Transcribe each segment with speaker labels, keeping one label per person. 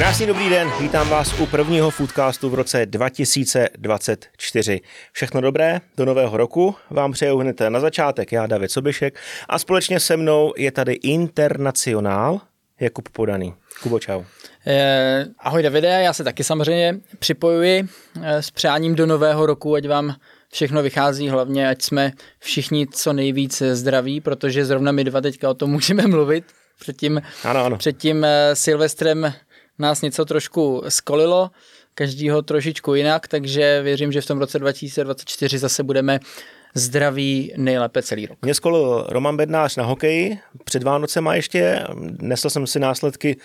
Speaker 1: Krásný dobrý den, vítám vás u prvního Foodcastu v roce 2024. Všechno dobré, do nového roku vám přeju hned na začátek, já David Sobišek a společně se mnou je tady internacionál Jakub Podaný. Kubo, čau.
Speaker 2: Eh, ahoj Davide, já se taky samozřejmě připojuji eh, s přáním do nového roku, ať vám všechno vychází, hlavně ať jsme všichni co nejvíc zdraví, protože zrovna my dva teďka o tom můžeme mluvit. Předtím,
Speaker 1: ano, ano.
Speaker 2: předtím eh, Silvestrem nás něco trošku skolilo, každýho trošičku jinak, takže věřím, že v tom roce 2024 zase budeme zdraví nejlépe celý rok.
Speaker 1: Mě skolil Roman Bednář na hokeji, před Vánocema ještě, nesl jsem si následky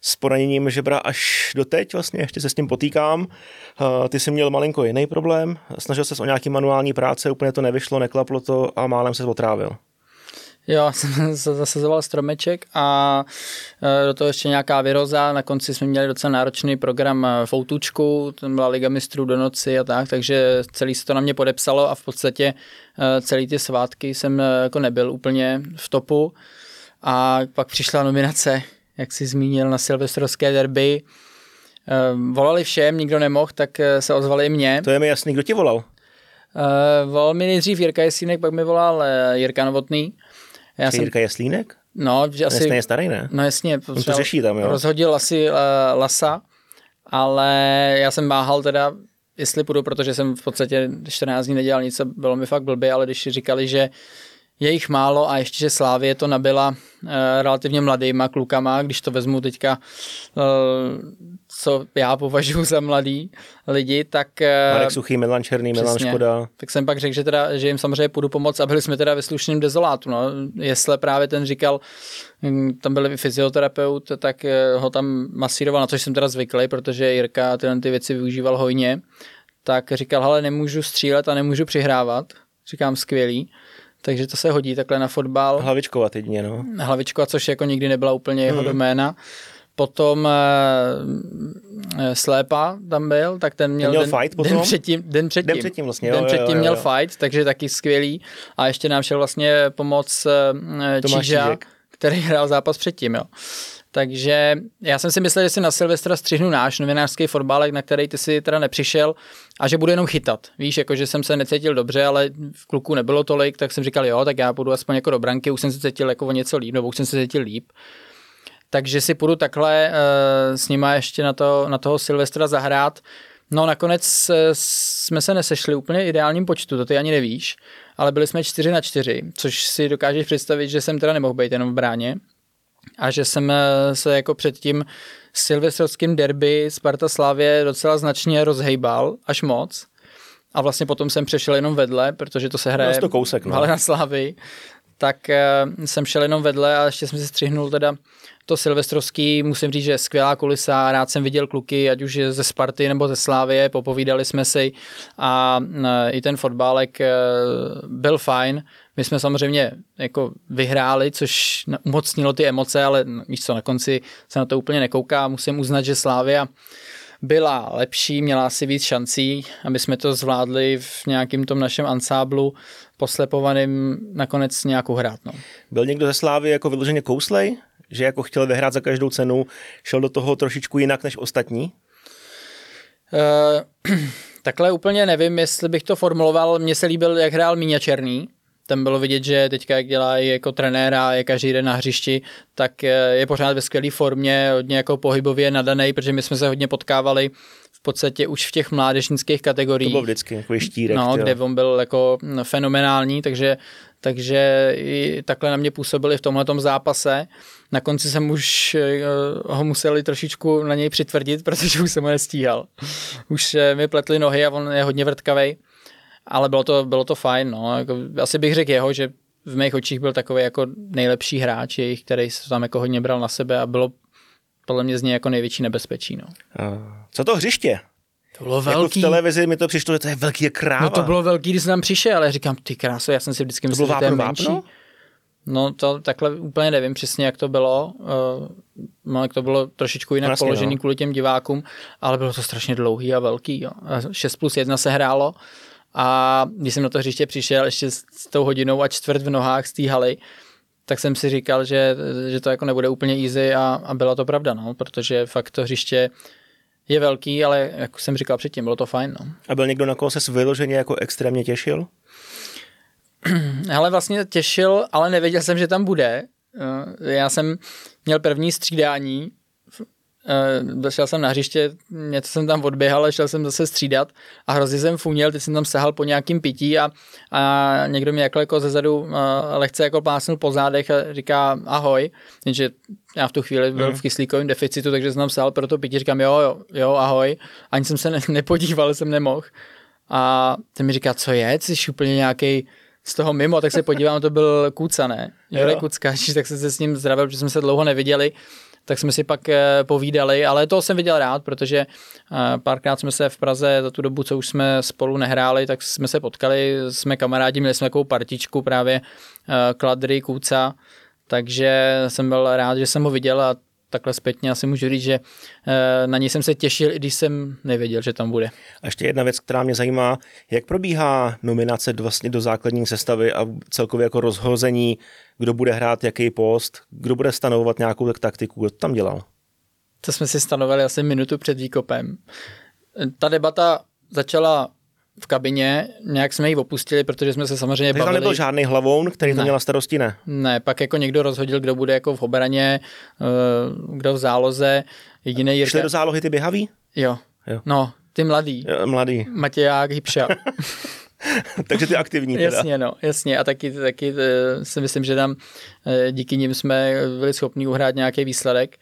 Speaker 1: s poraněním žebra až do teď vlastně, ještě se s tím potýkám. Eh, ty jsi měl malinko jiný problém, snažil se o nějaký manuální práce, úplně to nevyšlo, neklaplo to a málem se otrávil.
Speaker 2: Jo, jsem zasazoval stromeček a e, do toho ještě nějaká vyroza. Na konci jsme měli docela náročný program e, v Outučku, tam byla Liga mistrů do noci a tak, takže celý se to na mě podepsalo a v podstatě e, celý ty svátky jsem jako nebyl úplně v topu. A pak přišla nominace, jak si zmínil, na silvestrovské derby. Volali všem, nikdo nemohl, tak se ozvali mě.
Speaker 1: To je mi jasný, kdo ti volal?
Speaker 2: Uh, volal mi nejdřív Jirka Jesínek, pak mi volal Jirka Novotný.
Speaker 1: Já jsem... Jirka Jeslínek?
Speaker 2: No, že asi...
Speaker 1: je starý, ne?
Speaker 2: No jasně.
Speaker 1: On to řeší tam, jo?
Speaker 2: Rozhodil asi uh, Lasa, ale já jsem váhal teda, jestli půjdu, protože jsem v podstatě 14 dní nedělal nic a bylo mi fakt blbě, ale když říkali, že je jich málo a ještě, že Slávě to nabila uh, relativně mladýma klukama, když to vezmu teďka, uh, co já považuji za mladý lidi, tak...
Speaker 1: Uh, Marek Suchý, Milan Černý, Milan Škoda.
Speaker 2: Tak jsem pak řekl, že, teda, že jim samozřejmě půjdu pomoct a byli jsme teda ve slušném dezolátu. No. Jestli právě ten říkal, hm, tam byl fyzioterapeut, tak ho tam masíroval, na což jsem teda zvyklý, protože Jirka tyhle ty věci využíval hojně, tak říkal, ale nemůžu střílet a nemůžu přihrávat. Říkám, skvělý. Takže to se hodí takhle na fotbal.
Speaker 1: Hlavičkovat jedině, no.
Speaker 2: Hlavičkova, což jako nikdy nebyla úplně jeho hmm. doména. Potom e, Slépa tam byl, tak ten měl,
Speaker 1: ten měl den, fight potom?
Speaker 2: den předtím, den předtím,
Speaker 1: den předtím, vlastně,
Speaker 2: den
Speaker 1: jo,
Speaker 2: předtím
Speaker 1: jo, jo,
Speaker 2: měl
Speaker 1: jo.
Speaker 2: fight, takže taky skvělý. A ještě nám šel vlastně pomoc e, Číža, který hrál zápas předtím. Jo. Takže já jsem si myslel, že si na Silvestra střihnu náš novinářský fotbalek, na který ty si teda nepřišel a že budu jenom chytat. Víš, jako že jsem se necítil dobře, ale v kluku nebylo tolik, tak jsem říkal, jo, tak já půjdu aspoň jako do branky, už jsem se cítil jako o něco líp, nebo už jsem se cítil líp. Takže si půjdu takhle uh, s nima ještě na, to, na toho Silvestra zahrát. No nakonec uh, jsme se nesešli úplně ideálním počtu, to ty ani nevíš, ale byli jsme čtyři na čtyři, což si dokážeš představit, že jsem teda nemohl být jenom v bráně a že jsem eh, se jako před tím silvestrovským derby Sparta Slavě docela značně rozhejbal, až moc. A vlastně potom jsem přešel jenom vedle, protože to se hraje
Speaker 1: to kousek, no.
Speaker 2: ale na Slávy. Tak uh, jsem šel jenom vedle a ještě jsem si střihnul teda to silvestrovský, musím říct, že skvělá kulisa, rád jsem viděl kluky, ať už ze Sparty nebo ze Slávie, popovídali jsme si a uh, i ten fotbálek uh, byl fajn. My jsme samozřejmě jako vyhráli, což umocnilo ty emoce, ale víš co, na konci se na to úplně nekouká. Musím uznat, že Slávia byla lepší, měla asi víc šancí, aby jsme to zvládli v nějakém tom našem ansáblu poslepovaným nakonec nějakou hrát. No.
Speaker 1: Byl někdo ze Slávy jako vyloženě kouslej? Že jako chtěl vyhrát za každou cenu, šel do toho trošičku jinak než ostatní?
Speaker 2: Uh, takhle úplně nevím, jestli bych to formuloval. Mně se líbil, jak hrál Míňa Černý, tam bylo vidět, že teďka jak dělá jako trenéra, je každý den na hřišti, tak je pořád ve skvělé formě, hodně jako pohybově nadaný, protože my jsme se hodně potkávali v podstatě už v těch mládežnických kategoriích. To
Speaker 1: bylo vždycky jako štírek.
Speaker 2: No, kde on byl jako fenomenální, takže, takže i takhle na mě působili v tomhle zápase. Na konci jsem už eh, ho museli trošičku na něj přitvrdit, protože už jsem ho nestíhal. Už mi pletly nohy a on je hodně vrtkavej ale bylo to, bylo to fajn, no. Jako, asi bych řekl jeho, že v mých očích byl takový jako nejlepší hráč jejich, který se tam jako hodně bral na sebe a bylo podle mě z něj jako největší nebezpečí, no.
Speaker 1: Co to hřiště?
Speaker 2: To bylo velký. Jako
Speaker 1: v televizi mi to přišlo, že to je velký kráva.
Speaker 2: No to bylo velký, když jsem tam přišel, ale říkám, ty kráso, já jsem si vždycky myslel, že to je menší. Vápno? No to takhle úplně nevím přesně, jak to bylo. Uh, no, jak to bylo trošičku jinak vlastně, položený no. kvůli těm divákům, ale bylo to strašně dlouhý a velký. Jo. 6 plus 1 se hrálo a když jsem na to hřiště přišel ještě s tou hodinou a čtvrt v nohách z té haly, tak jsem si říkal, že, že to jako nebude úplně easy a, a byla to pravda, no, protože fakt to hřiště je velký, ale jak jsem říkal předtím, bylo to fajn. No.
Speaker 1: A byl někdo, na koho se vyloženě jako extrémně těšil?
Speaker 2: Ale vlastně těšil, ale nevěděl jsem, že tam bude. Eh, já jsem měl první střídání Uh, šel jsem na hřiště, něco jsem tam odběhal a šel jsem zase střídat. A hrozně jsem funěl, teď jsem tam sahal po nějakým pití a, a někdo mě jako, jako zezadu uh, lehce jako plásnul po zádech a říká ahoj, jenže já v tu chvíli byl mm. v kyslíkovém deficitu, takže jsem tam sahal pro to pití, říkám jo, jo, jo, ahoj, ani jsem se ne, nepodíval, jsem nemohl. A ten mi říká, co je, jsi úplně nějaký z toho mimo, tak se podívám, to byl Kuca, ne? Jurek Kucka, tak jsem se s ním zdravil, protože jsme se dlouho neviděli tak jsme si pak eh, povídali, ale to jsem viděl rád, protože eh, párkrát jsme se v Praze za tu dobu, co už jsme spolu nehráli, tak jsme se potkali, jsme kamarádi, měli jsme takovou partičku právě eh, Kladry, Kůca, takže jsem byl rád, že jsem ho viděl a takhle zpětně asi můžu říct, že eh, na něj jsem se těšil, i když jsem nevěděl, že tam bude.
Speaker 1: A ještě jedna věc, která mě zajímá, jak probíhá nominace do, vlastně do základní sestavy a celkově jako rozhození, kdo bude hrát jaký post, kdo bude stanovovat nějakou taktiku, kdo to tam dělal?
Speaker 2: To jsme si stanovali asi minutu před výkopem. Ta debata začala v kabině, nějak jsme ji opustili, protože jsme se samozřejmě
Speaker 1: bavili. nebyl žádný hlavoun, který to ne. měl na starosti, ne?
Speaker 2: Ne, pak jako někdo rozhodil, kdo bude jako v obraně, eh, kdo v záloze, jediný
Speaker 1: Jirka. Šli do zálohy ty běhaví?
Speaker 2: Jo. jo. No, ty mladý.
Speaker 1: Jo, mladý.
Speaker 2: Matěják, Hybša.
Speaker 1: Takže ty aktivní teda.
Speaker 2: Jasně, no, jasně. A taky, taky eh, si myslím, že tam eh, díky nim jsme byli schopni uhrát nějaký výsledek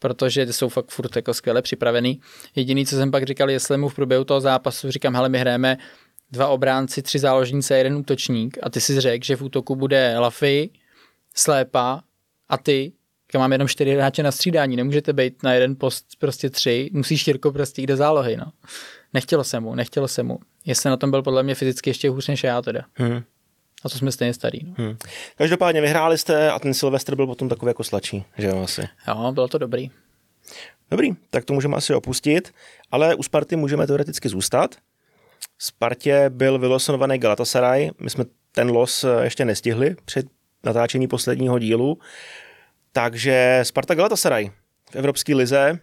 Speaker 2: protože jsou fakt furt jako skvěle připravený. Jediný, co jsem pak říkal, jestli mu v průběhu toho zápasu říkám, hele, my hrajeme dva obránci, tři záložníci a jeden útočník a ty si řekl, že v útoku bude Lafy, Slépa a ty, já mám jenom čtyři hráče na střídání, nemůžete být na jeden post prostě tři, musíš Jirko prostě jít do zálohy, no. Nechtělo se mu, nechtělo se mu. Jestli na tom byl podle mě fyzicky ještě hůř než já teda. Hmm. A to jsme stejně starý. No. Hmm.
Speaker 1: Každopádně vyhráli jste a ten Silvestr byl potom takový jako slačí, že jo asi.
Speaker 2: Jo, bylo to dobrý.
Speaker 1: Dobrý, tak to můžeme asi opustit, ale u Sparty můžeme teoreticky zůstat. Spartě byl vylosovaný Galatasaray, my jsme ten los eh, ještě nestihli před natáčení posledního dílu, takže Sparta Galatasaray v Evropské lize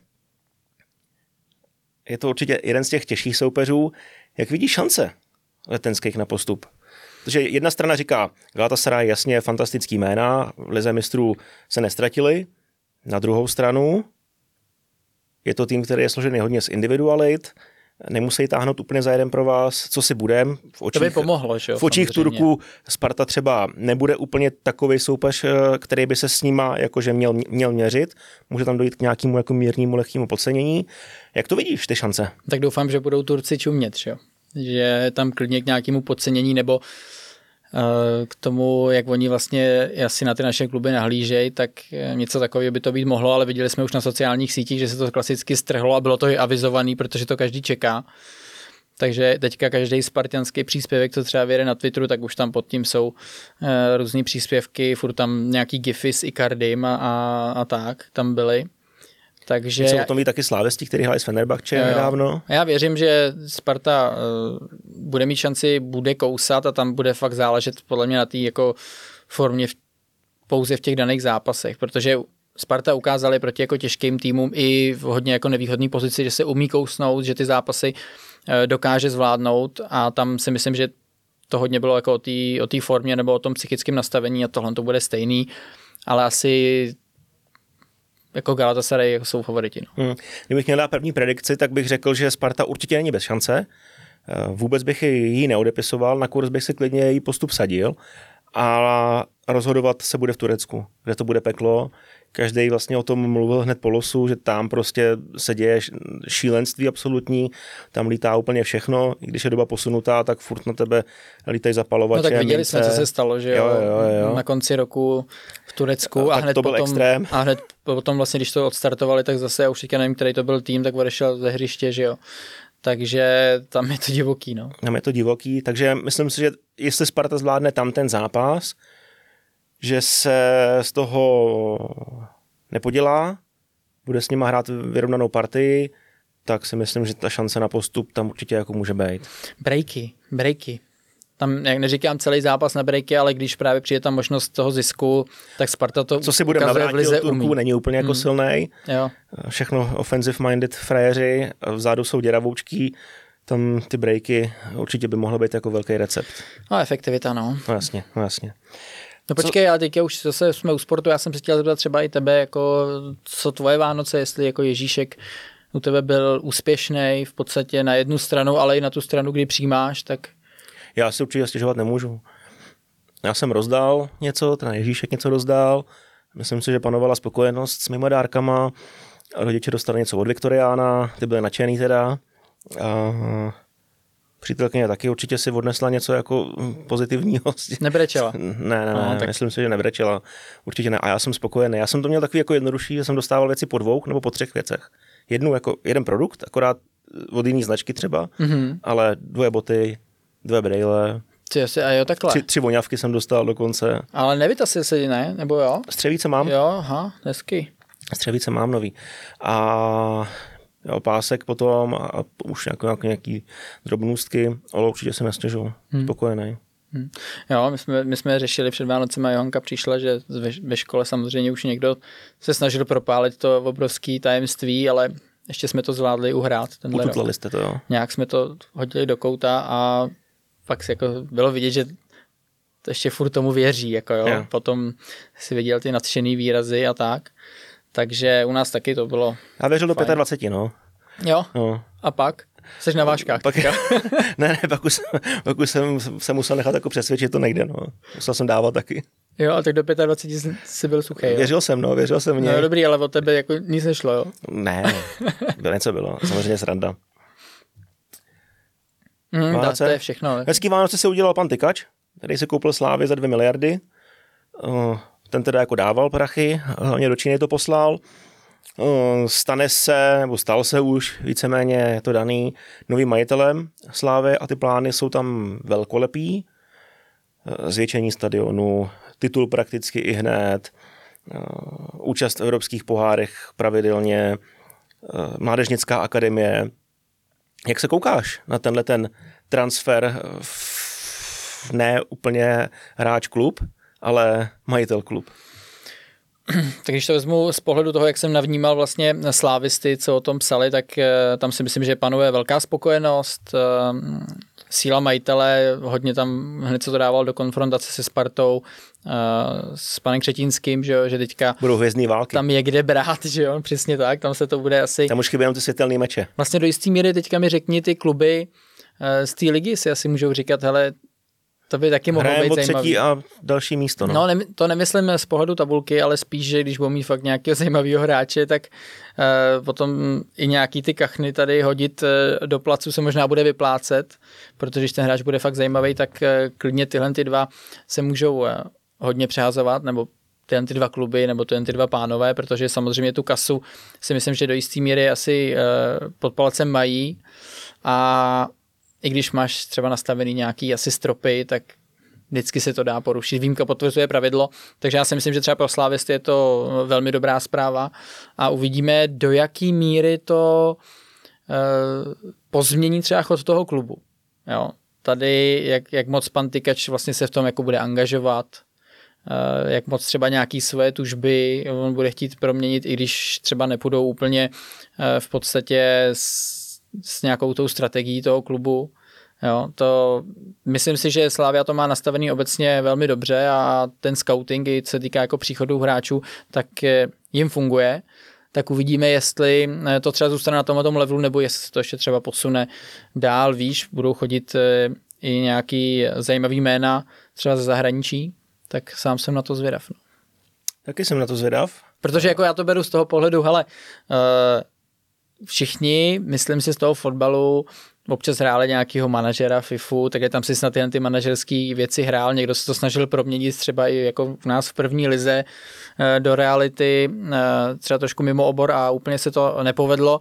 Speaker 1: je to určitě jeden z těch těžších soupeřů. Jak vidíš šance letenských na postup? Protože jedna strana říká, Galatasaray jasně fantastický jména, v lize mistrů se nestratili. Na druhou stranu je to tým, který je složený hodně z individualit, nemusí táhnout úplně za jeden pro vás, co si budem.
Speaker 2: V očích, to by pomohlo, že jo,
Speaker 1: V očích Turku Sparta třeba nebude úplně takový soupeř, eh, který by se s nima jakože měl, měl měřit. Může tam dojít k nějakému jako mírnému, lehkému podcenění. Jak to vidíš, ty šance?
Speaker 2: Tak doufám, že budou Turci čumět, že jo? Že tam klidně k nějakému podcenění nebo Eh, k tomu, jak oni vlastně asi na ty naše kluby nahlížejí, tak eh, něco takového by to být mohlo, ale viděli jsme už na sociálních sítích, že se to klasicky strhlo a bylo to i avizovaný, protože to každý čeká. Takže teďka každý spartianský příspěvek, co třeba vyjde na Twitteru, tak už tam pod tím jsou uh, různé příspěvky, furt tam nějaký gify s Icardim a, a, a tak tam byly. Takže...
Speaker 1: Jsou o tom ví taky slávesti, který hráli s Fenerbahče nedávno.
Speaker 2: Já věřím, že Sparta uh, bude mít šanci, bude kousat a tam bude fakt záležet podle mě na té jako formě v, pouze v těch daných zápasech, protože Sparta ukázali proti jako těžkým týmům i v hodně jako nevýhodné pozici, že se umí kousnout, že ty zápasy uh, dokáže zvládnout a tam si myslím, že to hodně bylo jako o té formě nebo o tom psychickém nastavení a tohle to bude stejný, ale asi jako Galatasaray jako jsou favoriti. No. Hmm.
Speaker 1: Kdybych měl dát první predikci, tak bych řekl, že Sparta určitě není bez šance. Eh, vůbec bych ji neodepisoval, na kurz bych si klidně její postup sadil a rozhodovat se bude v Turecku, kde to bude peklo. Každý vlastně o tom mluvil hned po losu, že tam prostě se děje šílenství absolutní, tam lítá úplně všechno, i když je doba posunutá, tak furt na tebe lítají zapalovače.
Speaker 2: No tak viděli mince. jsme, co se stalo, že jo, jo, jo, jo. na konci roku v Turecku a, a hned
Speaker 1: to byl
Speaker 2: potom,
Speaker 1: extrém.
Speaker 2: a hned potom vlastně, když to odstartovali, tak zase, já už teďka nevím, který to byl tým, tak odešel ze hřiště, že jo. Takže tam je to divoký, no.
Speaker 1: Tam je to divoký, takže myslím si, že jestli Sparta zvládne tam ten zápas, že se z toho nepodělá, bude s nima hrát vyrovnanou partii, tak si myslím, že ta šance na postup tam určitě jako může být.
Speaker 2: Breaky, breaky. Tam, jak neříkám celý zápas na breaky, ale když právě přijde tam možnost toho zisku, tak Sparta to
Speaker 1: Co si bude navrátit Turků, není úplně jako hmm. silný. Všechno offensive-minded frajeři, vzadu jsou děravoučky, tam ty breaky určitě by mohly být jako velký recept.
Speaker 2: No, efektivita, no.
Speaker 1: No jasně, no jasně.
Speaker 2: No počkej, co? ale teďka už zase jsme u sportu, já jsem se chtěl zeptat třeba i tebe, jako co tvoje Vánoce, jestli jako Ježíšek u tebe byl úspěšný v podstatě na jednu stranu, ale i na tu stranu, kdy přijímáš, tak...
Speaker 1: Já si určitě stěžovat nemůžu. Já jsem rozdál něco, ten Ježíšek něco rozdál, myslím si, že panovala spokojenost s mými dárkama, rodiče dostali něco od Viktoriána, ty byly nadšený teda. A přítelkyně taky určitě si odnesla něco jako pozitivního.
Speaker 2: Nebrečela?
Speaker 1: Ne, ne, ne, no, tak... myslím si, že nebrečela. Určitě ne. A já jsem spokojený. Já jsem to měl takový jako jednodušší, že jsem dostával věci po dvou nebo po třech věcech. Jednu jako jeden produkt, akorát od jiný značky třeba, mm-hmm. ale dvoje boty, dvě brejle,
Speaker 2: ty asi, a jo, takhle.
Speaker 1: Tři, tři voňavky jsem dostal dokonce.
Speaker 2: Ale nevytasil se ne? Nebo jo?
Speaker 1: Střevíce mám.
Speaker 2: Jo, aha, hezky.
Speaker 1: Střevíce mám nový. A jo, pásek potom a, a už jako, jako nějaký drobnůstky, ale určitě se nestěžu, hmm. spokojený.
Speaker 2: Hmm. Jo, my jsme, my jsme řešili před Vánocem a Johanka přišla, že ve, ve škole samozřejmě už někdo se snažil propálit to obrovské tajemství, ale ještě jsme to zvládli uhrát.
Speaker 1: Tenhle Ututlali jste to, jo.
Speaker 2: Nějak jsme to hodili do kouta a pak se jako bylo vidět, že to ještě furt tomu věří, jako jo. jo. Potom si viděl ty nadšený výrazy a tak. Takže u nás taky to bylo.
Speaker 1: Já věřil fajn. do 25, no.
Speaker 2: Jo? No. A pak? Jsi na váškách.
Speaker 1: Pak, ne, ne, pak už, pak už jsem se musel nechat jako přesvědčit, to nejde, no. Musel jsem dávat taky.
Speaker 2: Jo, a tak do 25 jsi byl suchý, jo?
Speaker 1: Věřil jsem, no, věřil jsem něj.
Speaker 2: No dobrý, ale od tebe jako nic nešlo, jo?
Speaker 1: Ne, bylo něco bylo, samozřejmě sranda.
Speaker 2: Mm, Vánoce. to je všechno.
Speaker 1: Hezký Vánoce si udělal pan Tykač, který si koupil Slávy za 2 miliardy. Ten teda jako dával prachy, hlavně do Číny to poslal. Stane se, nebo stal se už víceméně, je to daný novým majitelem Slávy a ty plány jsou tam velkolepý. Zvětšení stadionu, titul prakticky i hned, účast v evropských pohárech pravidelně, mládežnická akademie, jak se koukáš na tenhle ten transfer v ne úplně hráč klub, ale majitel klub?
Speaker 2: Tak když to vezmu z pohledu toho, jak jsem navnímal vlastně slávisty, co o tom psali, tak eh, tam si myslím, že panuje velká spokojenost, eh, síla majitele, hodně tam hned se to dával do konfrontace se Spartou, uh, s panem Křetínským, že, že teďka
Speaker 1: Budou hvězdný války.
Speaker 2: tam je kde brát, že jo, přesně tak, tam se to bude asi...
Speaker 1: Tam už chybí ty světelné meče.
Speaker 2: Vlastně do jistý míry teďka mi řekni ty kluby uh, z té ligy si asi můžou říkat, hele, to by taky mohlo být zajímavý.
Speaker 1: třetí a další místo. No,
Speaker 2: no ne, to nemyslím z pohledu tabulky, ale spíš, že když budou mít fakt nějakého zajímavého hráče, tak uh, potom i nějaký ty kachny tady hodit uh, do placu se možná bude vyplácet, protože když ten hráč bude fakt zajímavý, tak uh, klidně tyhle ty dva se můžou uh, hodně přehazovat, nebo tyhle ty dva kluby, nebo tyhle ty dva pánové, protože samozřejmě tu kasu si myslím, že do jisté míry asi uh, pod palcem mají a i když máš třeba nastavený nějaký asi stropy, tak vždycky se to dá porušit. Výjimka potvrzuje pravidlo, takže já si myslím, že třeba pro Slávisty je to velmi dobrá zpráva a uvidíme, do jaký míry to uh, pozmění třeba chod toho klubu. Jo. Tady, jak, jak moc pan Tykač vlastně se v tom jako bude angažovat, uh, jak moc třeba nějaký své tužby on bude chtít proměnit, i když třeba nepůjdou úplně uh, v podstatě s s nějakou tou strategií toho klubu. Jo, to, myslím si, že Slávia to má nastavený obecně velmi dobře a ten scouting, i co se týká jako příchodu hráčů, tak jim funguje. Tak uvidíme, jestli eh, to třeba zůstane na tomhle tom levelu, nebo jestli to ještě třeba posune dál, víš, budou chodit eh, i nějaký zajímavý jména třeba ze zahraničí, tak sám jsem na to zvědav. No.
Speaker 1: Taky jsem na to zvědav.
Speaker 2: Protože jako já to beru z toho pohledu, hele, všichni, myslím si z toho fotbalu, občas hráli nějakého manažera FIFU, tak je tam si snad jen ty manažerské věci hrál, někdo se to snažil proměnit třeba i jako v nás v první lize eh, do reality, eh, třeba trošku mimo obor a úplně se to nepovedlo.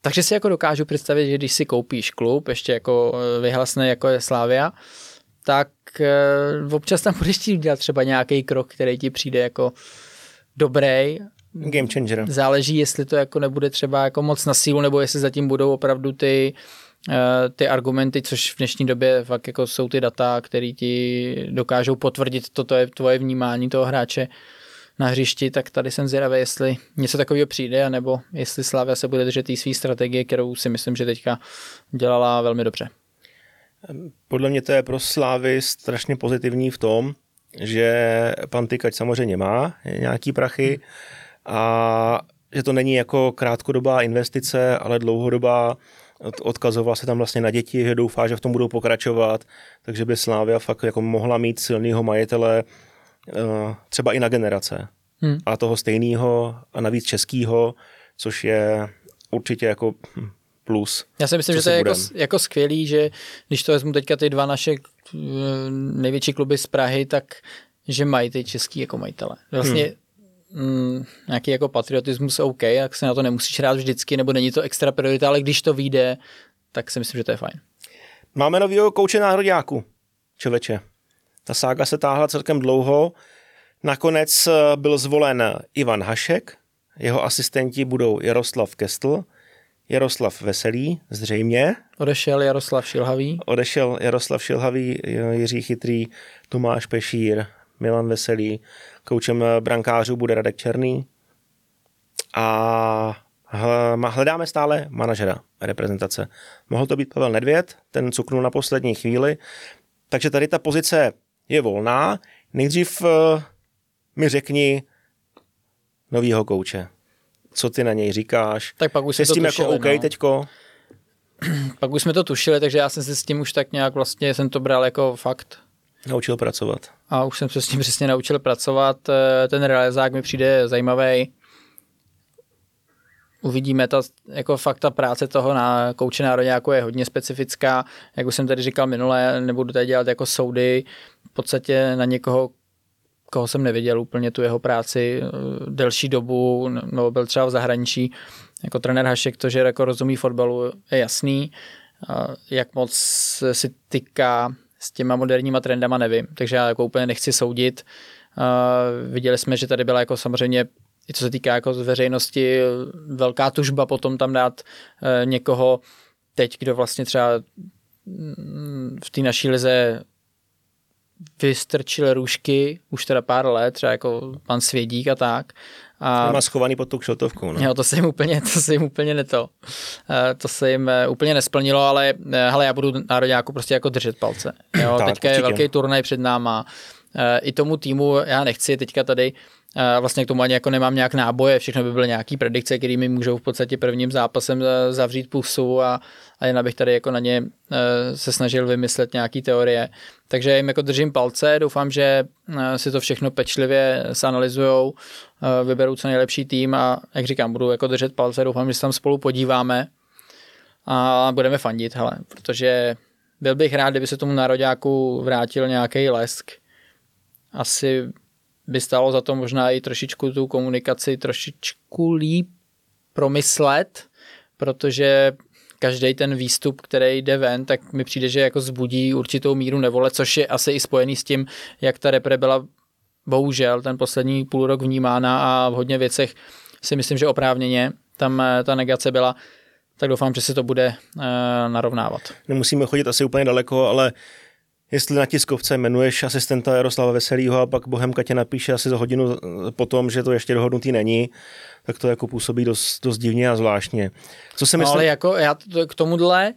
Speaker 2: Takže si jako dokážu představit, že když si koupíš klub, ještě jako eh, vyhlasný jako je Slávia, tak občas tam budeš chtít dělat třeba nějaký krok, který ti přijde jako dobrý
Speaker 1: Game changer.
Speaker 2: Záleží, jestli to jako nebude třeba jako moc na sílu, nebo jestli zatím budou opravdu ty ty argumenty, což v dnešní době fakt jako jsou ty data, které ti dokážou potvrdit toto je tvoje vnímání toho hráče na hřišti, tak tady jsem zvědavý, jestli něco takového přijde, anebo jestli Slavia se bude držet té své strategie, kterou si myslím, že teďka dělala velmi dobře.
Speaker 1: Podle mě to je pro Slávy strašně pozitivní v tom, že pan Tykač samozřejmě má nějaký prachy a že to není jako krátkodobá investice, ale dlouhodobá odkazoval se tam vlastně na děti, že doufá, že v tom budou pokračovat, takže by Slávia fakt jako mohla mít silného majitele eh, třeba i na generace. Hmm. A toho stejného a navíc českého, což je určitě jako plus.
Speaker 2: Já si myslím, že to je jako, jako skvělý, že když to vezmu teďka ty dva naše eh, největší kluby z Prahy, tak že mají ty český jako majitele. Vlastně hmm. Mm, nějaký jako patriotismus OK, jak se na to nemusíš hrát vždycky, nebo není to extra priorita, ale když to vyjde, tak si myslím, že to je fajn.
Speaker 1: Máme novýho kouče náhroďáku, čověče. Ta sága se táhla celkem dlouho. Nakonec eh, byl zvolen Ivan Hašek, jeho asistenti budou Jaroslav Kestl, Jaroslav Veselý, zřejmě.
Speaker 2: Odešel Jaroslav Šilhavý.
Speaker 1: Odešel Jaroslav Šilhavý, Jiří Chytrý, Tomáš Pešír, Milan Veselý. Koučem brankářů bude Radek Černý. A hledáme stále manažera reprezentace. Mohl to být Pavel Nedvěd, ten cuknul na poslední chvíli. Takže tady ta pozice je volná. Nejdřív eh, mi řekni novýho kouče co ty na něj říkáš.
Speaker 2: Tak pak už Jsi s tím
Speaker 1: jako tušili, jako OK no. teďko?
Speaker 2: pak už jsme to tušili, takže já jsem se s tím už tak nějak vlastně, jsem to bral jako fakt.
Speaker 1: Naučil pracovat.
Speaker 2: A už jsem se s tím přesně naučil pracovat. Eh, ten realizák mi přijde zajímavý. Uvidíme, ta, jako fakt ta práce toho na kouče národňáku je hodně specifická. Jak už jsem tady říkal minule, nebudu tady dělat jako soudy. V podstatě na někoho, koho jsem neviděl úplně tu jeho práci eh, delší dobu, nebo byl třeba v zahraničí, jako trenér Hašek, to, že jako rozumí fotbalu, je jasný. Jak moc si tyká s těma moderníma trendama, nevím. Takže já jako úplně nechci soudit. Viděli jsme, že tady byla jako samozřejmě i co se týká jako z veřejnosti, velká tužba potom tam dát eh, někoho teď, kdo vlastně třeba mm, v té naší lize vystrčil růžky už teda pár let, třeba jako pan Svědík a tak.
Speaker 1: A má schovaný pod tou kšeltovkou. No.
Speaker 2: Jo, to se jim úplně, to se jim úplně neto. Eh, to se jim eh, úplně nesplnilo, ale eh, hele, já budu národňáku prostě jako držet palce. Jo, tak, teďka určitě. je velký turnaj před náma. I tomu týmu, já nechci teďka tady vlastně k tomu ani jako nemám nějak náboje, všechno by byly nějaký predikce, kterými můžou v podstatě prvním zápasem zavřít pusu a, a jen abych tady jako na ně se snažil vymyslet nějaký teorie. Takže jim jako držím palce, doufám, že si to všechno pečlivě sanalizujou, vyberou co nejlepší tým a jak říkám, budu jako držet palce, doufám, že se tam spolu podíváme a budeme fandit, hele, protože byl bych rád, kdyby se tomu nároďáku vrátil nějaký lesk. Asi by stalo za to možná i trošičku tu komunikaci trošičku líp promyslet, protože každý ten výstup, který jde ven, tak mi přijde, že jako zbudí určitou míru nevole, což je asi i spojený s tím, jak ta repre byla bohužel ten poslední půl rok vnímána a v hodně věcech si myslím, že oprávněně tam eh, ta negace byla, tak doufám, že se to bude uh, narovnávat.
Speaker 1: Nemusíme chodit asi úplně daleko, ale jestli na tiskovce jmenuješ asistenta Jaroslava Veselýho a pak Bohemka tě napíše asi za hodinu potom, že to ještě dohodnutý není, tak to jako působí dost, dost divně a zvláštně.
Speaker 2: Co se no, ale jako já to, k tomuhle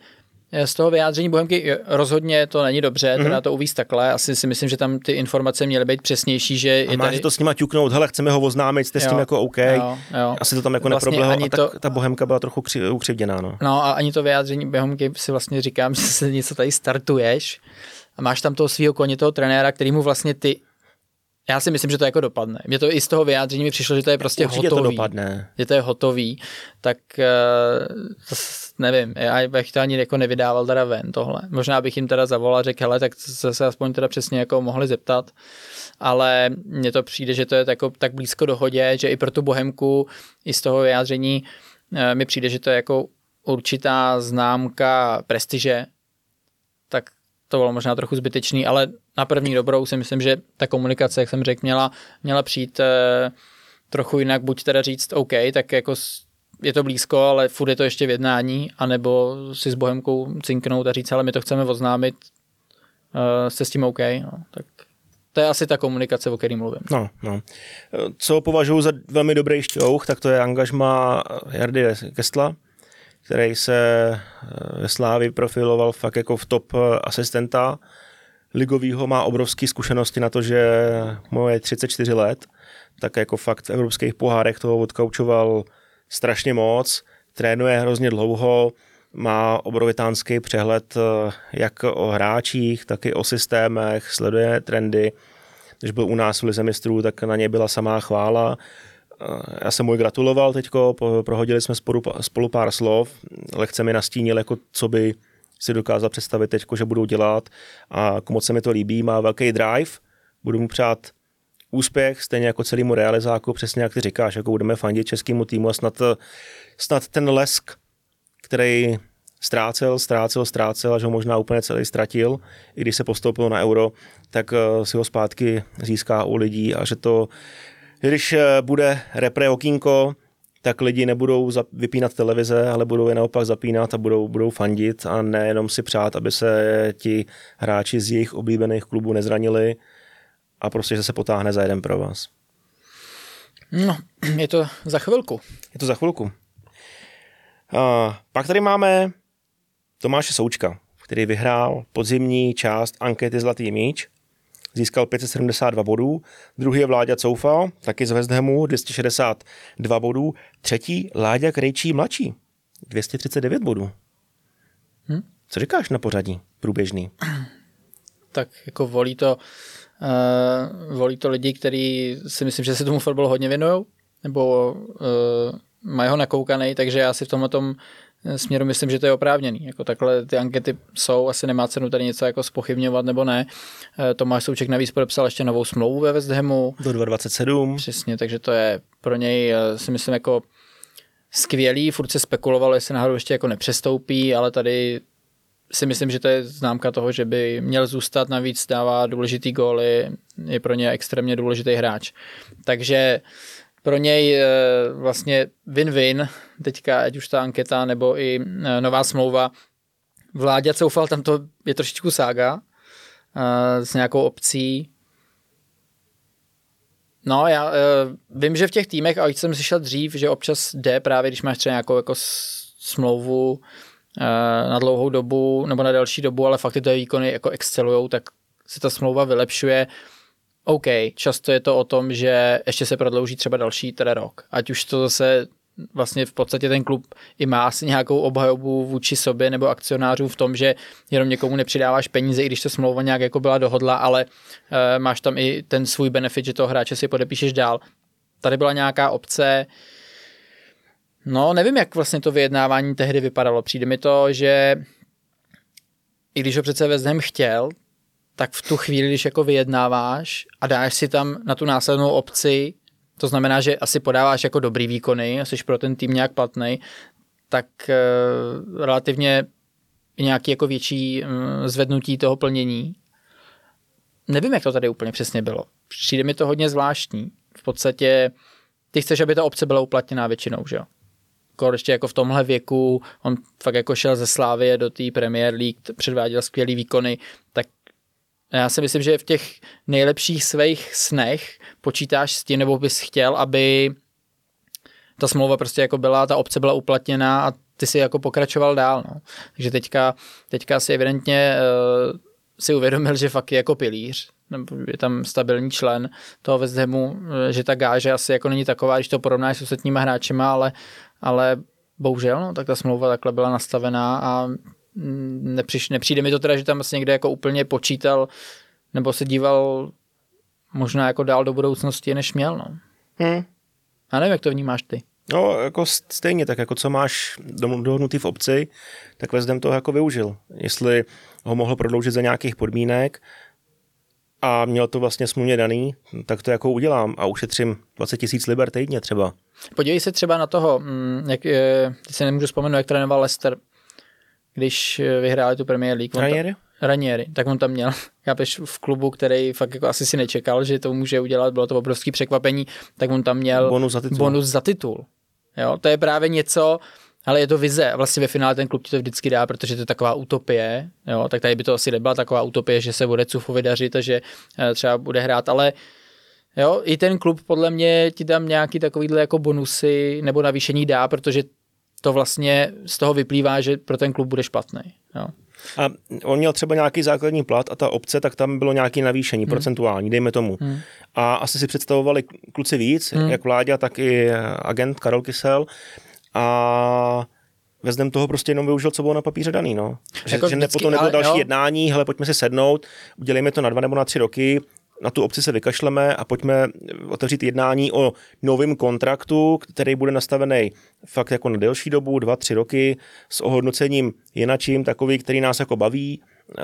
Speaker 2: z toho vyjádření Bohemky rozhodně to není dobře, mm-hmm. teda to uvíct takhle. Asi si myslím, že tam ty informace měly být přesnější, že
Speaker 1: a je máš tady... to s nima ťuknout, hele, chceme ho oznámit, jste jo, s tím jako OK. Jo, jo. Asi to tam jako vlastně neprobleho, a to... tak ta Bohemka byla trochu kři... ukřivděná. No.
Speaker 2: no a ani to vyjádření Bohemky si vlastně říkám, že se něco tady startuješ a máš tam toho svého koně, toho trenéra, který mu vlastně ty já si myslím, že to jako dopadne. Mě to i z toho vyjádření mi přišlo, že to je prostě Určitě hotový. to dopadne. Že to je hotový, tak uh, nevím, já bych to ani jako nevydával teda ven tohle. Možná bych jim teda zavolal a řekl, hele, tak se, se aspoň teda přesně jako mohli zeptat, ale mně to přijde, že to je jako tak blízko dohodě, že i pro tu Bohemku i z toho vyjádření uh, mi přijde, že to je jako určitá známka prestiže, tak to bylo možná trochu zbytečný, ale na první dobrou si myslím, že ta komunikace, jak jsem řekl, měla, měla přijít eh, trochu jinak, buď teda říct OK, tak jako je to blízko, ale furt je to ještě v jednání, anebo si s Bohemkou cinknout a říct, ale my to chceme oznámit, uh, jste s tím OK, no, tak to je asi ta komunikace, o které mluvím.
Speaker 1: No, no. Co považuji za velmi dobrý šťouch, tak to je angažma Jardy Kestla, který se eh, ve Slávi profiloval fakt jako v top eh, asistenta ligovýho, má obrovské zkušenosti na to, že moje 34 let, tak jako fakt v evropských pohárech toho odkaučoval strašně moc, trénuje hrozně dlouho, má obrovitánský přehled eh, jak o hráčích, tak i o systémech, sleduje trendy. Když byl u nás v Lize mistrů, tak na něj byla samá chvála. Eh, já jsem mu gratuloval teďko, prohodili jsme spolu, spolu pár slov, lehce mi nastínil, jako co by si dokázal představit teďko, že budou dělat. A moc se mi to líbí, má velký drive, budu mu přát úspěch, stejně jako celému realizáku, přesně jak ty říkáš, jako budeme fandit českému týmu a snad, snad ten lesk, který ztrácel, ztrácel, ztrácel, až ho možná úplně celý ztratil, i když se postoupil na euro, tak eh, si ho zpátky získá u lidí a že to, když eh, bude repre okýnko, tak lidi nebudou vypínat televize, ale budou je naopak zapínat a budou, budou fandit a nejenom si přát, aby se ti hráči z jejich oblíbených klubů nezranili a prostě, že se potáhne za jeden pro vás.
Speaker 2: No, je to za chvilku.
Speaker 1: Je to za chvilku. A pak tady máme Tomáše Součka, který vyhrál podzimní část ankety Zlatý míč, získal 572 bodů, druhý je Vláďa Coufal, taky z West Hamu, 262 bodů, třetí Láďa Krejčí mladší, 239 bodů. Hm? Co říkáš na pořadí průběžný?
Speaker 2: Tak jako volí to, uh, volí to lidi, kteří si myslím, že se tomu fotbalu hodně věnují, nebo uh, mají ho nakoukaný, takže já si v tomhle tom směru myslím, že to je oprávněný. Jako takhle ty ankety jsou, asi nemá cenu tady něco jako spochybňovat nebo ne. Eh, Tomáš Souček navíc podepsal ještě novou smlouvu ve West Hamu.
Speaker 1: Do 2027.
Speaker 2: Přesně, takže to je pro něj eh, si myslím jako skvělý, furt se spekulovalo, jestli náhodou ještě jako nepřestoupí, ale tady si myslím, že to je známka toho, že by měl zůstat, navíc dává důležitý góly, je pro ně extrémně důležitý hráč. Takže pro něj eh, vlastně win-win, teďka ať už ta anketa nebo i eh, nová smlouva. Vláďa Coufal, tam to je trošičku sága eh, s nějakou opcí. No, já vím, že v těch týmech, a už jsem slyšel dřív, že občas jde právě, když máš třeba nějakou jako smlouvu na dlouhou dobu nebo na delší dobu, ale fakt ty výkony jako excelujou, tak se ta smlouva vylepšuje. OK, často je to o tom, že ještě se prodlouží třeba další teda rok. Ať už to zase vlastně v podstatě ten klub i má asi nějakou obhajobu vůči sobě nebo akcionářům v tom, že jenom někomu nepřidáváš peníze, i když ta smlouva nějak jako byla dohodla, ale uh, máš tam i ten svůj benefit, že toho hráče si podepíšeš dál. Tady byla nějaká obce, no nevím, jak vlastně to vyjednávání tehdy vypadalo. Přijde mi to, že i když ho přece West Ham chtěl, tak v tu chvíli, když jako vyjednáváš a dáš si tam na tu následnou opci, to znamená, že asi podáváš jako dobrý výkony, jsi pro ten tým nějak platný, tak uh, relativně nějaký jako větší um, zvednutí toho plnění. Nevím, jak to tady úplně přesně bylo. Přijde mi to hodně zvláštní. V podstatě ty chceš, aby ta opce byla uplatněná většinou, že jo? ještě jako v tomhle věku, on fakt jako šel ze Slávie do té Premier League, předváděl skvělý výkony, tak já si myslím, že v těch nejlepších svých snech počítáš s tím, nebo bys chtěl, aby ta smlouva prostě jako byla, ta opce byla uplatněná a ty si jako pokračoval dál. No. Takže teďka, teďka si evidentně uh, si uvědomil, že fakt je jako pilíř, nebo je tam stabilní člen toho Hamu, eh, že ta gáže asi jako není taková, když to porovnáš s ostatníma hráčema, ale, ale bohužel, no, tak ta smlouva takhle byla nastavená a nepřiš, nepřijde mi to teda, že tam asi někde jako úplně počítal nebo se díval možná jako dál do budoucnosti, než měl. No. Hmm. A nevím, jak to vnímáš ty.
Speaker 1: No, jako stejně, tak jako co máš dohodnutý v obci, tak Vezdem to jako využil. Jestli ho mohl prodloužit za nějakých podmínek a měl to vlastně smluvně daný, tak to jako udělám a ušetřím 20 tisíc liber týdně třeba.
Speaker 2: Podívej se třeba na toho, mm, jak, teď se nemůžu vzpomenout, jak trénoval Lester když eh, vyhráli tu Premier League.
Speaker 1: Ranieri?
Speaker 2: Ranieri, tak on tam měl, chápeš, v klubu, který fakt jako asi si nečekal, že to může udělat, bylo to obrovské překvapení, tak on tam měl
Speaker 1: bonus za titul.
Speaker 2: Bonus za titul. Jo? To je právě něco, ale je to vize. Vlastně ve finále ten klub ti to vždycky dá, protože to je taková utopie. Jo? Tak tady by to asi nebyla taková utopie, že se bude Cufovi dařit a že eh, třeba bude hrát, ale jo, i ten klub podle mě ti tam nějaký takovýhle jako bonusy nebo navýšení dá, protože to vlastně z toho vyplývá, že pro ten klub bude špatný. Jo.
Speaker 1: A on měl třeba nějaký základní plat a ta obce, tak tam bylo nějaké navýšení hmm. procentuální, dejme tomu. Hmm. A asi si představovali kluci víc, hmm. jak Vláďa, tak i agent Karol Kysel. A Vezdem toho prostě jenom využil, co bylo na papíře daný, no. Že, jako že vždycky, potom nebylo další jo. jednání, hele, pojďme si sednout, udělejme to na dva nebo na tři roky, na tu obci se vykašleme a pojďme otevřít jednání o novém kontraktu, který bude nastavený fakt jako na delší dobu, dva, tři roky, s ohodnocením jinačím, takový, který nás jako baví,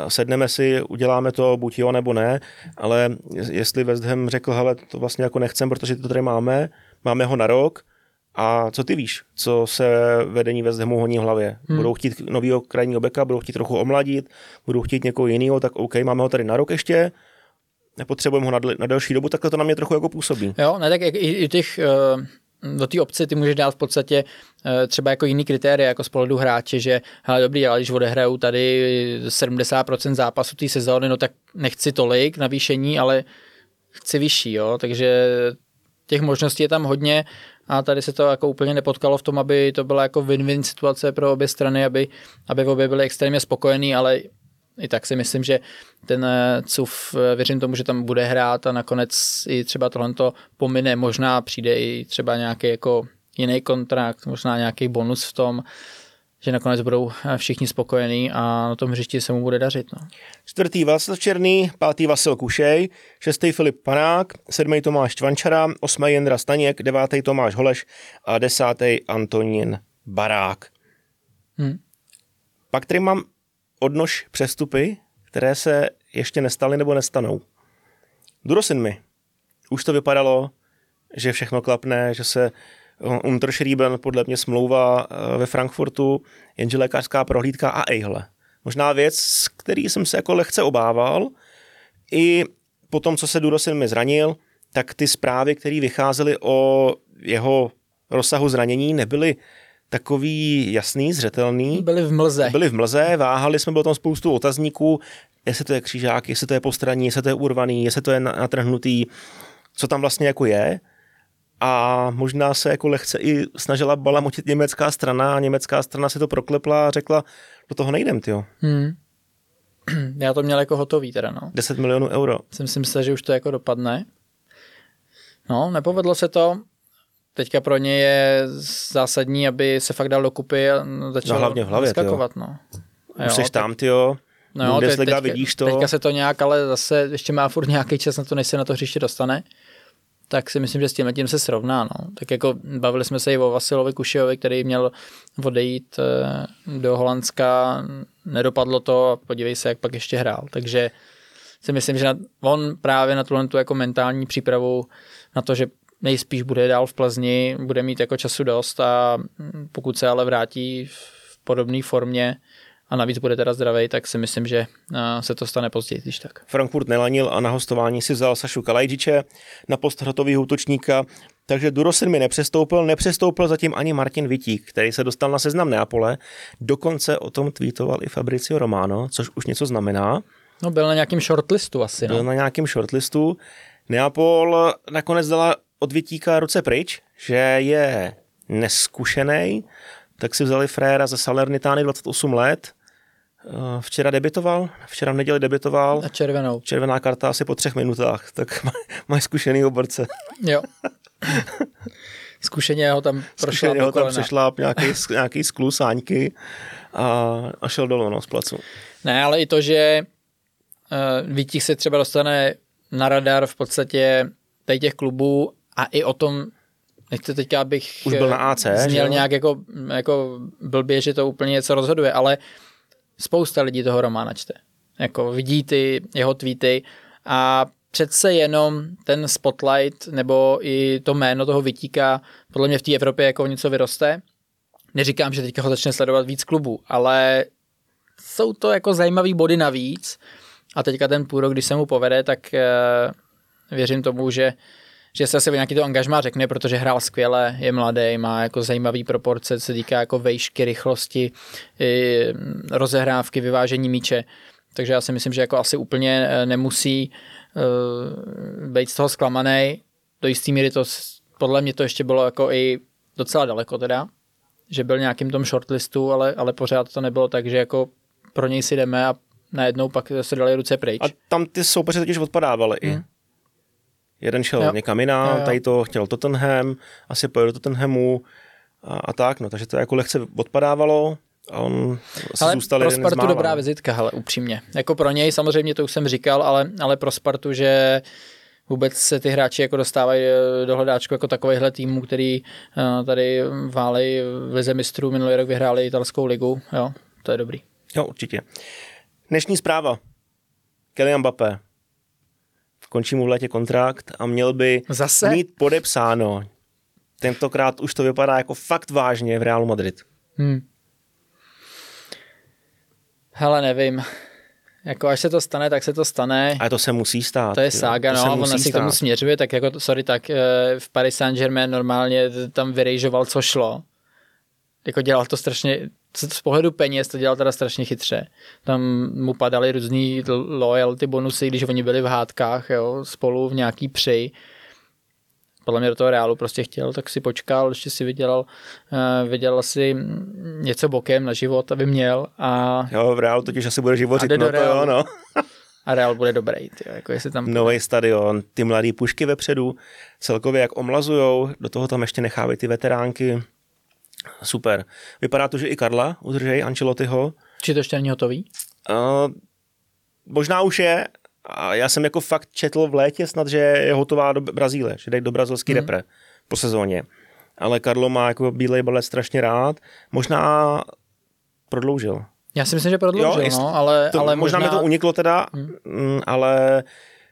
Speaker 1: sedneme si, uděláme to, buď jo nebo ne, ale jestli West Ham řekl, hele, to vlastně jako nechcem, protože to tady máme, máme ho na rok, a co ty víš, co se vedení West Hamu honí v hlavě? Hmm. Budou chtít novýho krajního beka, budou chtít trochu omladit, budou chtít někoho jiného, tak OK, máme ho tady na rok ještě, nepotřebujeme ho na, na delší dobu, tak to na mě trochu jako působí.
Speaker 2: Jo, ne, tak i, i těch uh do té obce ty můžeš dát v podstatě uh, třeba jako jiný kritéria, jako z pohledu hráče, že hele, dobrý, ale když odehrajou tady 70% zápasu té sezóny, no tak nechci tolik navýšení, ale chci vyšší, jo, takže těch možností je tam hodně a tady se to jako úplně nepotkalo v tom, aby to byla jako win-win situace pro obě strany, aby, aby obě byly extrémně spokojení, ale i tak si myslím, že ten eh, CUF, eh, věřím tomu, že tam bude hrát a nakonec i třeba tohle pomine, možná přijde i třeba nějaký jako jiný kontrakt, možná nějaký bonus v tom, že nakonec budou eh, všichni spokojení a na tom hřišti se mu bude dařit. No.
Speaker 1: Čtvrtý Václav Černý, pátý Vasil Kušej, šestý Filip Panák, sedmý Tomáš Čvančara, osmý Jendra Staněk, devátý Tomáš Holeš a desátý Antonín Barák. Hmm. Pak tady mám odnož přestupy, které se ještě nestaly nebo nestanou. Durosin mi. Už to vypadalo, že všechno klapne, že se Unterschrieben, podle mě smlouva eh, ve Frankfurtu, jenže lékařská prohlídka a ejhle. Možná věc, který jsem se jako lehce obával, i po tom, co se Durosin mi zranil, tak ty zprávy, které vycházely o jeho rozsahu zranění, nebyly takový jasný, zřetelný.
Speaker 2: Byli v mlze.
Speaker 1: Byli v mlze, váhali jsme, bylo tam spoustu otazníků, jestli to je křížák, jestli to je postraní, jestli to je urvaný, jestli to je natrhnutý, co tam vlastně jako je. A možná se jako lehce i snažila balamotit německá strana a německá strana si to proklepla a řekla, do toho nejdem, ty. Hmm.
Speaker 2: Já to měl jako hotový teda, no.
Speaker 1: 10 milionů euro.
Speaker 2: Jsem si myslel, že už to jako dopadne. No, nepovedlo se to, teďka pro ně je zásadní, aby se fakt dal dokupy a začal no, hlavně v hlavě, skakovat. No.
Speaker 1: Už jsi tam, ty jo. No jo, teď, teďka, vidíš to.
Speaker 2: Teďka se to nějak, ale zase ještě má furt nějaký čas na to, než se na to hřiště dostane. Tak si myslím, že s tím tím se srovná. No. Tak jako bavili jsme se i o Vasilovi Kušejovi, který měl odejít eh, do Holandska, nedopadlo to a podívej se, jak pak ještě hrál. Takže si myslím, že on právě na tuhle tu jako mentální přípravu na to, že nejspíš bude dál v Plzni, bude mít jako času dost a pokud se ale vrátí v podobné formě, a navíc bude teda zdravý, tak si myslím, že se to stane později, když tak.
Speaker 1: Frankfurt nelanil a na hostování si vzal Sašu Kalajdziče na post hrotového útočníka, takže Durosin mi nepřestoupil, nepřestoupil zatím ani Martin Vitík, který se dostal na seznam Neapole, dokonce o tom tweetoval i Fabricio Romano, což už něco znamená.
Speaker 2: No byl na nějakém shortlistu asi.
Speaker 1: No. Byl na nějakém shortlistu. Neapol nakonec dala od Vitíka ruce pryč, že je neskušený, tak si vzali fréra ze Salernitány 28 let. Eh, včera debitoval, včera v neděli debitoval.
Speaker 2: A červenou.
Speaker 1: Červená karta asi po třech minutách, tak mají zkušený oborce.
Speaker 2: Jo. Zkušeně ho tam
Speaker 1: prošla ho tam přešla nějaký, nějaký sklus, sáňky a, a šel dolů no, z placu.
Speaker 2: Ne, ale i to, že uh, Vítích se třeba dostane na radar v podstatě těch klubů a i o tom, nechci teďka, abych
Speaker 1: Už byl na AC,
Speaker 2: zněl nějak jako, jako blbě, že to úplně něco rozhoduje, ale spousta lidí toho Romana čte. Jako vidí ty jeho tweety a přece jenom ten spotlight nebo i to jméno toho vytíká podle mě v té Evropě jako něco vyroste. Neříkám, že teďka ho začne sledovat víc klubů, ale jsou to jako zajímavý body navíc a teďka ten půl rok, když se mu povede, tak eh, věřím tomu, že že se asi nějaký to angažmá řekne, protože hrál skvěle, je mladý, má jako zajímavý proporce, co se týká jako vejšky, rychlosti, rozehrávky, vyvážení míče. Takže já si myslím, že jako asi úplně eh, nemusí uh, být z toho zklamaný. Do jistý míry to, podle mě to ještě bylo jako i docela daleko teda, že byl nějakým tom shortlistu, ale, ale pořád to nebylo tak, že jako pro něj si jdeme a najednou pak se dali ruce pryč.
Speaker 1: A tam ty soupeři totiž odpadávali hmm. i. Jeden šel jo. někam jinam, jo, jo. tady to chtěl Tottenham, asi pojel do Tottenhamu a, a tak, no, takže to jako lehce odpadávalo a on ale zůstal
Speaker 2: pro Spartu dobrá vizitka, hele, upřímně. Jako pro něj samozřejmě to už jsem říkal, ale, ale pro Spartu, že vůbec se ty hráči jako dostávají eh, do hledáčku jako takovýchhle týmů, který uh, tady válej v Lize mistrů minulý rok vyhráli italskou ligu, jo, to je dobrý.
Speaker 1: Jo, určitě. Dnešní zpráva. Kylian Mbappé. Končí mu v létě kontrakt a měl by
Speaker 2: Zase?
Speaker 1: mít podepsáno. Tentokrát už to vypadá jako fakt vážně v Realu Madrid. Hmm.
Speaker 2: Hele, nevím. Jako až se to stane, tak se to stane.
Speaker 1: A to se musí stát.
Speaker 2: To je sága, no, on asi k tomu směřuje, tak jako, sorry, tak eh, v Paris Saint-Germain normálně tam vyrejžoval, co šlo. Jako dělal to strašně, z pohledu peněz to dělal teda strašně chytře. Tam mu padaly různý loyalty bonusy, když oni byli v hádkách, jo, spolu v nějaký při podle mě do toho reálu prostě chtěl, tak si počkal, ještě si vydělal, uh, vydělal si něco bokem na život, aby měl. A,
Speaker 1: jo, v reálu totiž asi bude živořit, no to jo, no.
Speaker 2: a Real bude dobrý, tyjo, jako jestli tam...
Speaker 1: Nový stadion, ty mladý pušky vepředu, celkově jak omlazujou, do toho tam ještě nechávají ty veteránky. Super. Vypadá to, že i Karla udržej Ancelottiho.
Speaker 2: Či to ještě není hotový?
Speaker 1: Uh, možná už je, a já jsem jako fakt četl v létě snad, že je hotová do Brazílie, že jde do brazilský mm. repre po sezóně. Ale Karlo má jako bílej balet strašně rád. Možná prodloužil.
Speaker 2: Já si myslím, že prodloužil, jo, no, ale,
Speaker 1: to,
Speaker 2: ale
Speaker 1: možná... možná mi to uniklo teda, mm. ale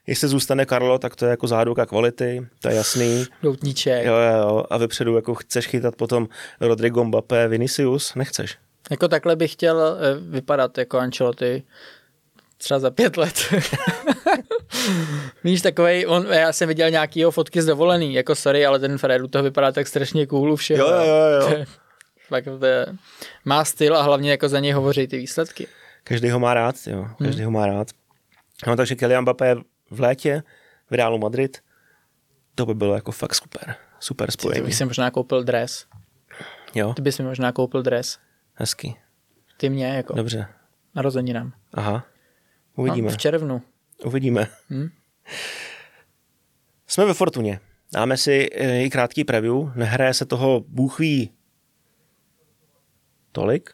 Speaker 1: jestli zůstane Karlo, tak to je jako záruka kvality, to je jasný.
Speaker 2: Doutníček.
Speaker 1: Jo, jo, jo, a vepředu jako chceš chytat potom Rodrigo Mbappé, Vinicius, nechceš.
Speaker 2: Jako takhle bych chtěl eh, vypadat jako Ancelotti třeba za pět let. Víš, takovej, on, já jsem viděl nějaký jeho fotky z dovolený, jako sorry, ale ten Fred to vypadá tak strašně cool všeho.
Speaker 1: Jo, jo, jo.
Speaker 2: Fakt to je, má styl a hlavně jako za něj hovoří ty výsledky.
Speaker 1: Každý ho má rád, jo, každý hmm. ho má rád. No takže Kylian Mbappé v létě v Realu Madrid, to by bylo jako fakt super, super spojení.
Speaker 2: Ty, bych si možná koupil dres.
Speaker 1: Jo.
Speaker 2: Ty bys mi možná koupil dres.
Speaker 1: Hezky.
Speaker 2: Ty mě jako.
Speaker 1: Dobře.
Speaker 2: Narozeninám.
Speaker 1: Aha. Uvidíme.
Speaker 2: No, v červnu.
Speaker 1: Uvidíme. Hmm? Jsme ve Fortuně. Dáme si eh, i krátký preview. Nehraje se toho bůhví tolik.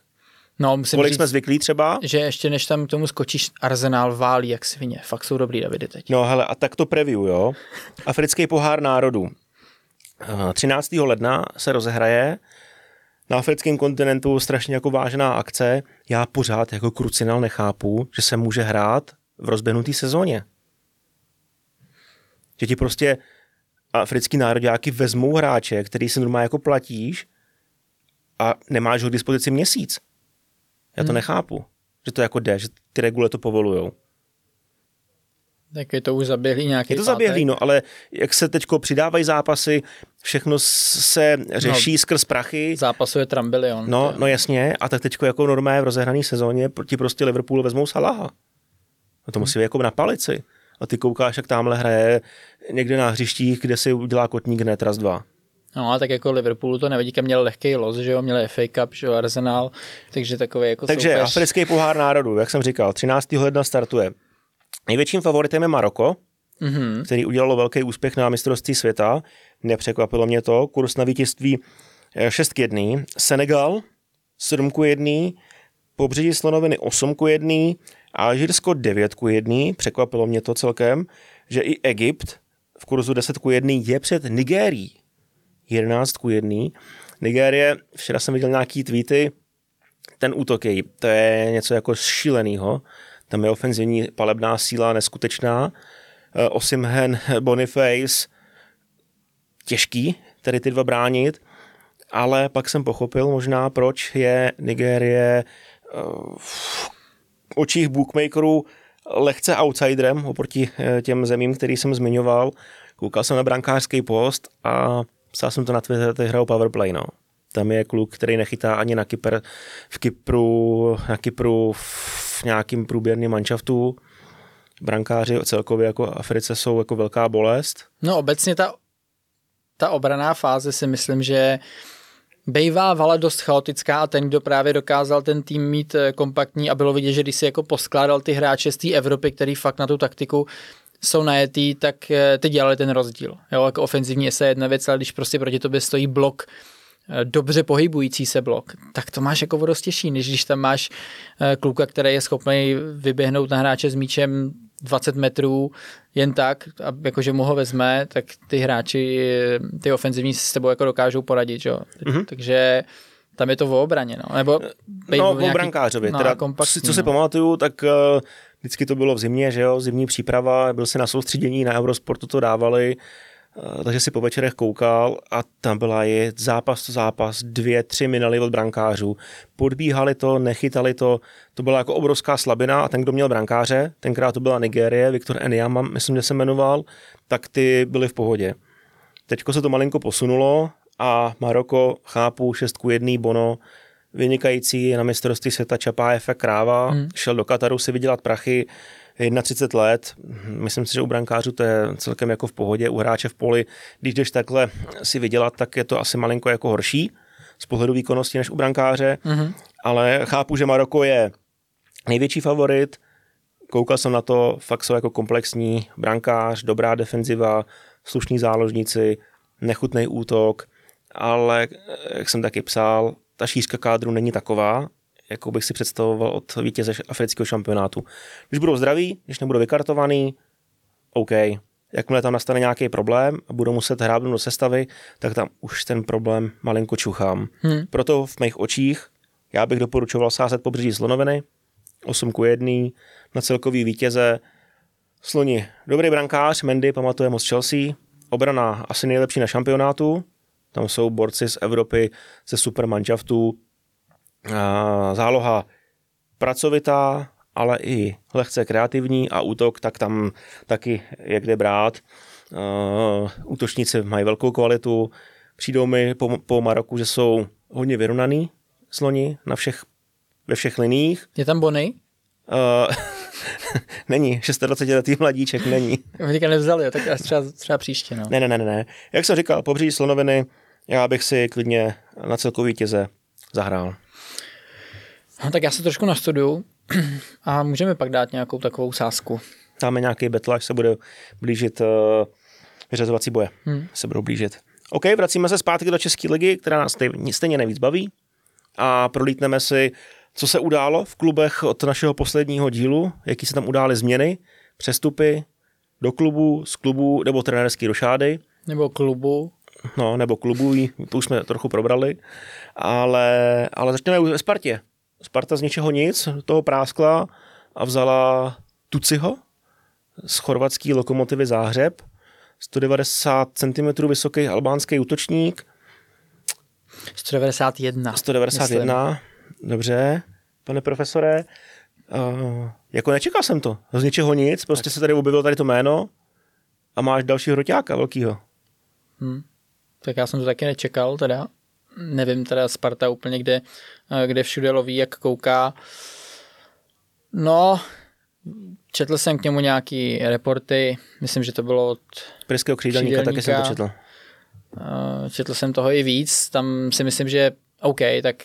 Speaker 2: No, musím
Speaker 1: Kolik
Speaker 2: říct,
Speaker 1: jsme zvyklí třeba?
Speaker 2: Že ještě než tam k tomu skočíš, Arsenal válí jak svině. Fakt jsou dobrý Davidy teď.
Speaker 1: No hele, a tak to preview, jo. Africký pohár národů. 13. Eh, ledna se rozehraje na africkém kontinentu strašně jako vážná akce. Já pořád jako krucinal nechápu, že se může hrát v rozběhnutý sezóně. Že ti prostě africký národňáky vezmou hráče, který si normálně jako platíš a nemáš ho k dispozici měsíc. Já to hmm. nechápu, že to jako jde, že ty regule to povolujou.
Speaker 2: Tak je to už zaběhlý nějaký
Speaker 1: Je to zaběhlý, no, ale jak se teď přidávají zápasy, všechno se řeší no, skrz prachy.
Speaker 2: Zápasu je trambilion.
Speaker 1: No, no jasně, a tak teď jako normálně v rozehrané sezóně proti prostě Liverpoolu vezmou Salaha. A to hmm. musí být jako na palici. A ty koukáš, jak tamhle hraje někde na hřištích, kde si udělá kotník hned raz dva.
Speaker 2: No a tak jako Liverpoolu to nevadí, kam měl lehký los, že jo, měl FA Cup, že jo, Arsenal, takže takový jako
Speaker 1: Takže
Speaker 2: soupeř.
Speaker 1: africký pohár národů, jak jsem říkal, 13. ledna startuje. Největším favoritem je Maroko, mm-hmm. který udělalo velký úspěch na mistrovství světa. Nepřekvapilo mě to. Kurz na vítězství 6 k 1. Senegal 7 k 1. Pobřeží Slonoviny 8 k 1. A Alžírsko 9 k 1. Překvapilo mě to celkem, že i Egypt v kurzu 10 k 1 je před Nigérií. 11 k 1. Nigérie, včera jsem viděl nějaký tweety, ten útok je, to je něco jako šíleného. Tam je ofenzivní palebná síla neskutečná. Eh, Osimhen, Boniface, těžký, tedy ty dva bránit, ale pak jsem pochopil možná, proč je Nigérie eh, v očích bookmakerů lehce outsiderem oproti eh, těm zemím, který jsem zmiňoval. koukal jsem na brankářský post a psal jsem to na Twitter, hrajou powerplay, no. Tam je kluk, který nechytá ani na Kypr, v Kypru, na Kypru v nějakým průběrným manšaftu. Brankáři celkově jako Africe jsou jako velká bolest.
Speaker 2: No obecně ta, ta obraná fáze si myslím, že Bejvá vala dost chaotická a ten, kdo právě dokázal ten tým mít eh, kompaktní a bylo vidět, že když si jako poskládal ty hráče z té Evropy, který fakt na tu taktiku jsou najetý, tak eh, ty dělali ten rozdíl. Jo, jako ofenzivní se jedna věc, ale když prostě proti tobě stojí blok, eh, dobře pohybující se blok, tak to máš jako o dost těžší, než když tam máš kluka, který je schopný vyběhnout na hráče s míčem 20 metrů jen tak, a jakože mu ho vezme, tak ty hráči, ty ofenzivní s tebou jako dokážou poradit, jo. Mm-hmm. Takže tam je to v obraně, no. Nebo
Speaker 1: no, v obrankářovi. No, teda, co si no. pamatuju, tak uh, vždycky to bylo v zimě, že jo, zimní příprava, byl si na soustředění, na Eurosportu to dávali, Eh, takže si po večerech koukal a tam byla je zápas to zápas, dvě, tři minely od brankářů. Podbíhali to, nechytali to, to byla jako obrovská slabina a ten, kdo měl brankáře, tenkrát to byla Nigérie, Viktor Enyama, myslím, že se jmenoval, tak ty byli v pohodě. Teďko se to malinko posunulo a Maroko, chápu, 6 k 1, Bono, vynikající na mistrovství světa čapá efekt kráva, hmm. šel do Kataru si vydělat prachy, 31 let, myslím si, že u brankářů to je celkem jako v pohodě, u hráče v poli, když jdeš takhle si vydělat, tak je to asi malinko jako horší z pohledu výkonnosti než u brankáře, mm-hmm. ale chápu, že Maroko je největší favorit, koukal jsem na to, fakt jsou jako komplexní brankář, dobrá defenziva, slušní záložníci, nechutný útok, ale jak jsem taky psal, ta šířka kádru není taková, jakou bych si představoval od vítěze afrického šampionátu. Když budou zdraví, když nebudou vykartovaný, OK. Jakmile tam nastane nějaký problém a budou muset hrát do sestavy, tak tam už ten problém malinko čuchám. Hmm. Proto v mých očích já bych doporučoval sázet pobřeží slonoviny, 8 k 1, na celkový vítěze. Sloni, dobrý brankář, Mendy, pamatuje moc Chelsea, obrana asi nejlepší na šampionátu, tam jsou borci z Evropy, ze super manšaftů, záloha pracovitá, ale i lehce kreativní a útok, tak tam taky je kde brát. Útočníci mají velkou kvalitu, přijdou mi po, po Maroku, že jsou hodně vyrovnaný sloni na všech, ve všech liních.
Speaker 2: Je tam Bony? Uh,
Speaker 1: není, 26 letý mladíček není.
Speaker 2: Teďka nevzali, jo, tak třeba, třeba příště. No.
Speaker 1: Ne, ne, ne, ne. Jak jsem říkal, pobříží slonoviny, já bych si klidně na celkový těze zahrál.
Speaker 2: No, tak já se trošku nastuduju a můžeme pak dát nějakou takovou sázku.
Speaker 1: Dáme nějaký battle, až se bude blížit uh, vyřazovací boje. Hmm. Se budou blížit. OK, vracíme se zpátky do České ligy, která nás stejně nejvíc baví a prolítneme si, co se událo v klubech od našeho posledního dílu, jaký se tam udály změny, přestupy do klubu, z klubu nebo trenérský rošády.
Speaker 2: Nebo klubu.
Speaker 1: No, nebo klubu, to už jsme trochu probrali, ale, ale začneme ve Spartě. Sparta z ničeho nic toho práskla a vzala Tuciho z chorvatský lokomotivy Záhřeb, 190 cm vysoký albánský útočník.
Speaker 2: 191.
Speaker 1: 191, myslím. dobře, pane profesore. Uh, jako nečekal jsem to, z ničeho nic, prostě tak. se tady objevilo tady to jméno a máš dalšího hroťáka velkýho.
Speaker 2: Hmm. Tak já jsem to taky nečekal teda nevím teda Sparta úplně, kde, eh, kde všude loví, jak kouká. No, četl jsem k němu nějaký reporty, myslím, že to bylo od
Speaker 1: Pražského křídelníka, taky jsem to četl.
Speaker 2: Eh, četl jsem toho i víc, tam si myslím, že OK, tak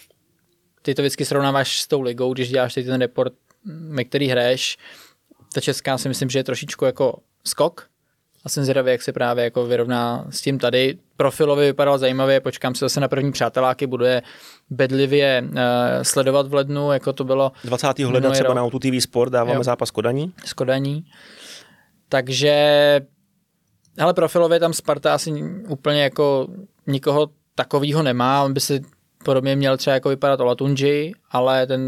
Speaker 2: ty to vždycky srovnáváš s tou ligou, když děláš ten report, me který hraješ. Ta česká si myslím, že je trošičku jako skok, a jsem zvědavý, jak se právě jako vyrovná s tím tady. Profilově vypadal zajímavě, počkám se zase na první přáteláky, budu je bedlivě uh, sledovat v lednu, jako to bylo.
Speaker 1: 20. ledna třeba rok. na Auto TV Sport dáváme jo. zápas Kodaní.
Speaker 2: S Kodaní. Takže, ale profilově tam Sparta asi úplně jako nikoho takového nemá, on by si podobně měl třeba jako vypadat o Latunji, ale ten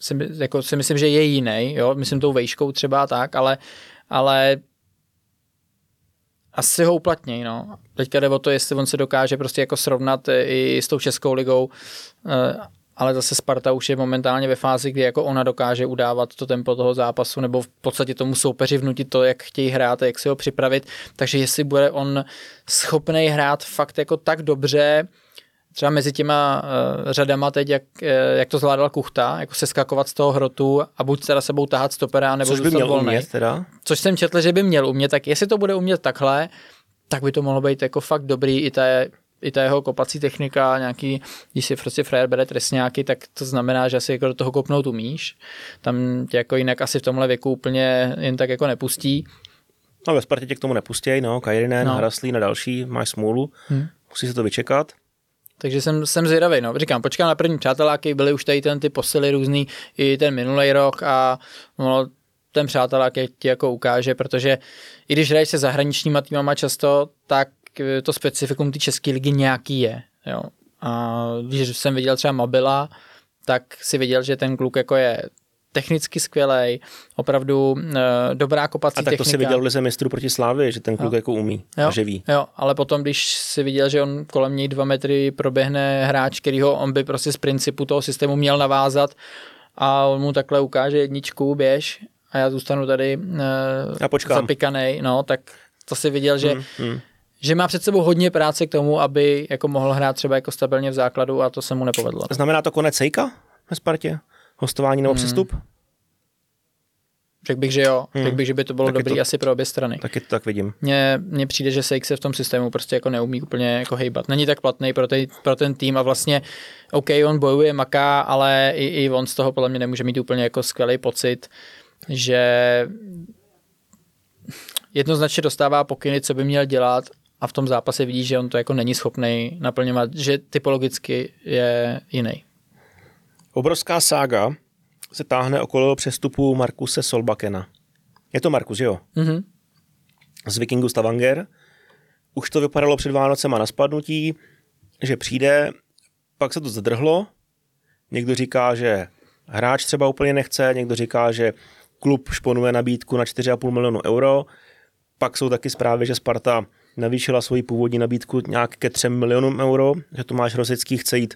Speaker 2: si, jako si myslím, že je jiný, jo, myslím tou vejškou třeba tak, ale, ale asi ho uplatněj, no. Teďka jde o to, jestli on se dokáže prostě jako srovnat i s tou českou ligou. Eh, ale zase Sparta už je momentálně ve fázi, kdy jako ona dokáže udávat to tempo toho zápasu nebo v podstatě tomu soupeři vnutit to, jak chtějí hrát a jak si ho připravit. Takže jestli bude on schopný hrát fakt jako tak dobře, třeba mezi těma uh, řadama teď, jak, uh, jak to zvládal Kuchta, jako se skakovat z toho hrotu a buď teda sebou tahat stopera, nebo
Speaker 1: Což by měl volnej. umět teda.
Speaker 2: Což jsem četl, že by měl umět, tak jestli to bude umět takhle, tak by to mohlo být jako fakt dobrý i té i ta jeho kopací technika, nějaký, když si prostě frajer bere trestňáky, tak to znamená, že asi jako do toho kopnout umíš. Tam tě jako jinak asi v tomhle věku úplně jen tak jako nepustí.
Speaker 1: No ve Spartě tě k tomu nepustí, no, Kajrinen, no. Hraslí na další, máš smůlu, hmm. musí se to vyčekat.
Speaker 2: Takže jsem, jsem zvědavý, no. Říkám, počkám na první přáteláky, byly už tady ten ty posily různý i ten minulý rok a no, ten přátelák je ti jako ukáže, protože i když hraješ se zahraničníma týmama často, tak to specifikum té české ligy nějaký je. Jo. A když jsem viděl třeba Mobila, tak si viděl, že ten kluk jako je technicky skvělý, opravdu e, dobrá kopací technika.
Speaker 1: A tak to
Speaker 2: si
Speaker 1: viděl v Lize mistrů proti Slávy, že ten kluk jo. jako umí
Speaker 2: jo.
Speaker 1: a že ví.
Speaker 2: Jo, ale potom, když si viděl, že on kolem něj dva metry proběhne hráč, který ho on by prostě z principu toho systému měl navázat a on mu takhle ukáže jedničku, běž a já zůstanu tady e, zapikanej, no, tak to si viděl, že hmm, hmm že má před sebou hodně práce k tomu, aby jako mohl hrát třeba jako stabilně v základu a to se mu nepovedlo.
Speaker 1: Znamená to konec Sejka ve Spartě? Hostování nebo hmm. přestup?
Speaker 2: Řekl bych, že jo. Hmm. Řekl bych, že by to bylo tak dobrý to, asi pro obě strany.
Speaker 1: Taky to tak vidím.
Speaker 2: Mně, mně přijde, že Sejk se v tom systému prostě jako neumí úplně jako hejbat. Není tak platný pro, tej, pro ten tým a vlastně OK, on bojuje, maká, ale i, i on z toho podle mě nemůže mít úplně jako skvělý pocit, že jednoznačně dostává pokyny, co by měl dělat a v tom zápase vidíš, že on to jako není schopný naplňovat, že typologicky je jiný.
Speaker 1: Obrovská sága se táhne okolo přestupu Markuse Solbakena. Je to Markus, jo? Mm-hmm. Z Vikingu Stavanger. Už to vypadalo před Vánocema na spadnutí, že přijde, pak se to zadrhlo. Někdo říká, že hráč třeba úplně nechce, někdo říká, že klub šponuje nabídku na 4,5 milionu euro. Pak jsou taky zprávy, že Sparta navýšila svoji původní nabídku nějak ke 3 milionům euro, že Tomáš Rosický chce jít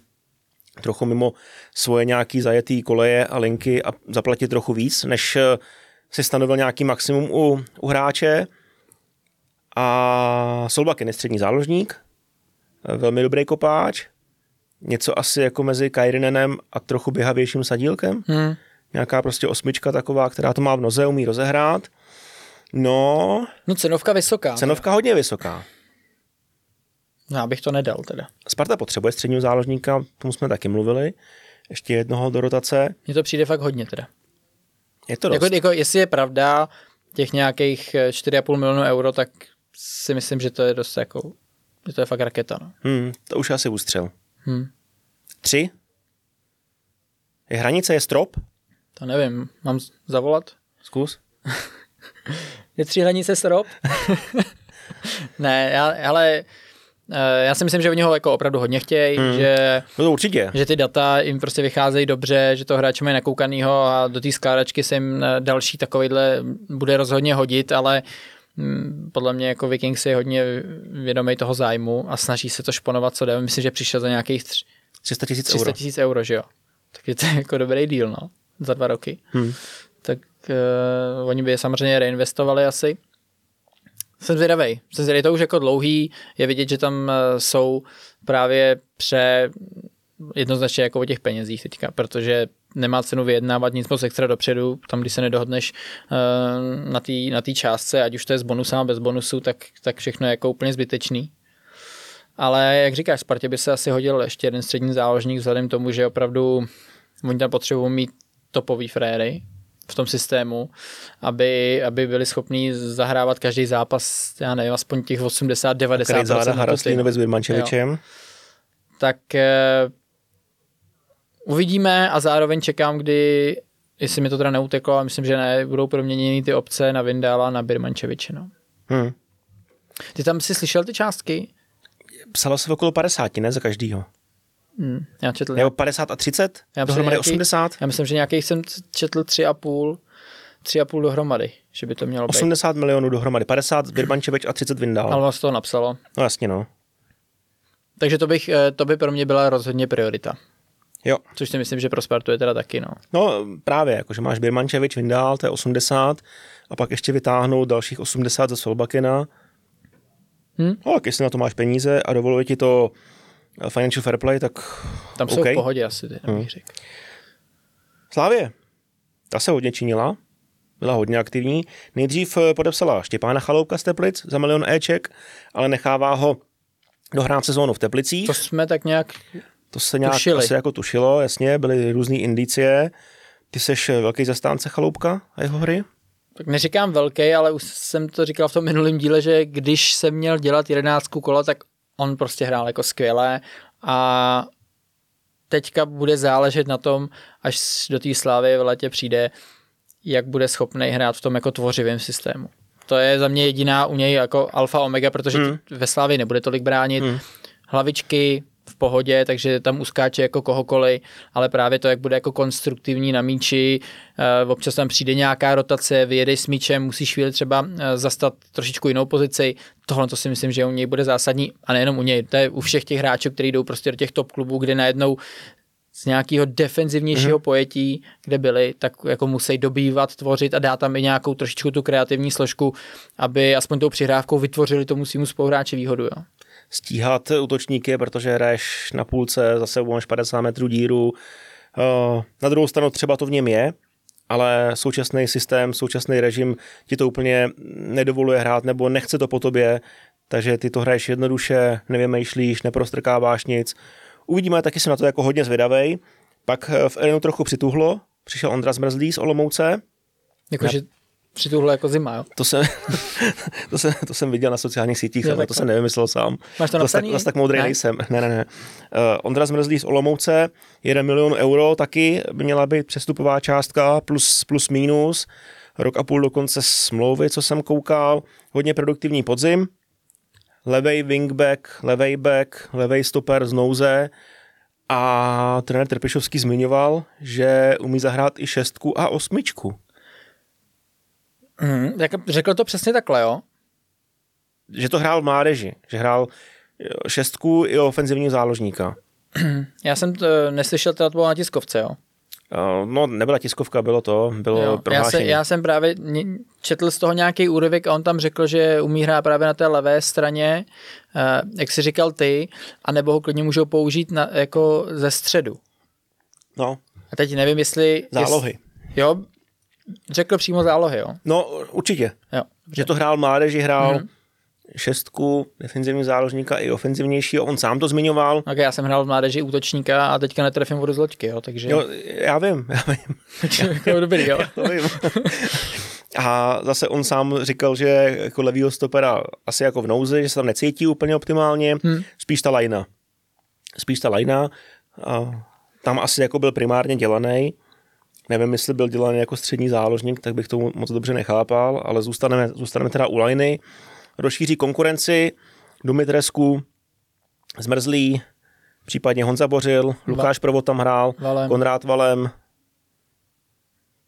Speaker 1: trochu mimo svoje nějaký zajetý koleje a linky a zaplatit trochu víc, než eh, si stanovil nějaký maximum u, u hráče. A Solbak je střední záložník, eh, velmi dobrý kopáč, něco asi jako mezi Kairinenem a trochu běhavějším sadílkem. Hmm. Nějaká prostě osmička taková, která to má v noze, umí rozehrát. No...
Speaker 2: No cenovka vysoká.
Speaker 1: Cenovka hodně vysoká.
Speaker 2: Já bych to nedal teda.
Speaker 1: Sparta potřebuje středního záložníka, tomu jsme taky mluvili. Ještě jednoho do rotace.
Speaker 2: Mně to přijde fakt hodně teda.
Speaker 1: Je to jako,
Speaker 2: dost. Jako, jako, jestli je pravda těch nějakých 4,5 milionu euro, tak si myslím, že to je dost jako, že to je fakt raketa. No.
Speaker 1: Hmm, to už asi ústřel. Hmm. Tři? Je hranice, je strop?
Speaker 2: To nevím, mám zavolat?
Speaker 1: Zkus.
Speaker 2: je tři hranice strop? ne, já, ale eh, já si myslím, že oni ho jako opravdu hodně chtějí, hmm. že,
Speaker 1: no to určitě.
Speaker 2: že ty data jim prostě vycházejí dobře, že to hráče mají nakoukanýho a do té skládačky se jim eh, další takovýhle bude rozhodně hodit, ale mm, podle mě jako Vikings je hodně vědomý toho zájmu a snaží se to šponovat, co jde. Myslím, že přišel za nějakých
Speaker 1: 300 tisíc euro. 300
Speaker 2: tisíc euro, že jo. Tak je to jako dobrý díl, no, za dva roky. Hmm tak uh, oni by je samozřejmě reinvestovali asi. Jsem zvědavý. Jsem zvědavý, to už jako dlouhý. Je vidět, že tam uh, jsou právě pře jednoznačně jako o těch penězích teďka, protože nemá cenu vyjednávat nic moc extra dopředu, tam když se nedohodneš uh, na té na částce, ať už to je s bonusem a bez bonusu, tak, tak všechno je jako úplně zbytečný. Ale jak říkáš, Spartě by se asi hodil ještě jeden střední záložník vzhledem tomu, že opravdu oni tam potřebují mít topový fréry, v tom systému, aby, aby byli schopní zahrávat každý zápas, já nevím, aspoň těch 80-90%.
Speaker 1: Záda Haraslínovi s Birmančevičem.
Speaker 2: Tak eh, uvidíme a zároveň čekám, kdy, jestli mi to teda neuteklo, ale myslím, že ne, budou proměněny ty obce na Vindala a na Birmančeviče. No. Hmm. Ty tam si slyšel ty částky?
Speaker 1: Psalo se okolo 50, ne za každýho.
Speaker 2: Hmm, já četl
Speaker 1: Nebo 50 a 30? Já dohromady nějaký, 80?
Speaker 2: Já myslím, že nějakých jsem četl 3,5 3,5 dohromady, že by to mělo
Speaker 1: 80 být. milionů dohromady, 50 Birbančevič a 30 Vindal.
Speaker 2: Ale vlastně to napsalo.
Speaker 1: No jasně, no.
Speaker 2: Takže to, bych, eh, to by pro mě byla rozhodně priorita.
Speaker 1: Jo.
Speaker 2: Což si myslím, že pro Spartu je teda taky, no.
Speaker 1: No právě, jakože máš Birmančevič, Vindál, to je 80, a pak ještě vytáhnout dalších 80 ze Solbakina. Hmm? No, tak jestli na to máš peníze a dovoluje ti to financial fair play, tak
Speaker 2: Tam jsou okay. v pohodě asi, ty, hmm. řekl.
Speaker 1: Slávě, ta se hodně činila, byla hodně aktivní. Nejdřív eh, podepsala Štěpána Chaloupka z Teplic za milion Eček, ale nechává ho dohrát sezónu v Teplicích.
Speaker 2: To jsme tak nějak
Speaker 1: To se nějak tušili. asi jako tušilo, jasně, byly různé indicie. Ty seš eh, velký zastánce Chaloupka a jeho hry?
Speaker 2: Tak neříkám velký, ale už jsem to říkal v tom minulém díle, že když jsem měl dělat jedenáctku kola, tak on prostě hrál jako skvěle a teďka bude záležet na tom, až do té slávy v letě přijde, jak bude schopný hrát v tom jako tvořivém systému. To je za mě jediná u něj jako alfa omega, protože hmm. ve Slávě nebude tolik bránit. Hmm. Hlavičky pohodě, takže tam uskáče jako kohokoliv, ale právě to, jak bude jako konstruktivní na míči, eh, občas tam přijde nějaká rotace, vyjedeš s míčem, musíš chvíli třeba eh, zastat trošičku jinou pozici, tohle to si myslím, že u něj bude zásadní a nejenom u něj, to je u všech těch hráčů, kteří jdou prostě do těch top klubů, kde najednou z nějakého defenzivnějšího mm-hmm. pojetí, kde byli, tak jako musí dobývat, tvořit a dát tam i nějakou trošičku tu kreativní složku, aby aspoň tou přihrávkou vytvořili tomu svýmu spoluhráči výhodu. Jo.
Speaker 1: Stíhat útočníky, protože hraješ na půlce, zase máš 50 metrů díru. Eh, na druhou stranu třeba to v něm je, ale současný systém, současný režim ti to úplně nedovoluje hrát nebo nechce to po tobě, takže ty to hraješ jednoduše, nevymýšlíš, neprostrkáváš nic Uvidíme, taky jsem na to jako hodně zvědavej. Pak eh, v Elenu trochu přituhlo, přišel Ondra Zmrzlý z Olomouce.
Speaker 2: Jakože přituhlo jako zima, jo?
Speaker 1: To jsem, to jsem, to jsem viděl na sociálních sítích, jo, ale to, to jsem nevymyslel sám.
Speaker 2: Máš to?
Speaker 1: Zase tak, tak moudrý ne? nejsem. Ne, ne, ne. Uh, Ondra Zmrzlý z Olomouce, 1 milion euro taky by měla být přestupová částka plus, plus minus. Rok a půl do konce smlouvy, co jsem koukal. Hodně produktivní podzim levej wingback, levej back, levej stoper z nouze a trenér Trpišovský zmiňoval, že umí zahrát i šestku a osmičku.
Speaker 2: Mm, jak řekl to přesně takhle, jo?
Speaker 1: Že to hrál v mládeži, že hrál šestku i ofenzivního záložníka.
Speaker 2: Já jsem to neslyšel teda to na tiskovce, jo?
Speaker 1: Eh, no, nebyla tiskovka, bylo to, bylo jo,
Speaker 2: prohlášení. Já, se, já jsem právě četl z toho nějaký úryvek a on tam řekl, že umí hrát právě na té levé straně, eh, jak jsi říkal ty, a nebo ho klidně můžou použít na, jako ze středu.
Speaker 1: No.
Speaker 2: A teď nevím, jestli...
Speaker 1: Zálohy.
Speaker 2: Jestli, jo, řekl přímo zálohy, jo?
Speaker 1: No, určitě.
Speaker 2: Jo.
Speaker 1: Že to hrál mládeži, hrál mm-hmm šestku defenzivního záložníka i ofenzivnějšího, on sám to zmiňoval.
Speaker 2: Tak já jsem hrál v mládeži útočníka a teďka netrefím vodu z loďky, jo, takže...
Speaker 1: Jo, já vím, já vím.
Speaker 2: jako dobrý, jo.
Speaker 1: já to vím. A zase on sám říkal, že jako levýho stopera asi jako v nouzi, že se tam necítí úplně optimálně, hmm. spíš ta lajna. Spíš ta lajna. A tam asi jako byl primárně dělaný. Nevím, jestli byl dělaný jako střední záložník, tak bych to moc dobře nechápal, ale zůstaneme, zůstaneme teda u lajny rozšíří konkurenci, Dumitresku, Zmrzlý, případně Honza Bořil, Lukáš Provod tam hrál, Valem. Konrád Valem.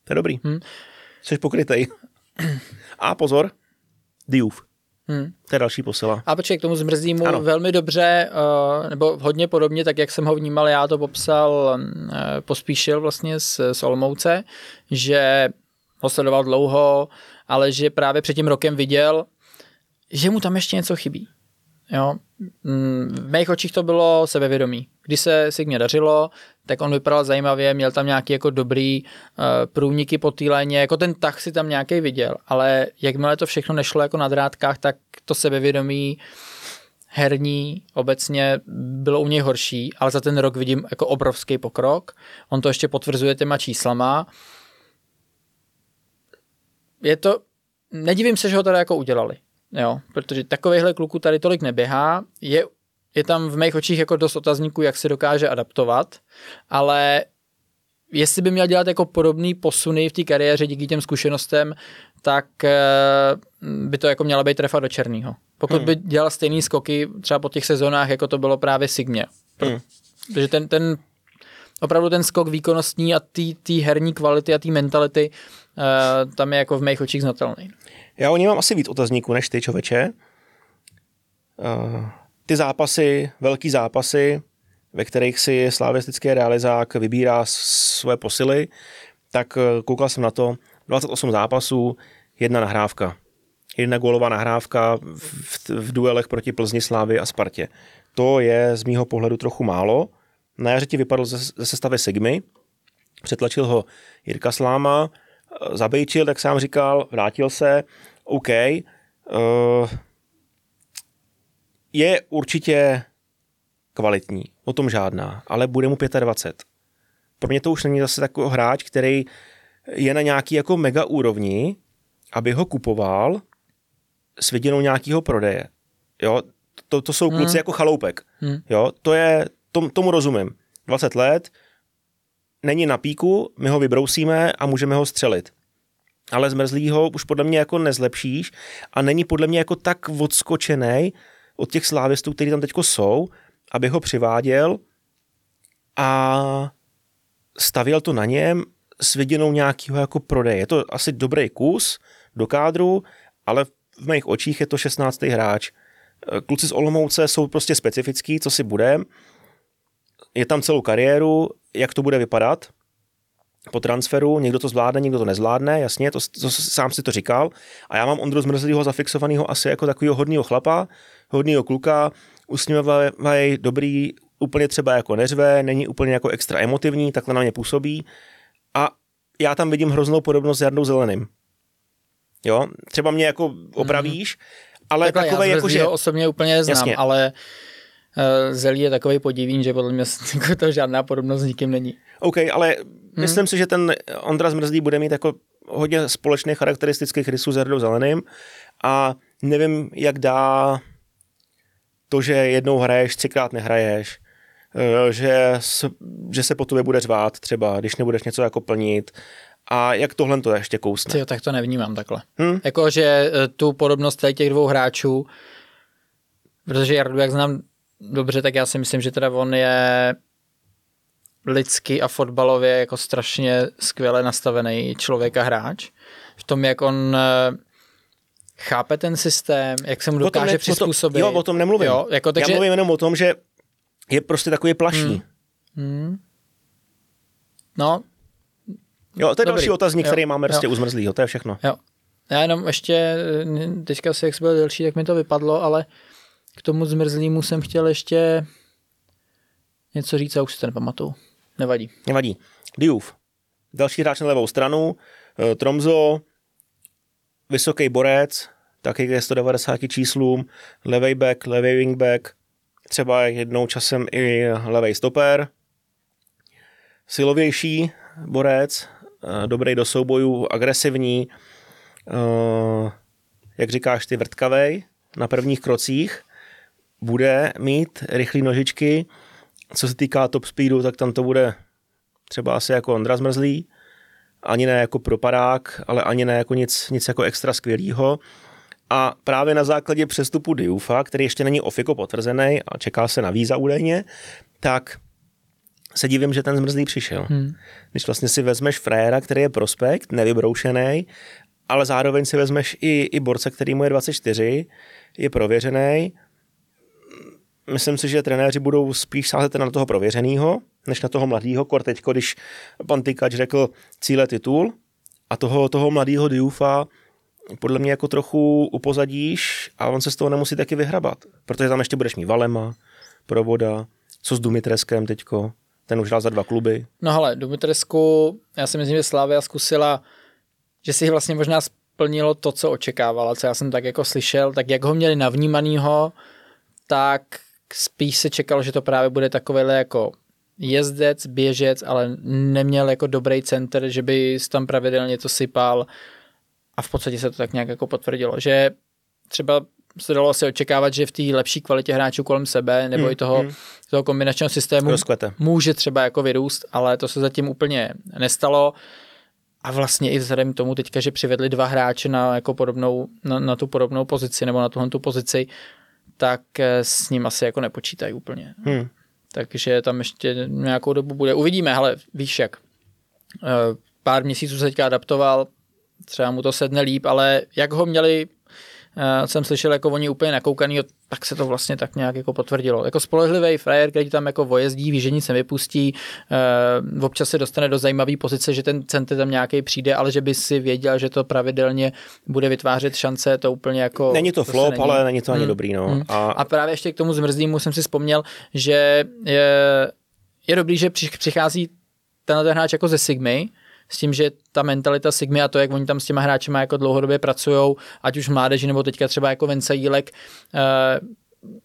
Speaker 1: To je dobrý. Hmm. Jsi pokrytej. A pozor, Diouf. Hmm. To je další posila.
Speaker 2: A počkej, k tomu zmrzlímu ano. velmi dobře, uh, nebo hodně podobně, tak jak jsem ho vnímal, já to popsal, uh, pospíšil vlastně z, z Olmouce, že ho sledoval dlouho, ale že právě před tím rokem viděl, že mu tam ještě něco chybí. Jo. Mm, v mých očích to bylo sebevědomí. Když se Signě dařilo, tak on vypadal zajímavě, měl tam nějaký jako dobrý uh, průniky po té léně, jako ten tah si tam nějaký viděl, ale jakmile to všechno nešlo jako na drátkách, tak to sebevědomí herní obecně bylo u něj horší, ale za ten rok vidím jako obrovský pokrok. On to ještě potvrzuje těma číslama. Je to, nedivím se, že ho teda jako udělali. Jo, protože takovýhle kluku tady tolik neběhá. Je, je tam v mých očích jako dost otazníků, jak se dokáže adaptovat, ale jestli by měl dělat jako podobný posuny v té kariéře díky těm zkušenostem, tak eh, by to jako měla být trefa do černého. Pokud hmm. by dělal stejný skoky třeba po těch sezónách, jako to bylo právě Sigmě. Hmm. Protože ten, ten opravdu ten skok výkonnostní a té herní kvality a té mentality uh, tam je jako v mých očích znatelný.
Speaker 1: Já o ní mám asi víc otazníků než ty, čověče. Uh, ty zápasy, velký zápasy, ve kterých si slavistický realizák vybírá svoje posily, tak eh, koukal jsem na to, 28 zápasů, jedna nahrávka. Jedna gólová nahrávka v, v duelech proti Plzni, Slávy a Spartě. To je z mýho pohledu trochu málo. Na jaře ti vypadl ze, ze sestavy Sigmy, přetlačil ho Jirka Sláma, eh, zabejčil, tak sám říkal, vrátil se, OK, uh, je určitě kvalitní, o tom žádná, ale bude mu 25. Pro mě to už není zase takový hráč, který je na nějaký jako mega úrovni, aby ho kupoval s viděnou nějakého prodeje. Jo, to, to jsou kluci hmm. jako chaloupek. Hmm. Jo, to je, tom, tomu rozumím. 20 let, není na píku, my ho vybrousíme a můžeme ho střelit. Ale zmrzlýho už podle mě jako nezlepšíš a není podle mě jako tak odskočený od těch slávistů, kteří tam teďko jsou, aby ho přiváděl a stavěl to na něm s viděnou nějakého jako prodeje. Je to asi dobrý kus do kádru, ale v mých očích je to 16. hráč. Kluci z Olomouce jsou prostě specifický, co si bude. Je tam celou kariéru, jak to bude vypadat po transferu, někdo to zvládne, někdo to nezvládne, jasně, to, to sám si to říkal. A já mám Ondru Zmrzlýho zafixovaného asi jako takového hodného chlapa, hodného kluka, usměvavý, dobrý, úplně třeba jako neřve, není úplně jako extra emotivní, takhle na mě působí. A já tam vidím hroznou podobnost s Jardou Zeleným. Jo, třeba mě jako opravíš, mm. ale
Speaker 2: Takhle
Speaker 1: takové jako, že...
Speaker 2: osobně úplně znám, Jasně. ale uh, Zelí je takový podivín, že podle mě jako to žádná podobnost s nikým není.
Speaker 1: OK, ale hmm. myslím si, že ten Ondra Zmrzlý bude mít jako hodně společných charakteristických rysů s Jardou Zeleným a nevím, jak dá to, že jednou hraješ, třikrát nehraješ, eh, že, že se po tobě bude řvát třeba, když nebudeš něco jako plnit a jak tohle to ještě kousne.
Speaker 2: Tyjo, tak to nevnímám takhle. Hmm? Jako, že eh, tu podobnost těch dvou hráčů, protože Jardu, jak znám dobře, tak já si myslím, že teda on je lidsky a fotbalově jako strašně skvěle nastavený člověk a hráč. V tom, jak on eh, chápe ten systém, jak se mu dokáže o tom přizpůsobit.
Speaker 1: Jo, o tom nemluvím. Jo, jako, takže... Já mluvím jenom o tom, že je prostě takový plaší. Hmm. Hmm.
Speaker 2: No.
Speaker 1: Jo, to je Dobrý. další otazník, jo. který máme prostě jo. uzmrzlýho, to je všechno.
Speaker 2: Jo. Já jenom ještě, teďka si, jak byl delší, tak mi to vypadlo, ale k tomu zmrzlýmu jsem chtěl ještě něco říct a už si to nepamatuju. Nevadí.
Speaker 1: Nevadí. Diouf. Další hráč na levou stranu. Eh, Tromzo, vysoký borec, taky ke 190 číslům, levý back, levý wingback, třeba jednou časem i levý stoper, silovější borec, eh, dobrý do soubojů, agresivní, eh, jak říkáš ty, vrtkavej na prvních krocích, bude mít rychlé nožičky, co se týká top speedu, tak tam to bude třeba asi jako Ondra Zmrzlý, ani ne jako propadák, ale ani ne jako nic, nic jako extra skvělého. A právě na základě přestupu Diufa, který ještě není ofiko potvrzený a čeká se na víza údajně, tak se divím, že ten zmrzlý přišel. Hmm. Když vlastně si vezmeš fréra, který je prospekt, nevybroušený, ale zároveň si vezmeš i, i borce, který mu je 24, je prověřený, myslím si, že trenéři budou spíš sázet na toho prověřeného, než na toho mladého. Kor teď, když pan Tykač řekl cíle titul a toho, toho mladého Diufa podle mě jako trochu upozadíš a on se z toho nemusí taky vyhrabat, protože tam ještě budeš mít Valema, Provoda, co s Dumitreskem teďko, ten už hrál za dva kluby.
Speaker 2: No hele, Dumitresku, já si myslím, že Slávia zkusila, že si vlastně možná splnilo to, co očekávala, co já jsem tak jako slyšel, tak jak ho měli navnímanýho, tak spíš se čekalo, že to právě bude takovýhle jako jezdec, běžec, ale neměl jako dobrý center, že by tam pravidelně to sypal a v podstatě se to tak nějak jako potvrdilo, že třeba se dalo asi očekávat, že v té lepší kvalitě hráčů kolem sebe nebo hmm, i toho, hmm. toho kombinačního systému
Speaker 1: Rozkvete.
Speaker 2: může třeba jako vyrůst, ale to se zatím úplně nestalo. A vlastně i vzhledem k tomu teďka, že přivedli dva hráče na, jako podobnou, na, na tu podobnou pozici nebo na tuhle tu pozici, tak eh, s ním asi jako nepočítají úplně. Hmm. Takže tam ještě nějakou dobu bude. Uvidíme, ale víš jak. Eh, pár měsíců se teďka adaptoval, třeba mu to sedne líp, ale jak ho měli uh, jsem slyšel jako oni úplně nakoukaný, tak se to vlastně tak nějak jako potvrdilo. Jako spolehlivý frajer, který tam jako vojezdí, ví, že nic nevypustí, uh, občas se dostane do zajímavé pozice, že ten center tam nějaký přijde, ale že by si věděl, že to pravidelně bude vytvářet šance, to úplně jako...
Speaker 1: Není to, to flop, není. ale není to ani hmm. dobrý. No. Hmm.
Speaker 2: A... a právě ještě k tomu zmrzlýmu jsem si vzpomněl, že je, je dobrý, že přichází tenhle hráč jako ze Sigmy, s tím, že ta mentalita Sigmy a to, jak oni tam s těma hráči jako dlouhodobě pracují, ať už mládeži nebo teďka třeba jako Vence Jílek, eh,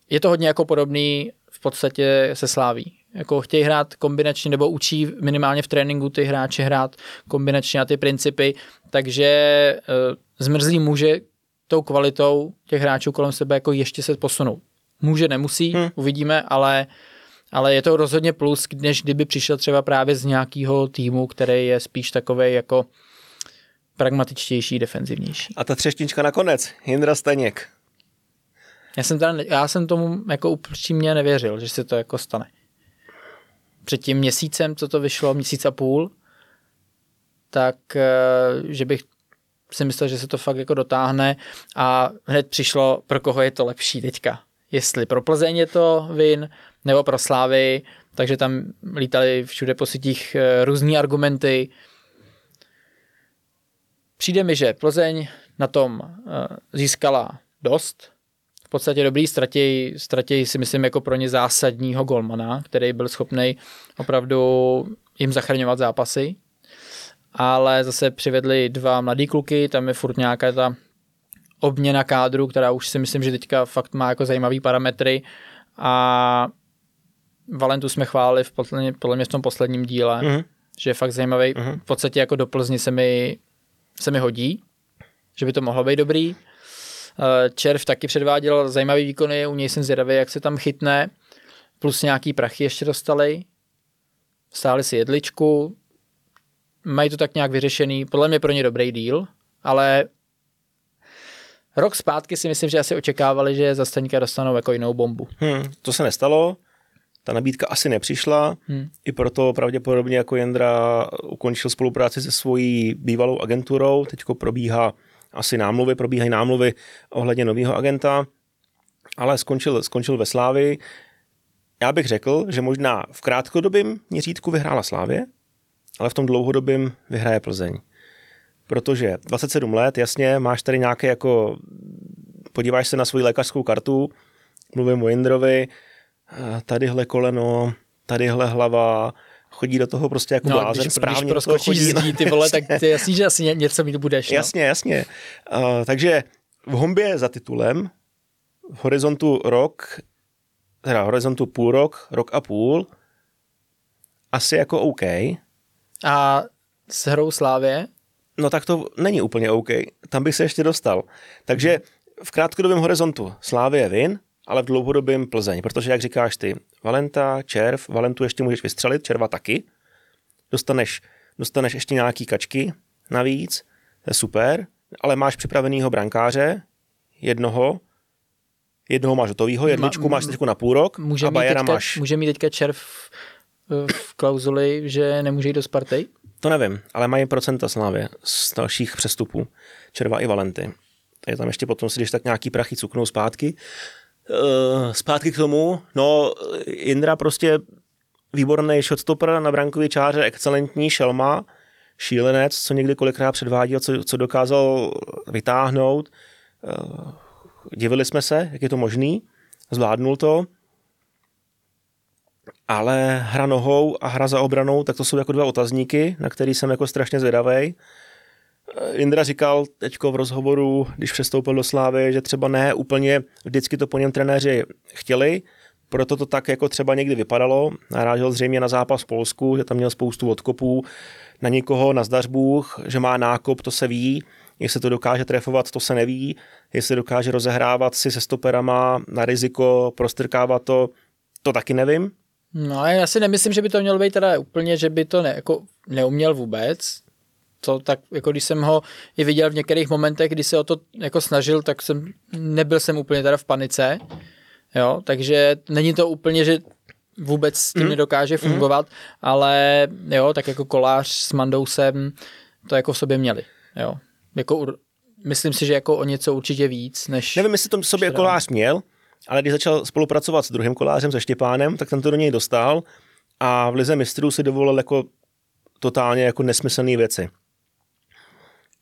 Speaker 2: je to hodně jako podobný v podstatě se sláví. Jako chtějí hrát kombinačně nebo učí minimálně v tréninku ty hráči hrát kombinačně na ty principy, takže eh, zmrzlý může tou kvalitou těch hráčů kolem sebe jako ještě se posunout. Může, nemusí, hmm. uvidíme, ale ale je to rozhodně plus, než kdyby přišel třeba právě z nějakého týmu, který je spíš takový jako pragmatičtější, defenzivnější.
Speaker 1: A ta třešnička nakonec, Jindra Staněk.
Speaker 2: Já jsem, teda, já jsem tomu jako upřímně nevěřil, že se to jako stane. Před tím měsícem, co to vyšlo, měsíc a půl, tak eh, že bych si myslel, že se to fakt jako dotáhne a hned přišlo, pro koho je to lepší teďka. Jestli pro Plzeň je to vin, nebo pro Slávy, takže tam lítali všude po sítích eh, různý argumenty. Přijde mi, že Plzeň na tom eh, získala dost, v podstatě dobrý, ztratěj, ztratěj si myslím jako pro ně zásadního golmana, který byl schopný opravdu jim zachraňovat zápasy, ale zase přivedli dva mladý kluky, tam je furt nějaká ta obměna kádru, která už si myslím, že teďka fakt má jako zajímavý parametry. A Valentu jsme chválili v podle, podle mě v tom posledním díle, mm-hmm. že je fakt zajímavý. Mm-hmm. V podstatě jako do Plzni se mi, se mi hodí, že by to mohlo být dobrý. Eh, Červ taky předváděl zajímavý výkony, u něj jsem zvědavý, jak se tam chytne. Plus nějaký prachy ještě dostali. Stáli si jedličku. Mají to tak nějak vyřešený. Podle mě pro ně dobrý díl, ale rok zpátky si myslím, že asi očekávali, že za Staňka dostanou jako jinou bombu.
Speaker 1: Hmm, to se nestalo. Ta nabídka asi nepřišla, hmm. i proto pravděpodobně jako Jendra ukončil spolupráci se svojí bývalou agenturou, teďko probíhá asi námluvy, probíhají námluvy ohledně nového agenta, ale skončil, skončil ve Slávi. Já bych řekl, že možná v krátkodobém měřítku vyhrála Slávě, ale v tom dlouhodobém vyhraje Plzeň. Protože 27 let, jasně, máš tady nějaké jako, podíváš se na svoji lékařskou kartu, mluvím o Jindrovi, tadyhle koleno, tadyhle hlava, chodí do toho prostě jako no, blázen,
Speaker 2: když, správně když chodí. Zdí, ty vole, tak ty jasný, že asi něco mít budeš. No?
Speaker 1: Jasně, jasně. Uh, takže v hombě za titulem, v horizontu rok, teda horizontu půl rok, rok a půl, asi jako OK.
Speaker 2: A s hrou Slávě?
Speaker 1: No tak to není úplně OK. Tam bych se ještě dostal. Takže v krátkodobém horizontu Slávě je vin, ale v dlouhodobém Plzeň, protože jak říkáš ty, Valenta, Červ, Valentu ještě můžeš vystřelit, Červa taky, dostaneš, dostaneš ještě nějaký kačky navíc, to je super, ale máš připravenýho brankáře, jednoho, jednoho máš hotovýho, jedličku máš teď na půl rok může a Bajera teďka, máš.
Speaker 2: Může mít teďka Červ v klauzuli, že nemůže jít do Sparty?
Speaker 1: To nevím, ale mají procenta slávy z dalších přestupů. Červa i Valenty. Je tam ještě potom si, když tak nějaký prachy cuknou zpátky. Uh, zpátky k tomu, no Indra prostě výborný shotstopper na brankový čáře, excelentní šelma, šílenec, co někdy kolikrát předváděl, co, co dokázal vytáhnout. Uh, divili jsme se, jak je to možný, zvládnul to, ale hra nohou a hra za obranou, tak to jsou jako dva otazníky, na který jsem jako strašně zvědavý. Indra říkal teďko v rozhovoru, když přestoupil do Slávy, že třeba ne úplně vždycky to po něm trenéři chtěli, proto to tak jako třeba někdy vypadalo. Narážel zřejmě na zápas v Polsku, že tam měl spoustu odkopů, na někoho na zdařbůh, že má nákop, to se ví, jestli to dokáže trefovat, to se neví, jestli dokáže rozehrávat si se stoperama na riziko, prostrkávat to, to taky nevím.
Speaker 2: No já si nemyslím, že by to mělo být teda úplně, že by to ne, jako neuměl vůbec, to tak, jako když jsem ho i viděl v některých momentech, kdy se o to jako snažil, tak jsem, nebyl jsem úplně teda v panice, jo, takže není to úplně, že vůbec s tím mm. nedokáže mhm. fungovat, mm. ale jo, tak jako kolář s Mandousem to jako v sobě měli, jo. Jako myslím si, že jako o něco určitě víc, než...
Speaker 1: Nevím, jestli to sobě kolář měl, ale když začal spolupracovat s druhým kolářem, se Štěpánem, tak ten to do něj dostal a v Lize mistrů si dovolil jako totálně jako nesmyslné věci.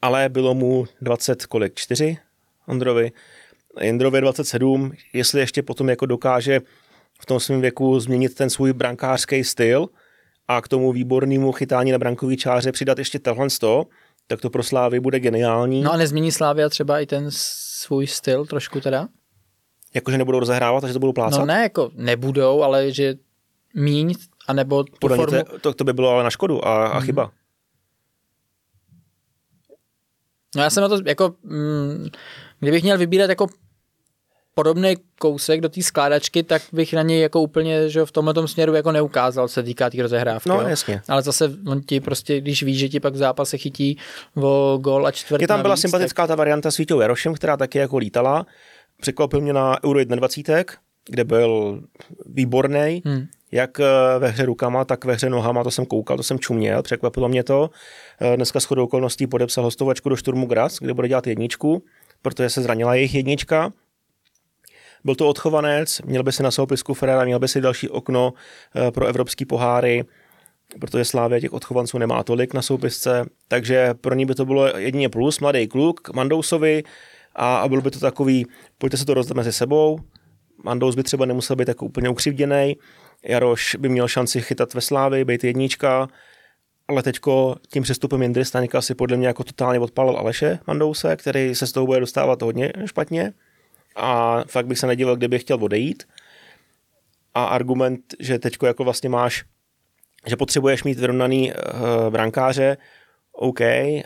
Speaker 1: Ale bylo mu 20 kolik? 4 Ondrovi. Jindrovi 27, jestli ještě potom jako dokáže v tom svém věku změnit ten svůj brankářský styl a k tomu výbornému chytání na brankový čáře přidat ještě tohle sto, tak to pro Slávy bude geniální.
Speaker 2: No a nezmění Slávia třeba i ten svůj styl trošku teda?
Speaker 1: Jakože nebudou rozehrávat, takže to budou plácat?
Speaker 2: No ne, jako nebudou, ale že míň, anebo tu formu...
Speaker 1: to, to by bylo ale na škodu a, a mm. chyba.
Speaker 2: No já jsem na to, jako, mm, kdybych měl vybírat jako podobný kousek do té skládačky, tak bych na něj jako úplně že v tomhle směru jako neukázal, se týká té rozehrávky.
Speaker 1: No, jo. jasně.
Speaker 2: Ale zase on ti prostě, když víš, že ti pak v zápase chytí o gol a čtvrt
Speaker 1: Je tam byla
Speaker 2: navíc,
Speaker 1: sympatická
Speaker 2: tak...
Speaker 1: ta varianta s Vítou Jarošem, která taky jako lítala. Překvapil mě na Euro 21, kde byl výborný, hmm. jak eh, ve hře rukama, tak ve hře nohama, to jsem koukal, to jsem čuměl, překvapilo mě to. Eh, dneska shodou okolností podepsal hostovačku do Šturmu Graz, kde bude dělat jedničku, protože se zranila jejich jednička. Byl to odchovanec, měl by si na soupisku Ferrara, měl by si další okno eh, pro evropský poháry, protože Slávě těch odchovanců nemá tolik na soupisce, takže pro ní by to bylo jedině plus, mladý kluk Mandousovi a, a byl by to takový, pojďte se to rozdat mezi sebou, Mandous by třeba nemusel být tak úplně ukřivděný, Jaroš by měl šanci chytat ve Slávy, být jednička, ale teďko tím přestupem Jindry Staňka si podle mě jako totálně odpalil Aleše Mandouse, který se z toho bude dostávat hodně špatně a fakt bych se nedíval, kdyby chtěl odejít. A argument, že teď jako vlastně máš, že potřebuješ mít vyrovnaný uh, brankáře, OK,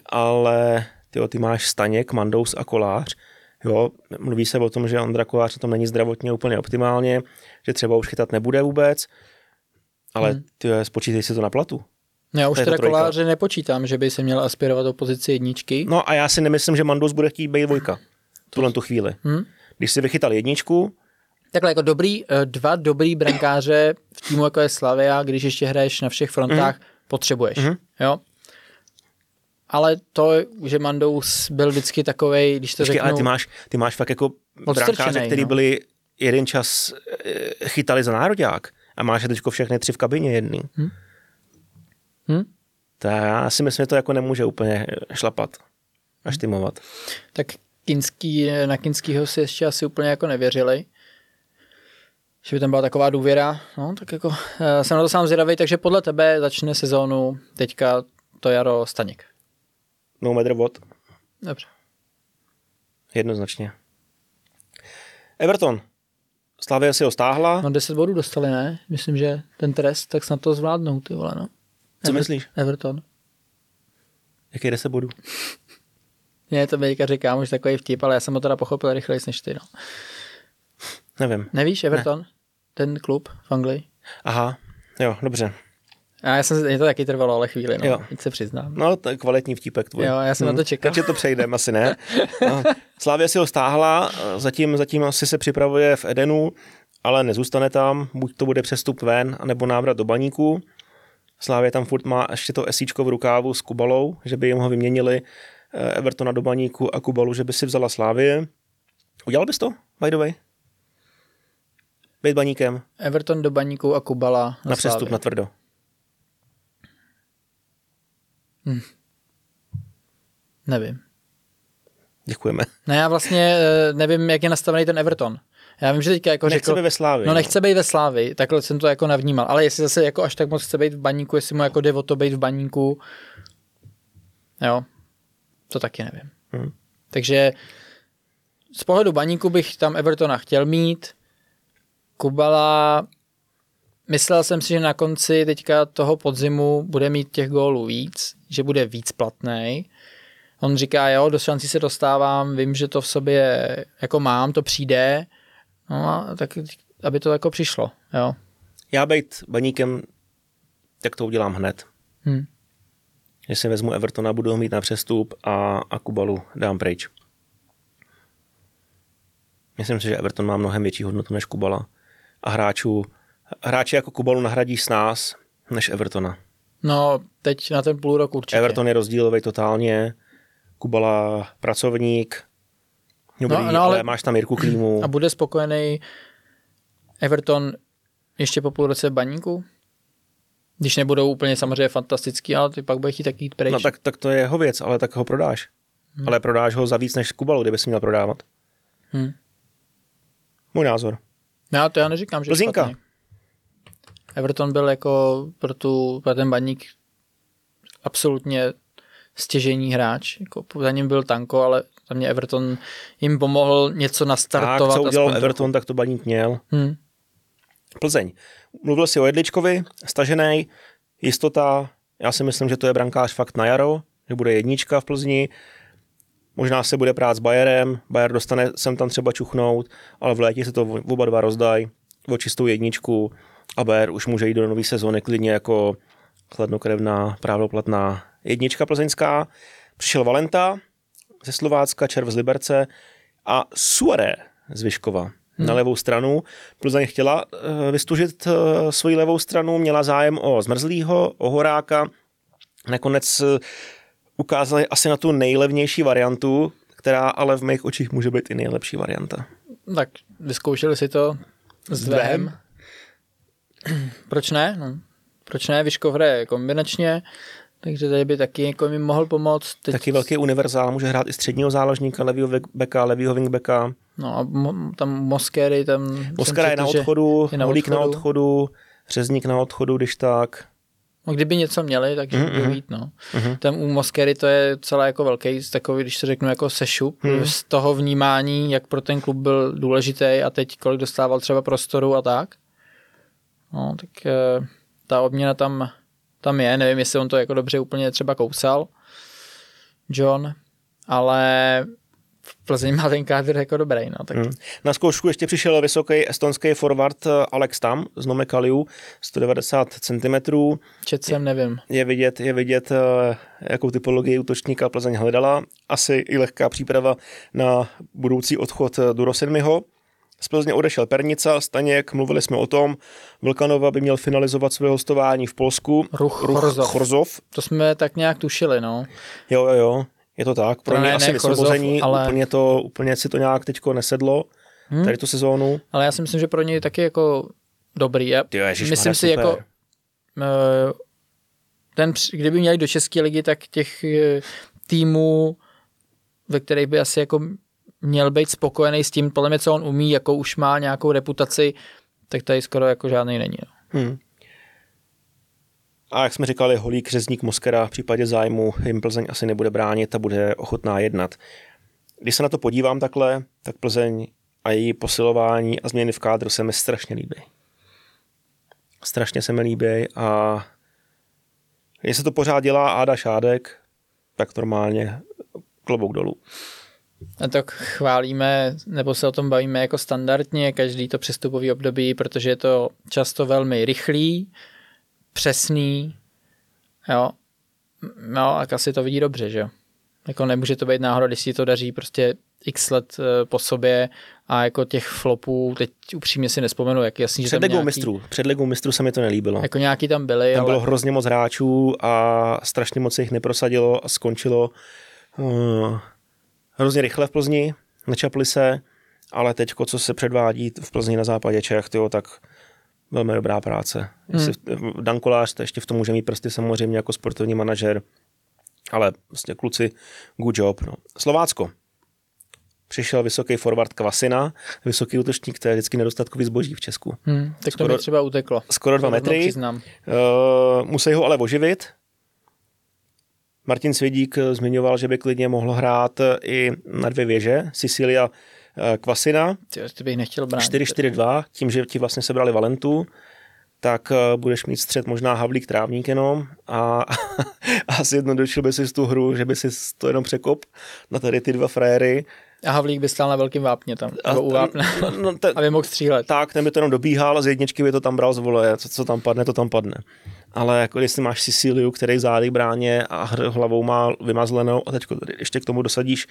Speaker 1: ale tyjo, ty máš Staněk, Mandous a Kolář. Jo, mluví se o tom, že Ondra Kolář na tom není zdravotně úplně optimálně, že třeba už chytat nebude vůbec, ale hmm. ty spočítej si to na platu.
Speaker 2: Já už teda koláře nepočítám, že by se měl aspirovat do pozici jedničky.
Speaker 1: No a já si nemyslím, že Mandous bude chtít být dvojka. Tuhle tu chvíli. Hmm? Když si vychytal jedničku,
Speaker 2: Takhle jako dobrý, eh, dva dobrý brankáře v týmu jako je Slavia, když ještě hraješ na všech frontách, mm. potřebuješ. Mm. Jo? Ale to, že Mandous byl vždycky takový, když to Ještě, řeknu...
Speaker 1: ale ty máš, ty máš fakt jako brankáře, který no. byli jeden čas eh, chytali za národák a máš je teďko všechny tři v kabině jedný. Hmm? Hmm? Tak já si myslím, že to jako nemůže úplně šlapat a štimovat.
Speaker 2: Tak Kinský, na Kinskýho si ještě asi úplně jako nevěřili, že by tam byla taková důvěra. No, tak jako uh, jsem na to sám zvědavý, takže podle tebe začne sezónu teďka to jaro Staněk.
Speaker 1: No matter what.
Speaker 2: Dobře.
Speaker 1: Jednoznačně. Everton. Slavia si ho stáhla.
Speaker 2: No 10 bodů dostali, ne? Myslím, že ten trest, tak snad to zvládnou, ty vole, no.
Speaker 1: Co Ever- myslíš?
Speaker 2: Everton.
Speaker 1: Jaký 10 bodů?
Speaker 2: Mě to teďka říkám už takový vtip, ale já jsem ho teda pochopil rychleji než ty. No.
Speaker 1: Nevím.
Speaker 2: Nevíš Everton? Ne. Ten klub v Anglii?
Speaker 1: Aha, jo, dobře.
Speaker 2: A já jsem, mě to taky trvalo, ale chvíli, no, jo. Teď se přiznám.
Speaker 1: No, to je kvalitní vtípek tvůj.
Speaker 2: Jo, já jsem hmm. na to čekal.
Speaker 1: Takže to přejdeme, asi ne. No, Slávě si ho stáhla, zatím, zatím asi se připravuje v Edenu, ale nezůstane tam, buď to bude přestup ven, nebo návrat do baníku. Slávě tam furt má ještě to esíčko v rukávu s Kubalou, že by jim ho vyměnili Eh, Evertona do baníku a Kubalu, že by si vzala Slávie. Udělal bys to, by the way? Být baníkem.
Speaker 2: Everton do baníku a Kubala
Speaker 1: na, na přestup na tvrdo.
Speaker 2: Hm. Nevím.
Speaker 1: Děkujeme.
Speaker 2: Ne, já vlastně eh, nevím, jak je nastavený ten Everton. Já vím, že teďka jako
Speaker 1: nechce
Speaker 2: řekl...
Speaker 1: být ve Slávi.
Speaker 2: No, nechce být ve Slávi, takhle jsem to jako navnímal. Ale jestli zase jako až tak moc chce být v baníku, jestli mu jako jde o to být v baníku, jo, to taky nevím. Hmm. Takže z pohledu baníku bych tam Evertona chtěl mít. Kubala, myslel jsem si, že na konci teďka toho podzimu bude mít těch gólů víc, že bude víc platný. On říká, jo, do šancí se dostávám, vím, že to v sobě jako mám, to přijde, no a tak, aby to jako přišlo, jo.
Speaker 1: Já být baníkem, tak to udělám hned. Hmm že si vezmu Evertona, budu ho mít na přestup a, a Kubalu dám pryč. Myslím si, že Everton má mnohem větší hodnotu než Kubala. A hráčů, hráči jako Kubalu nahradí s nás než Evertona.
Speaker 2: No, teď na ten půl rok určitě.
Speaker 1: Everton je rozdílový totálně. Kubala pracovník, dobrý, no, no, ale... máš tam Jirku Klímu.
Speaker 2: A bude spokojený Everton ještě po půl roce baníku? Když nebudou úplně samozřejmě fantastický, ale ty pak bude chtít taky jít pryč.
Speaker 1: No tak, tak to je jeho věc, ale tak ho prodáš. Hmm. Ale prodáš ho za víc než Kubalu, kdyby si měl prodávat. Hmm. Můj názor.
Speaker 2: Já to já neříkám, že
Speaker 1: Plzinka. Špatný.
Speaker 2: Everton byl jako pro, tu, pro ten baník absolutně stěžení hráč. Jako za ním byl Tanko, ale za mě Everton jim pomohl něco nastartovat. Tak,
Speaker 1: co udělal Everton, tak to baník měl. Hmm. Plzeň. Mluvil si o Jedličkovi, stažený, jistota, já si myslím, že to je brankář fakt na jaro, že bude jednička v Plzni, možná se bude prát s Bayerem, Bayer dostane sem tam třeba čuchnout, ale v létě se to oba dva rozdají o čistou jedničku a Bayer už může jít do nové sezóny klidně jako chladnokrevná, právoplatná jednička plzeňská. Přišel Valenta ze Slovácka, Červ z Liberce a Suare z Vyškova hmm. na levou stranu. Plzeň chtěla uh, vystužit uh, svoji levou stranu, měla zájem o Zmrzlýho, o Horáka. Nakonec uh, ukázali asi na tu nejlevnější variantu, která ale v mých očích může být i nejlepší varianta.
Speaker 2: Tak vyzkoušeli si to s dvehem. Proč ne? No. Proč ne? Vyškov hraje kombinačně, takže tady by taky jako mi mohl pomoct.
Speaker 1: Teď... Taky velký univerzál, může hrát i středního záložníka, levýho beka, levýho wingbacka.
Speaker 2: No a mo- tam Moskery, tam...
Speaker 1: Moskera je na odchodu, je na Holík odchodu. na odchodu, Řezník na odchodu, když tak.
Speaker 2: No, kdyby něco měli, takže mm-hmm. by být, no. Mm-hmm. Ten u Moskery to je celé jako velký, takový, když se řeknu, jako sešup mm. z toho vnímání, jak pro ten klub byl důležitý a teď kolik dostával třeba prostoru a tak. No, tak e, ta obměna tam, tam je, nevím, jestli on to jako dobře úplně třeba kousal, John, ale v Plzeň má ten kádr jako dobrý. No, tak. Hmm.
Speaker 1: Na zkoušku ještě přišel vysoký estonský forward eh, Alex Tam z Nomekaliu, 190 cm.
Speaker 2: Čet jsem, nevím.
Speaker 1: Je vidět, je vidět, eh, jakou typologii útočníka Plzeň hledala. Asi i lehká příprava na budoucí odchod eh, Duro Sedmiho. Z Plzně odešel Pernica, Staněk, mluvili jsme o tom. Vlkanova by měl finalizovat své hostování v Polsku.
Speaker 2: Ruch, Ruch Chorzov.
Speaker 1: Chorzov.
Speaker 2: To jsme tak nějak tušili, no.
Speaker 1: Jo, jo, jo. Je to tak, pro mě asi vysvobození, ale... úplně, to, úplně si to nějak teďko nesedlo, hmm. tady tu sezónu.
Speaker 2: Ale já si myslím, že pro něj taky jako dobrý. Já
Speaker 1: Ty ježiš,
Speaker 2: myslím si
Speaker 1: super.
Speaker 2: jako eh, ten, kdyby měli do České ligy, tak těch eh, týmů, ve kterých by asi jako měl být spokojený s tím, podle mě, co on umí, jako už má nějakou reputaci, tak tady skoro jako žádný není. No. Hmm.
Speaker 1: A jak jsme říkali, Holík, Řezník, Moskera v případě zájmu jim Plzeň asi nebude bránit a bude ochotná jednat. Když se na to podívám takhle, tak Plzeň a její posilování a změny v kádru se mi strašně líbí. Strašně se mi líbí a jestli to pořád dělá Áda Šádek, tak normálně klobouk dolů.
Speaker 2: A tak chválíme, nebo se o tom bavíme jako standardně, každý to přestupový období, protože je to často velmi rychlý, přesný, jo, no a asi to vidí dobře, že jo. Jako nemůže to být náhoda, když si to daří prostě x let eh, po sobě a jako těch flopů, teď upřímně si nespomenu, jak jasný,
Speaker 1: Před legou nějaký... mistrů, před legou mistrů se mi to nelíbilo.
Speaker 2: Jako nějaký tam byly,
Speaker 1: Tam ale... bylo hrozně moc hráčů a strašně moc se jich neprosadilo a skončilo uh, hrozně rychle v Plzni, nečapli se, ale teďko, co se předvádí v Plzni na západě Čech, tyjo, tak velmi dobrá práce. Hmm. Dan Kolář to ještě v tom může mít prsty samozřejmě jako sportovní manažer, ale prostě kluci, good job. No. Slovácko. Přišel vysoký forward Kvasina, vysoký útočník, to je vždycky nedostatkový zboží v Česku.
Speaker 2: Hmm, tak skoro, to mi třeba uteklo.
Speaker 1: Skoro dva metry. Uh, musí ho ale oživit. Martin Svědík zmiňoval, že by klidně mohl hrát i na dvě věže. Sicilia Eh, Kvasina.
Speaker 2: Ty bych nechtěl brát.
Speaker 1: 4-4-2, tím, že ti vlastně sebrali Valentu, tak eh, budeš mít střed možná Havlík Trávník jenom a, a zjednodušil by si tu hru, že by si to jenom překop na tady ty dva frajery.
Speaker 2: A Havlík by stál na velkým vápně tam, a, nebo u vápne, no, no, ten, aby mohl střílet.
Speaker 1: Tak, ten by to jenom dobíhal a z jedničky by to tam bral z vole, co, co tam padne, to tam padne. Ale jako jestli máš Sicíliu, který zády bráně a hlavou má vymazlenou a teď ještě k tomu dosadíš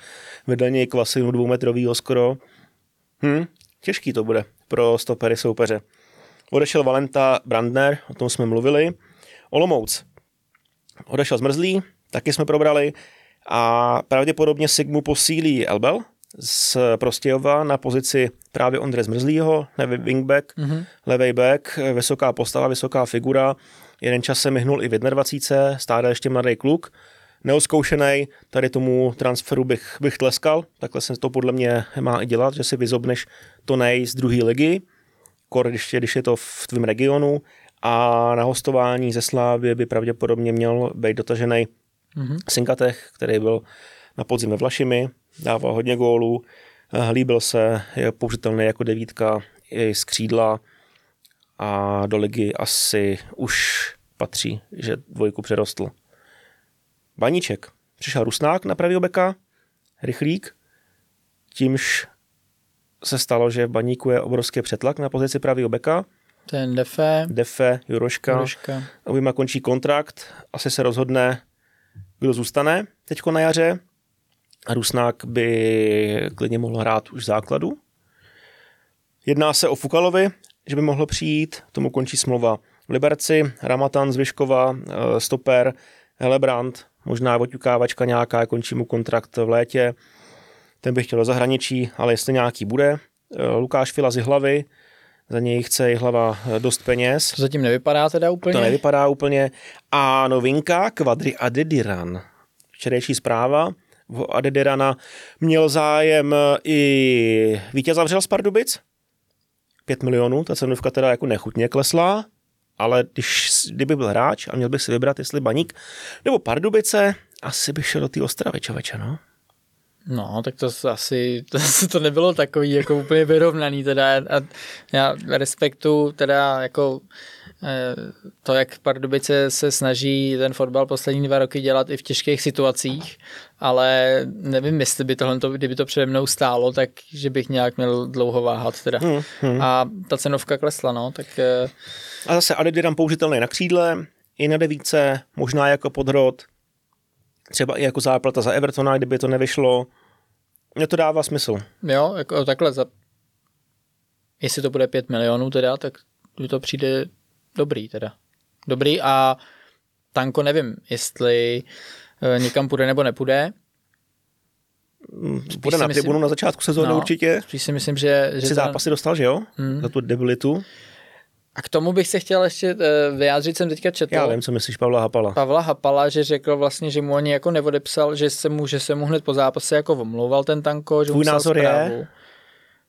Speaker 1: vedle něj kvasinu dvoumetrovýho skoro, hm, těžký to bude pro stopery soupeře. Odešel Valenta Brandner, o tom jsme mluvili. Olomouc. Odešel Zmrzlý, taky jsme probrali. A pravděpodobně Sigmu posílí Elbel z Prostějova na pozici právě Ondře Zmrzlýho, levý wingback, mm-hmm. levý back, vysoká postava, vysoká figura. Jeden čas se myhnul i v 21, stále ještě mladý kluk, neoskoušený, tady tomu transferu bych, bych tleskal, takhle se to podle mě má i dělat, že si vyzobneš to nej z druhé ligy, kor, když, když je to v tvém regionu. A na hostování ze Slávy by pravděpodobně měl být dotažený mm-hmm. Sinkatech, který byl na podzim ve Vlašimi, dával hodně gólů, líbil se, je použitelný jako devítka, i z křídla a do ligy asi už patří, že dvojku přerostl. Baníček. Přišel Rusnák na pravý beka, rychlík, tímž se stalo, že v Baníku je obrovský přetlak na pozici pravého beka.
Speaker 2: Ten Defe.
Speaker 1: Defe, Juroška. Juroška. Končí kontrakt, asi se rozhodne, kdo zůstane teďko na jaře. A Rusnák by klidně mohl hrát už základu. Jedná se o Fukalovi, že by mohlo přijít, tomu končí smlouva v Liberci, Ramatan Zvyškova, eh, stoper, Helebrand, možná oťukávačka nějaká, končí mu kontrakt v létě, ten by chtěl do zahraničí, ale jestli nějaký bude. Eh, Lukáš Fila z hlavy, za něj chce hlava eh, dost peněz.
Speaker 2: To zatím nevypadá teda úplně?
Speaker 1: To nevypadá úplně. A novinka Kvadri Adediran. Včerejší zpráva, v Adedirana měl zájem i vítěz zavřel z Pardubic. 5 milionů, ta cenovka teda jako nechutně klesla, ale když, kdyby byl hráč a měl bych si vybrat, jestli Baník nebo Pardubice, asi bych šel do té Ostravy, čověče, no.
Speaker 2: No, tak to asi, to, to nebylo takový jako úplně vyrovnaný teda a já respektu teda jako to, jak Pardubice se snaží ten fotbal poslední dva roky dělat i v těžkých situacích, ale nevím, jestli by tohle, kdyby to přede mnou stálo, tak že bych nějak měl dlouho váhat teda. Hmm, hmm. A ta cenovka klesla, no, tak... Eh,
Speaker 1: a zase Adediram použitelný na křídle, i na devíce, možná jako podhrod, třeba i jako záplata za Evertona, kdyby to nevyšlo. Mně to dává smysl.
Speaker 2: Jo, jako takhle za... Jestli to bude 5 milionů teda, tak mi to přijde dobrý teda. Dobrý a Tanko nevím, jestli e, někam půjde nebo nepůjde.
Speaker 1: Spíš Bude na myslím, tribunu na začátku sezóny no, určitě.
Speaker 2: Spíš si myslím, že... že
Speaker 1: Tři ten... zápasy dostal, že jo? Hmm. Za tu debilitu.
Speaker 2: A k tomu bych se chtěl ještě uh, vyjádřit, jsem teďka četl.
Speaker 1: Já vím, co myslíš Pavla Hapala.
Speaker 2: Pavla Hapala, že řekl vlastně, že mu ani jako neodepsal, že se mu, že se mu hned po zápase jako omlouval ten tanko, že
Speaker 1: Tvůj názor zprávu. je?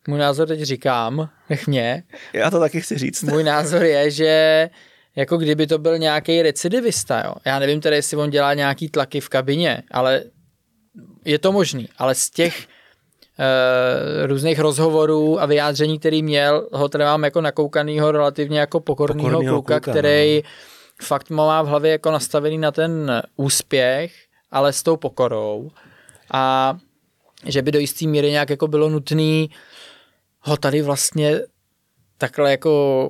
Speaker 2: Můj názor teď říkám, nech mě.
Speaker 1: Já to taky chci říct.
Speaker 2: Můj názor je, že jako kdyby to byl nějaký recidivista, jo. Já nevím tedy, jestli on dělá nějaký tlaky v kabině, ale je to možný, ale z těch Eh, různých rozhovorů a vyjádření, který měl, ho teda mám jako nakoukanýho relativně jako pokorného, pokornýho kluka, kluka, který no. fakt má v hlavě jako nastavený na ten úspěch, ale s tou pokorou. A že by do jisté míry nějak jako bylo nutné ho tady vlastně takhle jako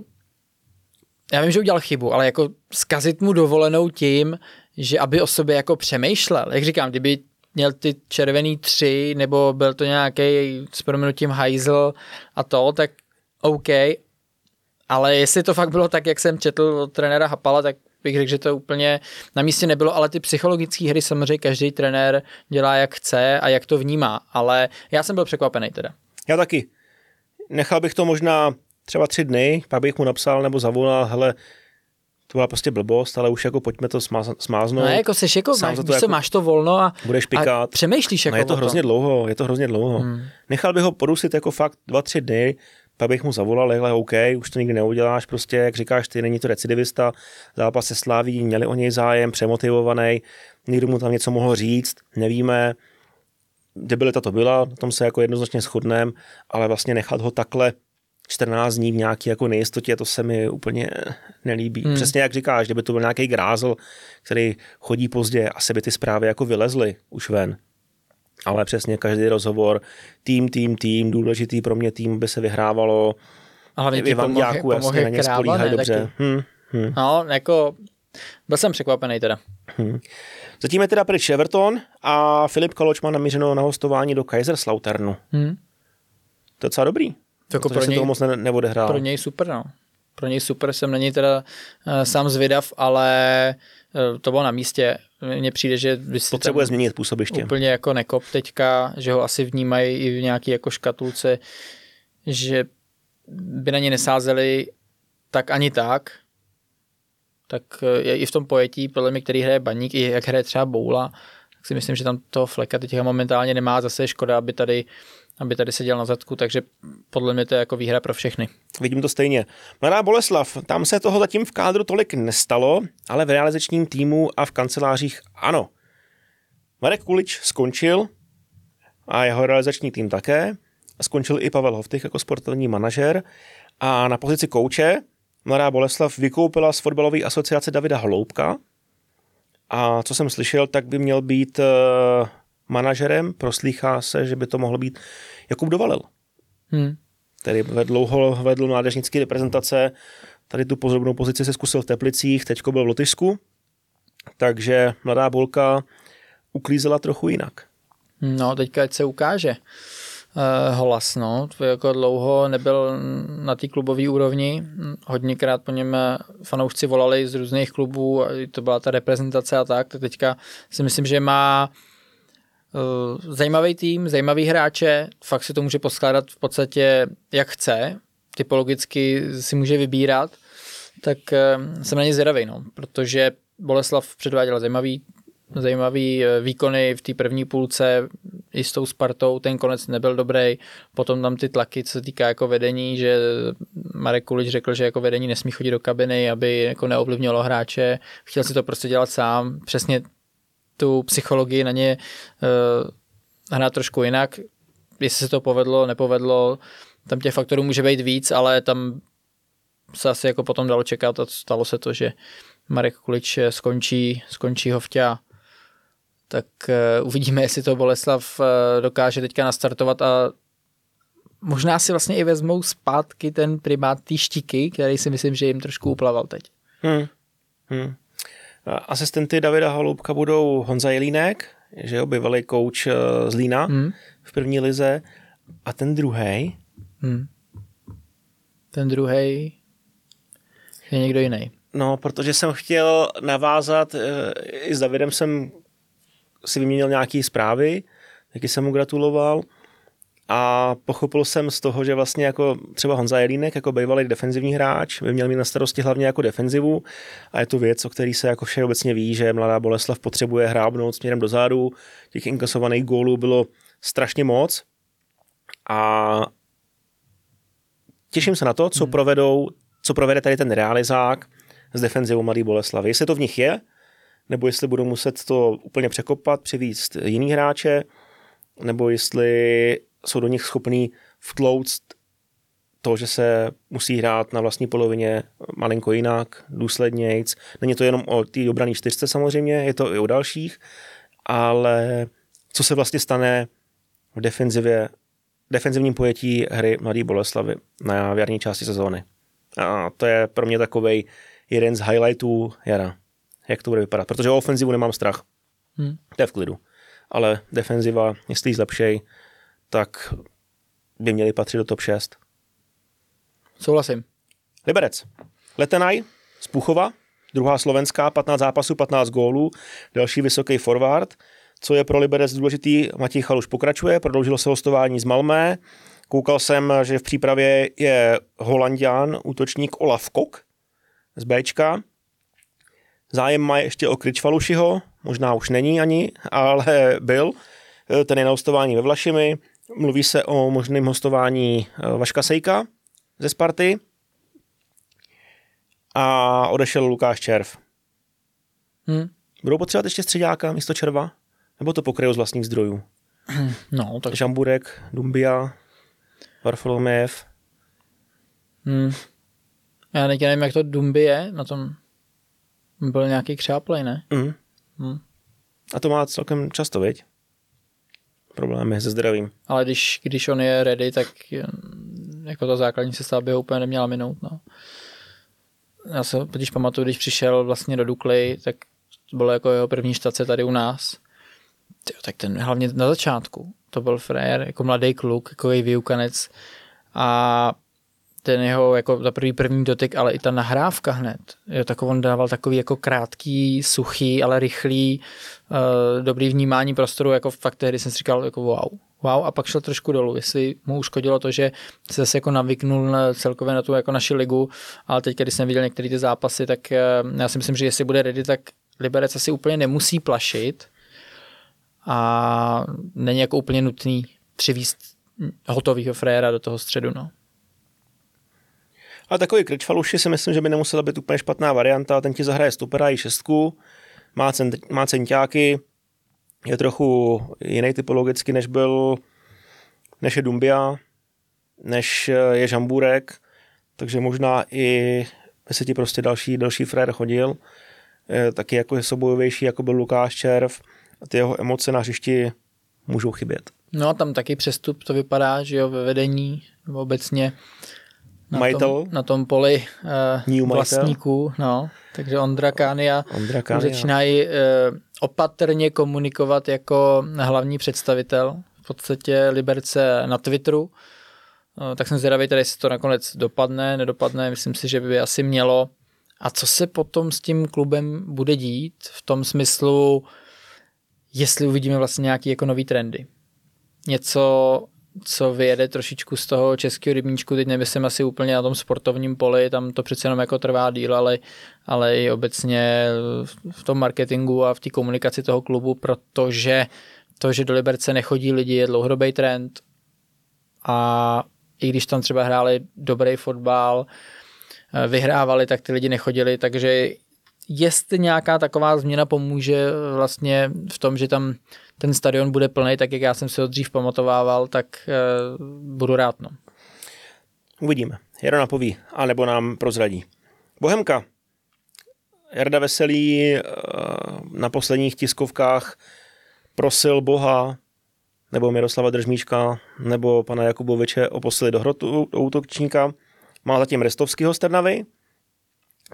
Speaker 2: já vím, že udělal chybu, ale jako zkazit mu dovolenou tím, že aby o sobě jako přemýšlel. Jak říkám, kdyby měl ty červený tři, nebo byl to nějaký s proměnutím hajzl a to, tak OK, ale jestli to fakt bylo tak, jak jsem četl od trenéra Hapala, tak bych řekl, že to úplně na místě nebylo, ale ty psychologické hry samozřejmě každý trenér dělá jak chce a jak to vnímá, ale já jsem byl překvapený teda.
Speaker 1: Já taky. Nechal bych to možná třeba tři dny, pak bych mu napsal nebo zavolal, hele, to byla prostě blbost, ale už jako pojďme to smáznout.
Speaker 2: No, jako seš jako, máš, to jako, máš to volno a,
Speaker 1: budeš pikat. a
Speaker 2: přemýšlíš jako
Speaker 1: no, je to hrozně to. dlouho, je to hrozně dlouho. Hmm. Nechal bych ho porusit jako fakt dva, tři dny, pak bych mu zavolal, hele, OK, už to nikdy neuděláš, prostě, jak říkáš, ty není to recidivista, zápas se slaví, měli o něj zájem, přemotivovaný, někdo mu tam něco mohl říct, nevíme, debilita to byla, na tom se jako jednoznačně shodneme, ale vlastně nechat ho takhle 14 dní v nějaké jako nejistotě, to se mi úplně nelíbí. Hmm. Přesně jak říkáš, kdyby to byl nějaký grázl, který chodí pozdě, asi by ty zprávy jako vylezly už ven. Ale přesně každý rozhovor, tým, tým, tým, důležitý pro mě tým, by se vyhrávalo.
Speaker 2: A hlavně ti pomohy, pomohy jasně, kráva, ne, dobře. Hmm, hmm. No, jako byl jsem překvapený teda. Hmm.
Speaker 1: Zatím je teda pryč Everton a Filip Kaloč má namířeno na hostování do Kaiserslauternu. Hmm. To je docela dobrý.
Speaker 2: To jako pro něj,
Speaker 1: toho moc ne, neodehrál.
Speaker 2: Pro něj super, no. pro něj super, jsem na něj teda uh, sám zvědav, ale uh, to bylo na místě. Mně přijde, že by
Speaker 1: si Potřebuje změnit působiště.
Speaker 2: Úplně jako nekop teďka, že ho asi vnímají i v nějaký jako škatulce, že by na ně nesázeli tak ani tak, tak je i v tom pojetí, podle mě, který hraje baník, i jak hraje třeba Boula, tak si myslím, že tam toho fleka teď momentálně nemá, zase škoda, aby tady aby tady seděl na zadku, takže podle mě to je jako výhra pro všechny.
Speaker 1: Vidím to stejně. Mladá Boleslav, tam se toho zatím v kádru tolik nestalo, ale v realizačním týmu a v kancelářích ano. Marek Kulič skončil a jeho realizační tým také. Skončil i Pavel Hoftych jako sportovní manažer a na pozici kouče Mladá Boleslav vykoupila z fotbalové asociace Davida Hloubka a co jsem slyšel, tak by měl být uh, manažerem, proslýchá se, že by to mohl být Jakub Dovalil. Hmm. Který dlouho vedl mládežnické reprezentace, tady tu pozornou pozici se zkusil v Teplicích, teďko byl v Lotyšsku, takže mladá Bolka uklízela trochu jinak.
Speaker 2: No, teďka ať se ukáže Holas, no. Jako dlouho nebyl na té klubové úrovni. Hodněkrát po něm eh, fanoušci volali z různých klubů, to byla ta reprezentace a tak. Tak teďka si myslím, že má uh, zajímavý tým, zajímavý hráče, fakt si to může poskládat v podstatě jak chce, typologicky si může vybírat, tak jsem na ně zvědavý, no, protože Boleslav předváděl zajímavý zajímavý eh, výkony v té první půlce i s tou Spartou, ten konec nebyl dobrý, potom tam ty tlaky, co se týká jako vedení, že Marek Kulič řekl, že jako vedení nesmí chodit do kabiny, aby jako neovlivnilo hráče, chtěl si to prostě dělat sám, přesně tu psychologii na ně uh, hrát trošku jinak, jestli se to povedlo, nepovedlo, tam těch faktorů může být víc, ale tam se asi jako potom dalo čekat a stalo se to, že Marek Kulič skončí, skončí ho vťa tak uh, uvidíme, jestli to Boleslav uh, dokáže teďka nastartovat a možná si vlastně i vezmou zpátky ten primát té štiky, který si myslím, že jim trošku uplaval teď. Hmm.
Speaker 1: Hmm. Asistenty Davida Holoubka budou Honza Jelínek, že jo, bývalý kouč z Lína hmm. v první lize a ten druhý. Hmm.
Speaker 2: Ten druhý je někdo jiný.
Speaker 1: No, protože jsem chtěl navázat, eh, i s Davidem jsem si vyměnil nějaké zprávy, taky jsem mu gratuloval a pochopil jsem z toho, že vlastně jako třeba Honza Jelínek jako bývalý defenzivní hráč by měl mít na starosti hlavně jako defenzivu a je to věc, o který se jako všeobecně ví, že mladá Boleslav potřebuje hrábnout směrem dozadu, těch inkasovaných gólů bylo strašně moc a těším se na to, co hmm. provedou, co provede tady ten realizák s defenzivou Mladý Boleslavy. Jestli to v nich je, nebo jestli budou muset to úplně překopat, přivíct jiný hráče, nebo jestli jsou do nich schopní vtlouct to, že se musí hrát na vlastní polovině malinko jinak, důslednějc. Není to jenom o té obrané čtyřce samozřejmě, je to i o dalších, ale co se vlastně stane v defenzivě, defenzivním pojetí hry Mladý Boleslavy na jarní části sezóny. A to je pro mě takový jeden z highlightů jara jak to bude vypadat. Protože o ofenzivu nemám strach. Hmm. To je v klidu. Ale defenziva, jestli ji zlepšej, tak by měli patřit do top 6.
Speaker 2: Souhlasím.
Speaker 1: Liberec. Letenaj z Puchova, druhá slovenská, 15 zápasů, 15 gólů, další vysoký forward. Co je pro Liberec důležitý, Matěj Chaluš pokračuje, prodloužilo se hostování z Malmé. Koukal jsem, že v přípravě je holandián, útočník Olaf Kok z Bčka. Zájem má ještě o Kričfalušiho, možná už není ani, ale byl. Ten je na hostování ve Vlašimi. Mluví se o možném hostování eh, Vaška Sejka ze Sparty. A odešel Lukáš Červ. Hmm. Budou potřebovat ještě středáka místo Červa? Nebo to pokryjou z vlastních zdrojů?
Speaker 2: No, tak...
Speaker 1: Žamburek, Dumbia, Varfolomejev.
Speaker 2: Hmm. Já nevím, jak to Dumby je na tom byl nějaký křáplej, ne? Mm.
Speaker 1: Mm. A to má celkem často, viď? Problémy se zdravím.
Speaker 2: Ale když, když on je ready, tak jako ta základní sestava by ho úplně neměla minout, no. Já se když pamatuju, když přišel vlastně do Dukly, tak to bylo jako jeho první štace tady u nás. Tyjo, tak ten hlavně na začátku, to byl frajer, jako mladý kluk, jako výukanec a ten jeho jako za první první dotyk, ale i ta nahrávka hned. Jo, tak on dával takový jako krátký, suchý, ale rychlý, uh, dobrý vnímání prostoru, jako fakt tehdy jsem si říkal jako wow. Wow, a pak šel trošku dolů, jestli mu uškodilo to, že se zase jako navyknul celkově na tu jako naši ligu, ale teď, když jsem viděl některé ty zápasy, tak uh, já si myslím, že jestli bude ready, tak Liberec asi úplně nemusí plašit a není jako úplně nutný přivíst hotovýho fréra do toho středu. No.
Speaker 1: A takový Krčfaluši si myslím, že by nemusela být úplně špatná varianta. Ten ti zahraje stopera i šestku, má, cent, má centáky, je trochu jiný typologicky, než byl, než je Dumbia, než je Žambůrek, takže možná i by se ti prostě další, další frér chodil, taky jako je sobojovější, jako byl Lukáš Červ, a ty jeho emoce na hřišti můžou chybět.
Speaker 2: No tam taky přestup to vypadá, že jo, ve vedení obecně na,
Speaker 1: majitel.
Speaker 2: Tom, na tom poli uh, vlastníků, no. Takže Ondra Kánia, Ondra Kánia. začínají uh, opatrně komunikovat jako hlavní představitel v podstatě Liberce na Twitteru. Uh, tak jsem zvědavý, tady jestli to nakonec dopadne, nedopadne, myslím si, že by asi mělo. A co se potom s tím klubem bude dít v tom smyslu, jestli uvidíme vlastně nějaký jako nový trendy. Něco, co vyjede trošičku z toho českého rybníčku, teď nemyslím asi úplně na tom sportovním poli, tam to přece jenom jako trvá díl, ale, ale i obecně v tom marketingu a v té komunikaci toho klubu, protože to, že do Liberce nechodí lidi, je dlouhodobý trend a i když tam třeba hráli dobrý fotbal, vyhrávali, tak ty lidi nechodili, takže jestli nějaká taková změna pomůže vlastně v tom, že tam ten stadion bude plný, tak jak já jsem si ho dřív pamatovával, tak uh, budu rád. No.
Speaker 1: Uvidíme. Jarda napoví, anebo nám prozradí. Bohemka. Jarda Veselý uh, na posledních tiskovkách prosil Boha nebo Miroslava Držmíčka nebo pana Jakuboviče o posily do hrotu do útočníka. Má zatím Restovskýho z Trnavy,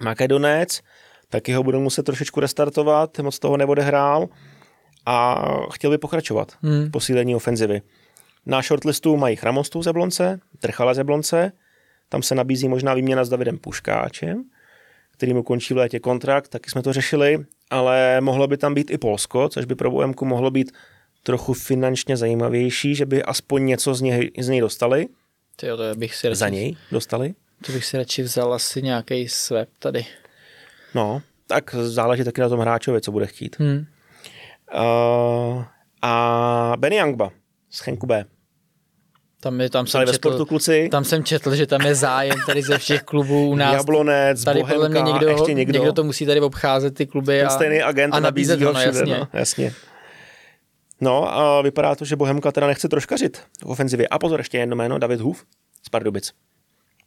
Speaker 1: Makedonec, taky ho budou muset trošičku restartovat, moc toho neodehrál a chtěl by pokračovat hmm. posílení ofenzivy. Na shortlistu mají Chramostu z Jablonce, Trchala z Jablonce, tam se nabízí možná výměna s Davidem Puškáčem, který mu končí v létě kontrakt, taky jsme to řešili, ale mohlo by tam být i Polsko, což by pro Bohemku mohlo být trochu finančně zajímavější, že by aspoň něco z něj, z něj dostali.
Speaker 2: Tyjo, to bych si radši,
Speaker 1: Za něj dostali?
Speaker 2: To bych si radši vzal asi nějaký swap tady.
Speaker 1: No, tak záleží taky na tom hráčovi, co bude chtít. Hmm. Uh, a Benny Youngba z Chenku B.
Speaker 2: Tam, je, tam, jsem četl,
Speaker 1: kluci.
Speaker 2: tam jsem četl, že tam je zájem tady ze všech klubů u nás.
Speaker 1: Jablonec, tady Bohemka, podle mě někdo, ještě někdo.
Speaker 2: někdo to musí tady obcházet ty kluby
Speaker 1: Ten a, stejný agent
Speaker 2: a nabízet ho, no, jasně.
Speaker 1: No, jasně. No a vypadá to, že Bohemka teda nechce troškařit v ofenzivě. A pozor, ještě jedno jméno, David Hův z Pardubic.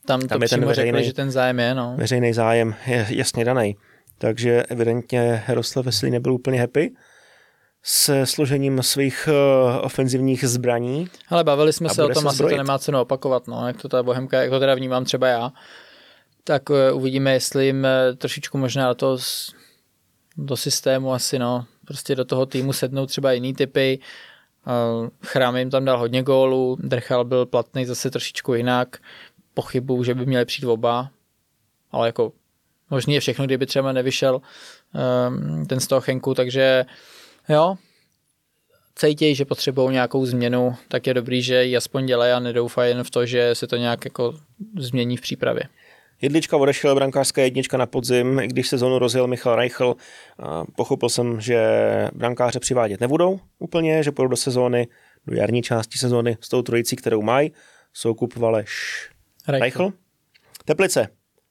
Speaker 2: Tam, tam to je ten veřejný, řekli, že ten zájem je, no.
Speaker 1: Veřejný zájem je jasně daný. Takže evidentně Jaroslav Veselý nebyl úplně happy se složením svých uh, ofenzivních zbraní.
Speaker 2: Ale bavili jsme se o tom, se asi to nemá cenu opakovat, no, jak to ta Bohemka, jak to teda vnímám třeba já. Tak uh, uvidíme, jestli jim uh, trošičku možná do toho do systému asi, no, prostě do toho týmu sednou třeba jiný typy. Chrám jim tam dal hodně gólů, Drchal byl platný zase trošičku jinak. Pochybu, že by měli přijít oba, ale jako možný je všechno, kdyby třeba nevyšel um, ten z toho Chenku, takže jo, cítějí, že potřebují nějakou změnu, tak je dobrý, že ji aspoň dělají a nedoufají jen v to, že se to nějak jako změní v přípravě.
Speaker 1: Jedlička odešel, brankářská jednička na podzim, i když sezonu rozjel Michal Reichl, pochopil jsem, že brankáře přivádět nebudou úplně, že půjdou do sezóny, do jarní části sezóny s tou trojicí, kterou mají. Soukup Valeš Reichl. Reichl. Teplice.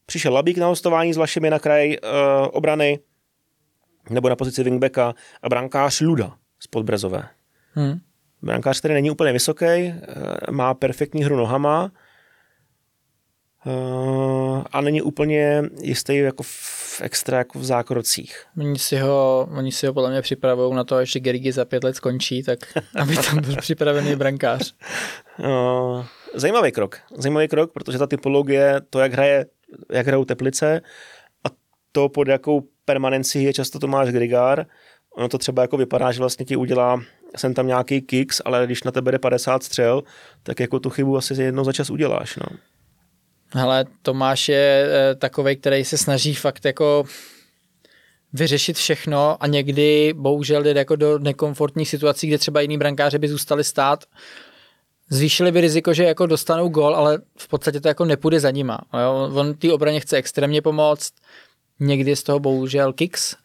Speaker 1: Přišel Labík na hostování s vašimi na kraj uh, obrany, nebo na pozici wingbacka a brankář Luda z Podbrezové. Hmm. Brankář, který není úplně vysoký, uh, má perfektní hru nohama, Uh, a není úplně jistý jako v extra jako v zákrocích.
Speaker 2: Oni si ho, oni si ho podle mě připravují na to, že Gerigi za pět let skončí, tak aby tam byl připravený brankář.
Speaker 1: Uh, zajímavý krok. Zajímavý krok, protože ta typologie, to, jak hraje, jak hrajou Teplice a to, pod jakou permanenci je často Tomáš Grigár, ono to třeba jako vypadá, že vlastně ti udělá jsem tam nějaký kicks, ale když na tebe jde 50 střel, tak jako tu chybu asi jednou za čas uděláš. No.
Speaker 2: Hele, Tomáš je e, takový, který se snaží fakt jako vyřešit všechno a někdy bohužel jde jako do nekomfortních situací, kde třeba jiní brankáři by zůstali stát, zvýšili by riziko, že jako dostanou gol, ale v podstatě to jako nepůjde za nima. On té obraně chce extrémně pomoct, někdy z toho bohužel kicks,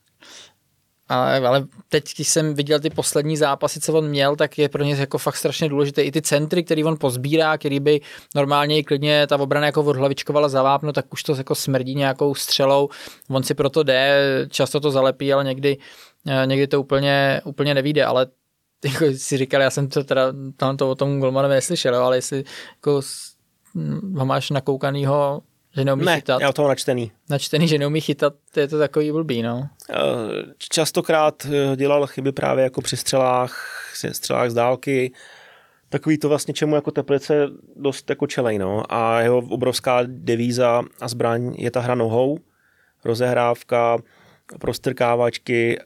Speaker 2: ale, ale teď, když jsem viděl ty poslední zápasy, co on měl, tak je pro ně jako fakt strašně důležité. I ty centry, který on pozbírá, který by normálně i klidně ta obrana jako odhlavičkovala za vápno, tak už to jako smrdí nějakou střelou. On si proto jde, často to zalepí, ale někdy, eh, někdy to úplně, úplně nevíde, ale jako si říkal, já jsem to teda tam to o tom Golmanovi neslyšel, ale jestli jako ho máš nakoukanýho že neumí
Speaker 1: ne,
Speaker 2: chytat.
Speaker 1: já toho načtený.
Speaker 2: Načtený, že neumí chytat, to je to takový blbý, no.
Speaker 1: Eh, častokrát eh, dělal chyby právě jako při střelách, střelách z dálky, takový to vlastně čemu jako Teplice dost jako čelej, no. A jeho obrovská devíza a zbraň je ta hra nohou, rozehrávka, prostrkávačky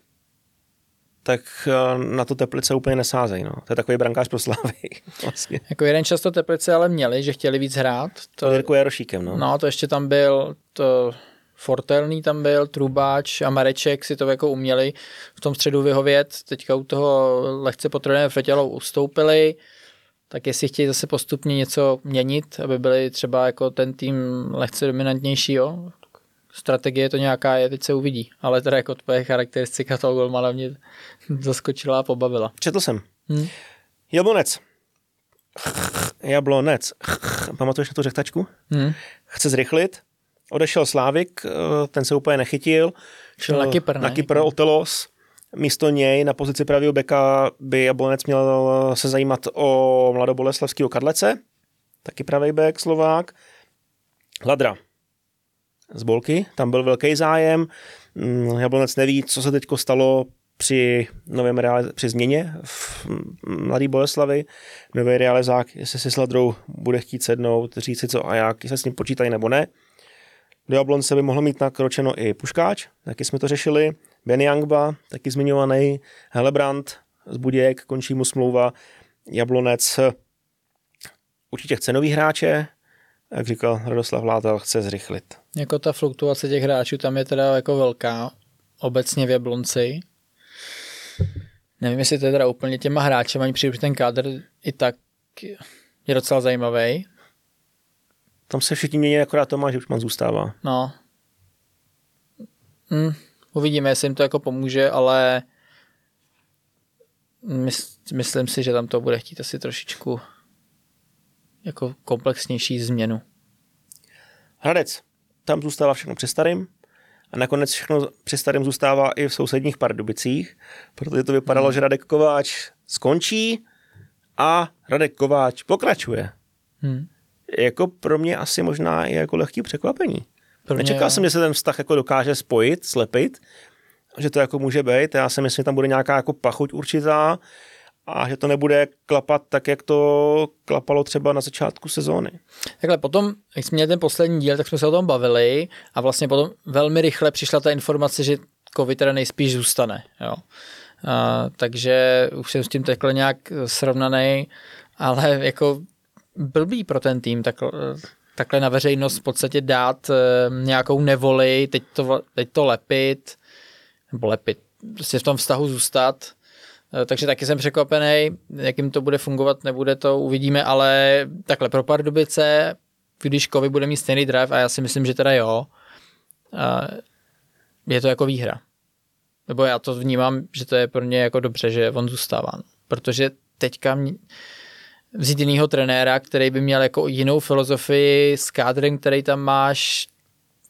Speaker 1: tak eh, na to Teplice úplně nesázejí. No. To je takový brankář pro Slavy. Vlastně.
Speaker 2: Jako jeden často Teplice ale měli, že chtěli víc hrát.
Speaker 1: To, Jirku Jarošíkem. No.
Speaker 2: no, to ještě tam byl to Fortelný tam byl, Trubáč a Mareček si to jako uměli v tom středu vyhovět. Teďka u toho lehce potřebné Fetělou ustoupili, tak jestli chtějí zase postupně něco měnit, aby byli třeba jako ten tým lehce dominantnější, jo, strategie to nějaká je, teď se uvidí. Ale teda jako tvoje charakteristika toho golmana mě zaskočila a pobavila.
Speaker 1: Četl jsem. Hmm. Jablonec. Jablonec. Pamatuješ na tu řechtačku? Hmm. Chce zrychlit. Odešel Slávik, eh, ten se úplně nechytil.
Speaker 2: Šel na Kypr,
Speaker 1: Na Kypr Otelos. Místo něj na pozici pravého beka by Jablonec měl se zajímat o mladoboleslavského Kadlece, taky pravý bek Slovák. Ladra z Bolky, tam byl velký zájem. Mm, Jablonec neví, co se teď stalo při, novém realiz- při změně v Mladý Boleslavy. Nový realizák, jestli si s Ladrou bude chtít sednout, říct si co a jak, jestli s ním počítají nebo ne. Do Jablonce by mohlo mít nakročeno i Puškáč, taky jsme to řešili. Ben Youngba, taky zmiňovaný. Helebrand z Budějek, končí mu smlouva. Jablonec určitě chce nový hráče, jak říkal Radoslav Látel, chce zrychlit.
Speaker 2: Jako ta fluktuace těch hráčů tam je teda jako velká, obecně v Jablonci. Nevím, jestli to je teda úplně těma hráči, ani přijde, ten kádr i tak je docela zajímavý.
Speaker 1: Tam se všichni mění, akorát Tomáš Hipšman zůstává.
Speaker 2: No. Hm, uvidíme, jestli jim to jako pomůže, ale myslím si, že tam to bude chtít asi trošičku jako komplexnější změnu.
Speaker 1: Hradec, tam zůstává všechno při starým a nakonec všechno při starým zůstává i v sousedních Pardubicích, protože to vypadalo, hmm. že Radek Kováč skončí a Radek Kováč pokračuje. Hmm. Jako pro mě asi možná je jako lehký překvapení. Pro Nečekal jsem, že se ten vztah jako dokáže spojit, slepit, že to jako může být. Já si myslím, že tam bude nějaká jako pachuť určitá, a že to nebude klapat tak, jak to klapalo třeba na začátku sezóny.
Speaker 2: Takhle potom, jak jsme měli ten poslední díl, tak jsme se o tom bavili a vlastně potom velmi rychle přišla ta informace, že covid teda nejspíš zůstane. Jo. A, takže už jsem s tím takhle nějak srovnaný, ale jako blbý pro ten tým takhle, takhle na veřejnost v podstatě dát e, nějakou nevoli, teď to, teď to lepit, nebo lepit, prostě v tom vztahu zůstat Eh, takže taky jsem překvapený, jakým to bude fungovat, nebude to, uvidíme, ale takhle pro Pardubice, když Kovy bude mít stejný drive, a já si myslím, že teda jo, eh, je to jako výhra. Nebo já to vnímám, že to je pro ně jako dobře, že on zůstává. Protože teďka vzít jinýho trenéra, který by měl jako jinou filozofii s kádrem, který tam máš,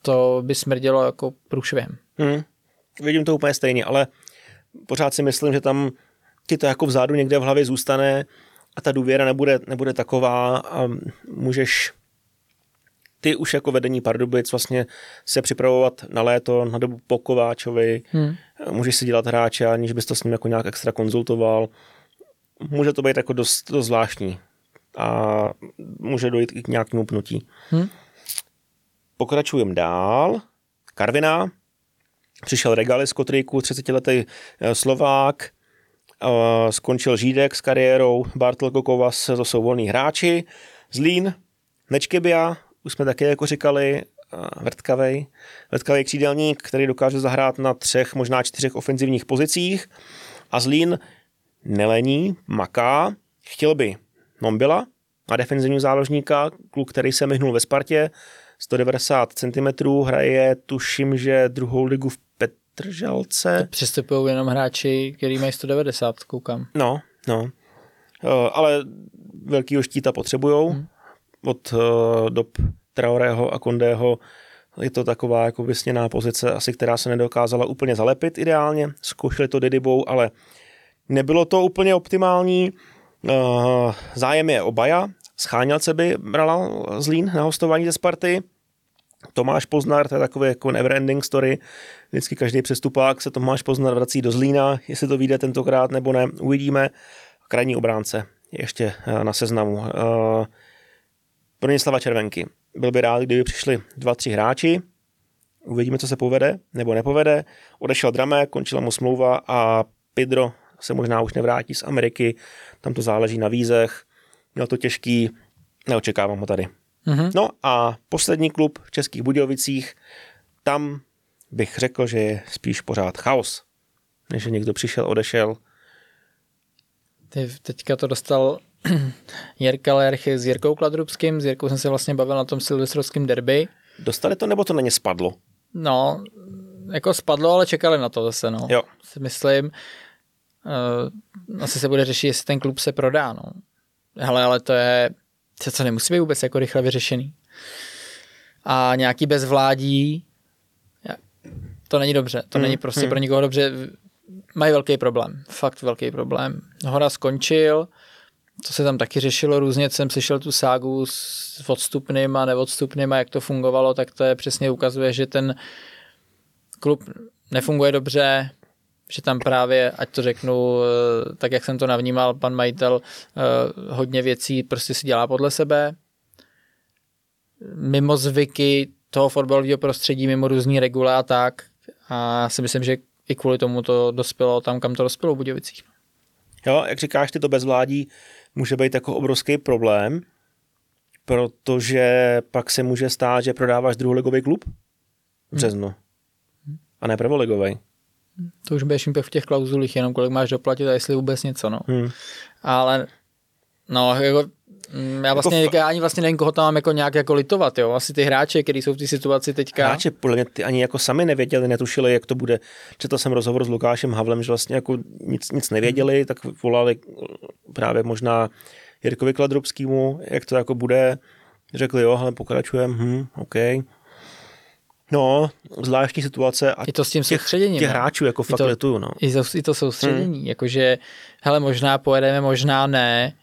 Speaker 2: to by smrdělo jako průšvihem.
Speaker 1: Hmm. Vidím to úplně stejně, ale pořád si myslím, že tam ti to jako vzadu někde v hlavě zůstane a ta důvěra nebude, nebude taková a můžeš ty už jako vedení Pardubic vlastně se připravovat na léto, na dobu po Kováčovi, hmm. můžeš si dělat hráče, aniž bys to s ním jako nějak extra konzultoval. Může to být jako dost, dost zvláštní a může dojít i k nějakému pnutí. Hmm. Pokračujeme dál. Karvina, přišel Regalis z Kotryku, 30-letý eh, Slovák, skončil Žídek s kariérou, Bartel Kokovas, to jsou volní hráči, Zlín, Nečkebia, už jsme také jako říkali, vrtkavej, vrtkavej křídelník, který dokáže zahrát na třech, možná čtyřech ofenzivních pozicích. A Zlín nelení, maká, chtěl by Nombila a defenzivní záložníka, kluk, který se myhnul ve Spartě, 190 cm, hraje tuším, že druhou ligu v Petržalce.
Speaker 2: Přistupují jenom hráči, který mají 190, koukám.
Speaker 1: No, no. Uh, ale velkýho štíta potřebujou. Hmm. Od uh, dob Traorého a Kondého je to taková jako vysněná pozice, asi která se nedokázala úplně zalepit ideálně. Zkoušeli to Didibou, ale nebylo to úplně optimální. Uh, zájem je obaja. Schánělce by brala Zlín na hostování ze Sparty. Tomáš Poznar, to je takový jako never-ending story. Vždycky každý přestupák se Tomáš Poznar vrací do Zlína, jestli to vyjde tentokrát nebo ne, uvidíme. Krajní obránce ještě eh, na seznamu. Uh, Bronislava Červenky. Byl by rád, kdyby přišli dva, tři hráči. Uvidíme, co se povede nebo nepovede. Odešel Drame, končila mu smlouva a Pedro se možná už nevrátí z Ameriky. Tam to záleží na vízech. Měl to těžký, neočekávám ho tady. Mm-hmm. No a poslední klub v Českých Budějovicích, tam bych řekl, že je spíš pořád chaos. Než že někdo přišel, odešel.
Speaker 2: Ty teďka to dostal Jirka Lerch s Jirkou Kladrubským. S Jirkou jsem se vlastně bavil na tom silvestrovském derby.
Speaker 1: Dostali to, nebo to na ně spadlo?
Speaker 2: No, jako spadlo, ale čekali na to zase, no.
Speaker 1: Jo.
Speaker 2: Si myslím. Uh, asi se bude řešit, jestli ten klub se prodá, no. Hele, ale to je, to co nemusí být vůbec jako rychle vyřešený. A nějaký bezvládí, to není dobře, to hmm, není prostě hmm. pro nikoho dobře, mají velký problém, fakt velký problém. Hora skončil, to se tam taky řešilo různě, jsem slyšel tu ságu s odstupným a neodstupným a jak to fungovalo, tak to je přesně ukazuje, že ten klub nefunguje dobře, že tam právě, ať to řeknu, eh, tak jak jsem to navnímal, pan majitel eh, hodně věcí prostě si dělá podle sebe, mimo zvyky toho fotbalového prostředí, mimo různý regule a tak. A si myslím, že i kvůli tomu to dospělo tam, kam to dospělo v Budějovicích.
Speaker 1: Jo, jak říkáš, ty to bezvládí může být jako obrovský problém, protože pak se může stát, že prodáváš druholigový klub v březnu a ne prvoligový.
Speaker 2: To už budeš v těch klauzulích, jenom kolik máš doplatit a jestli vůbec něco, no. Hmm. Ale no, jako, mm, já vlastně, jako, já ani vlastně nevím, koho tam mám jako nějak jako litovat, jo. Asi ty hráče, kteří jsou v té situaci teďka.
Speaker 1: Hráče, podle mě ty ani jako sami nevěděli, netušili, jak to bude. Četl jsem rozhovor s Lukášem Havlem, že vlastně jako nic, nic nevěděli, hmm. tak volali právě možná Jirkovi Kladrobskému, jak to jako bude. Řekli, jo, ale pokračujeme, hm, OK. No, zvláštní situace a
Speaker 2: I to s tím těch, soustředěním.
Speaker 1: Těch hráčů jako fakt to, letuju, no.
Speaker 2: I to, I to soustředění, hmm. jakože, hele, možná pojedeme, možná ne,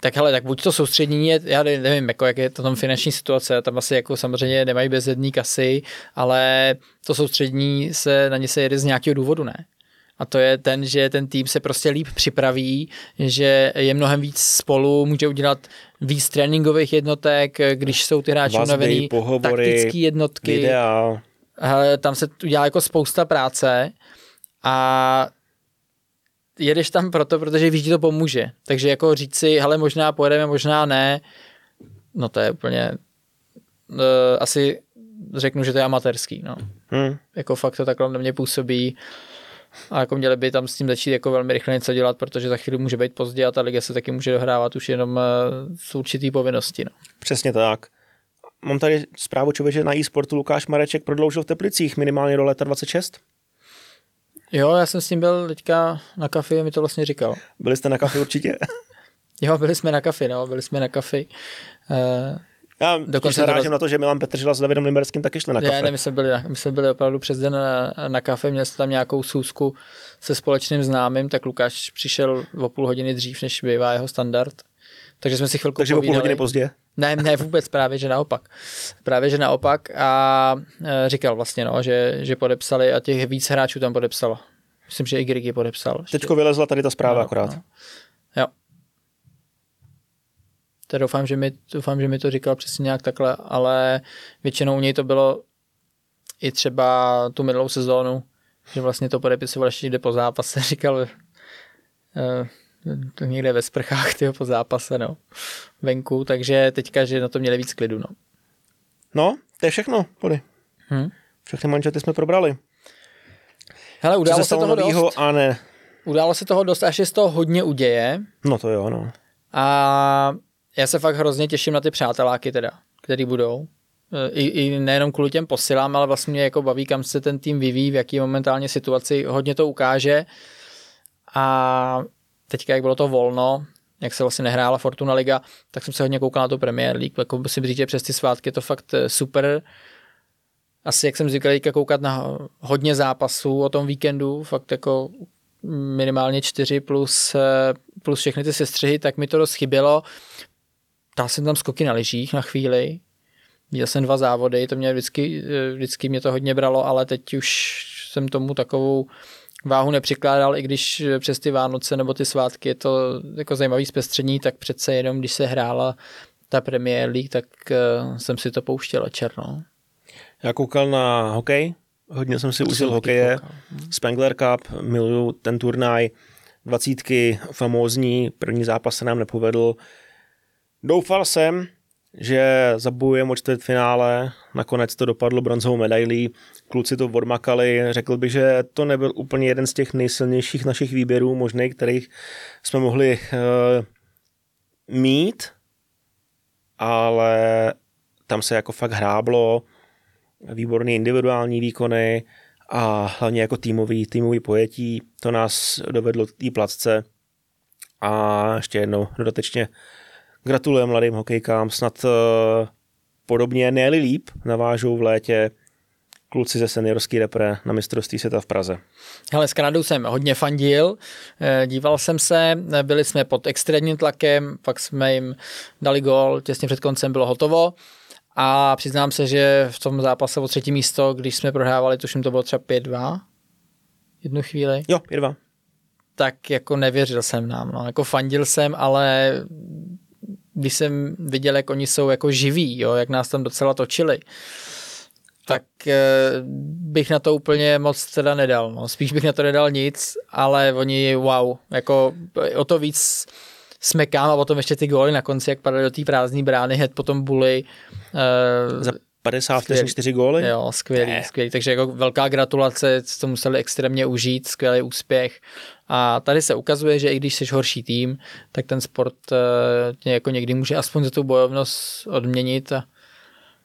Speaker 2: tak hele, tak buď to soustředění je, já nevím, jako jak je to tam finanční situace, tam asi jako samozřejmě nemají bezjedný kasy, ale to soustředění se na ně se jede z nějakého důvodu, ne? a to je ten, že ten tým se prostě líp připraví, že je mnohem víc spolu, může udělat víc tréninkových jednotek, když jsou ty hráči unavený, taktické jednotky.
Speaker 1: Videa.
Speaker 2: Tam se udělá jako spousta práce a jedeš tam proto, protože víš, že to pomůže. Takže jako říct si, hele, možná pojedeme, možná ne, no to je úplně, uh, asi řeknu, že to je amatérský, no. Hmm. Jako fakt to takhle na mě působí. A jako měli by tam s tím začít jako velmi rychle něco dělat, protože za chvíli může být pozdě a ta liga se taky může dohrávat už jenom z eh, určitý povinnosti. No.
Speaker 1: Přesně tak. Mám tady zprávu člověče na e-sportu Lukáš Mareček prodloužil v Teplicích minimálně do léta 26.
Speaker 2: Jo, já jsem s ním byl teďka na kafi a mi to vlastně říkal.
Speaker 1: Byli jste na kafi určitě?
Speaker 2: jo, byli jsme na kafi, no, byli jsme na kafi. Uh,
Speaker 1: já dokonce se rážím na to, že Milan Petržila s Davidem Limberským taky šli na kafe.
Speaker 2: Ne, my jsme byli, my jsme byli opravdu přes den na, na kafe, měli jsme tam nějakou sůzku se společným známým, tak Lukáš přišel o půl hodiny dřív, než bývá jeho standard. Takže jsme si chvilku
Speaker 1: Takže povídali. o půl hodiny pozdě?
Speaker 2: Ne, ne, vůbec právě, že naopak. Právě, že naopak a e, říkal vlastně, no, že, že podepsali a těch víc hráčů tam podepsalo. Myslím, že i Grigi podepsal.
Speaker 1: Teďko vylezla tady ta zpráva no, akorát. No.
Speaker 2: Jo. To doufám, že mi, doufám, že mi to říkal přesně nějak takhle, ale většinou u něj to bylo i třeba tu minulou sezónu, že vlastně to podepisoval ještě jde po zápase, říkal, uh, někde ve sprchách tyho po zápase, no, venku, takže teďka, že na to měli víc klidu, no.
Speaker 1: No, to je všechno, pody. Hmm. Všechny mančety jsme probrali.
Speaker 2: Hele, událo se, se toho novýho, dost.
Speaker 1: A ne.
Speaker 2: Událo se toho dost, až je z toho hodně uděje.
Speaker 1: No to jo, no.
Speaker 2: A já se fakt hrozně těším na ty přáteláky teda, který budou. I, I nejenom kvůli těm posilám, ale vlastně mě jako baví, kam se ten tým vyvíjí, v jaký momentálně situaci, hodně to ukáže. A teďka, jak bylo to volno, jak se vlastně nehrála Fortuna Liga, tak jsem se hodně koukal na tu Premier League. Jako musím říct, že přes ty svátky je to fakt eh, super. Asi, jak jsem říkal, koukat na hodně zápasů o tom víkendu, fakt jako minimálně čtyři plus, eh, plus všechny ty sestřihy, tak mi to dost chybělo. Dal jsem tam skoky na lyžích na chvíli, Měl jsem dva závody, to mě vždycky, eh, vždycky mě to hodně bralo, ale teď už jsem tomu takovou váhu nepřikládal, i když přes ty Vánoce nebo ty svátky je to jako zajímavý zpestření, tak přece jenom, když se hrála ta Premier League, tak uh, jsem si to pouštěl černo.
Speaker 1: Já koukal na hokej, hodně jsem si to užil hokeje, koukal. Spengler Cup, miluju ten turnaj, dvacítky famózní, první zápas se nám nepovedl. Doufal jsem, že zabojujeme o čtvrtfinále, nakonec to dopadlo bronzovou medailí, kluci to odmakali, řekl bych, že to nebyl úplně jeden z těch nejsilnějších našich výběrů možných, kterých jsme mohli uh, mít, ale tam se jako fakt hráblo, výborný individuální výkony a hlavně jako týmový, týmový pojetí, to nás dovedlo k té placce. A ještě jednou dodatečně Gratulujem mladým hokejkám, snad uh, podobně, ne líp, navážou v létě kluci ze seniorský repre na mistrovství světa v Praze.
Speaker 2: Hele, s Kanadou jsem hodně fandil, eh, díval jsem se, byli jsme pod extrémním tlakem, pak jsme jim dali gol, těsně před koncem bylo hotovo a přiznám se, že v tom zápase o třetí místo, když jsme prohrávali, tuším to bylo třeba 5-2, jednu chvíli.
Speaker 1: Jo, 5-2.
Speaker 2: Tak jako nevěřil jsem nám, no. jako fandil jsem, ale když jsem viděl, jak oni jsou jako živí, jo, jak nás tam docela točili, tak eh, bych na to úplně moc teda nedal. No. Spíš bych na to nedal nic, ale oni wow, jako o to víc smekám a potom ještě ty góly na konci, jak padaly do té prázdné brány, hned potom buly.
Speaker 1: Uh, Za 50 vteřin 4 góly?
Speaker 2: Jo, skvělý, ne. skvělý. Takže jako velká gratulace, to museli extrémně užít, skvělý úspěch. A tady se ukazuje, že i když jsi horší tým, tak ten sport tě jako někdy může aspoň za tu bojovnost odměnit a,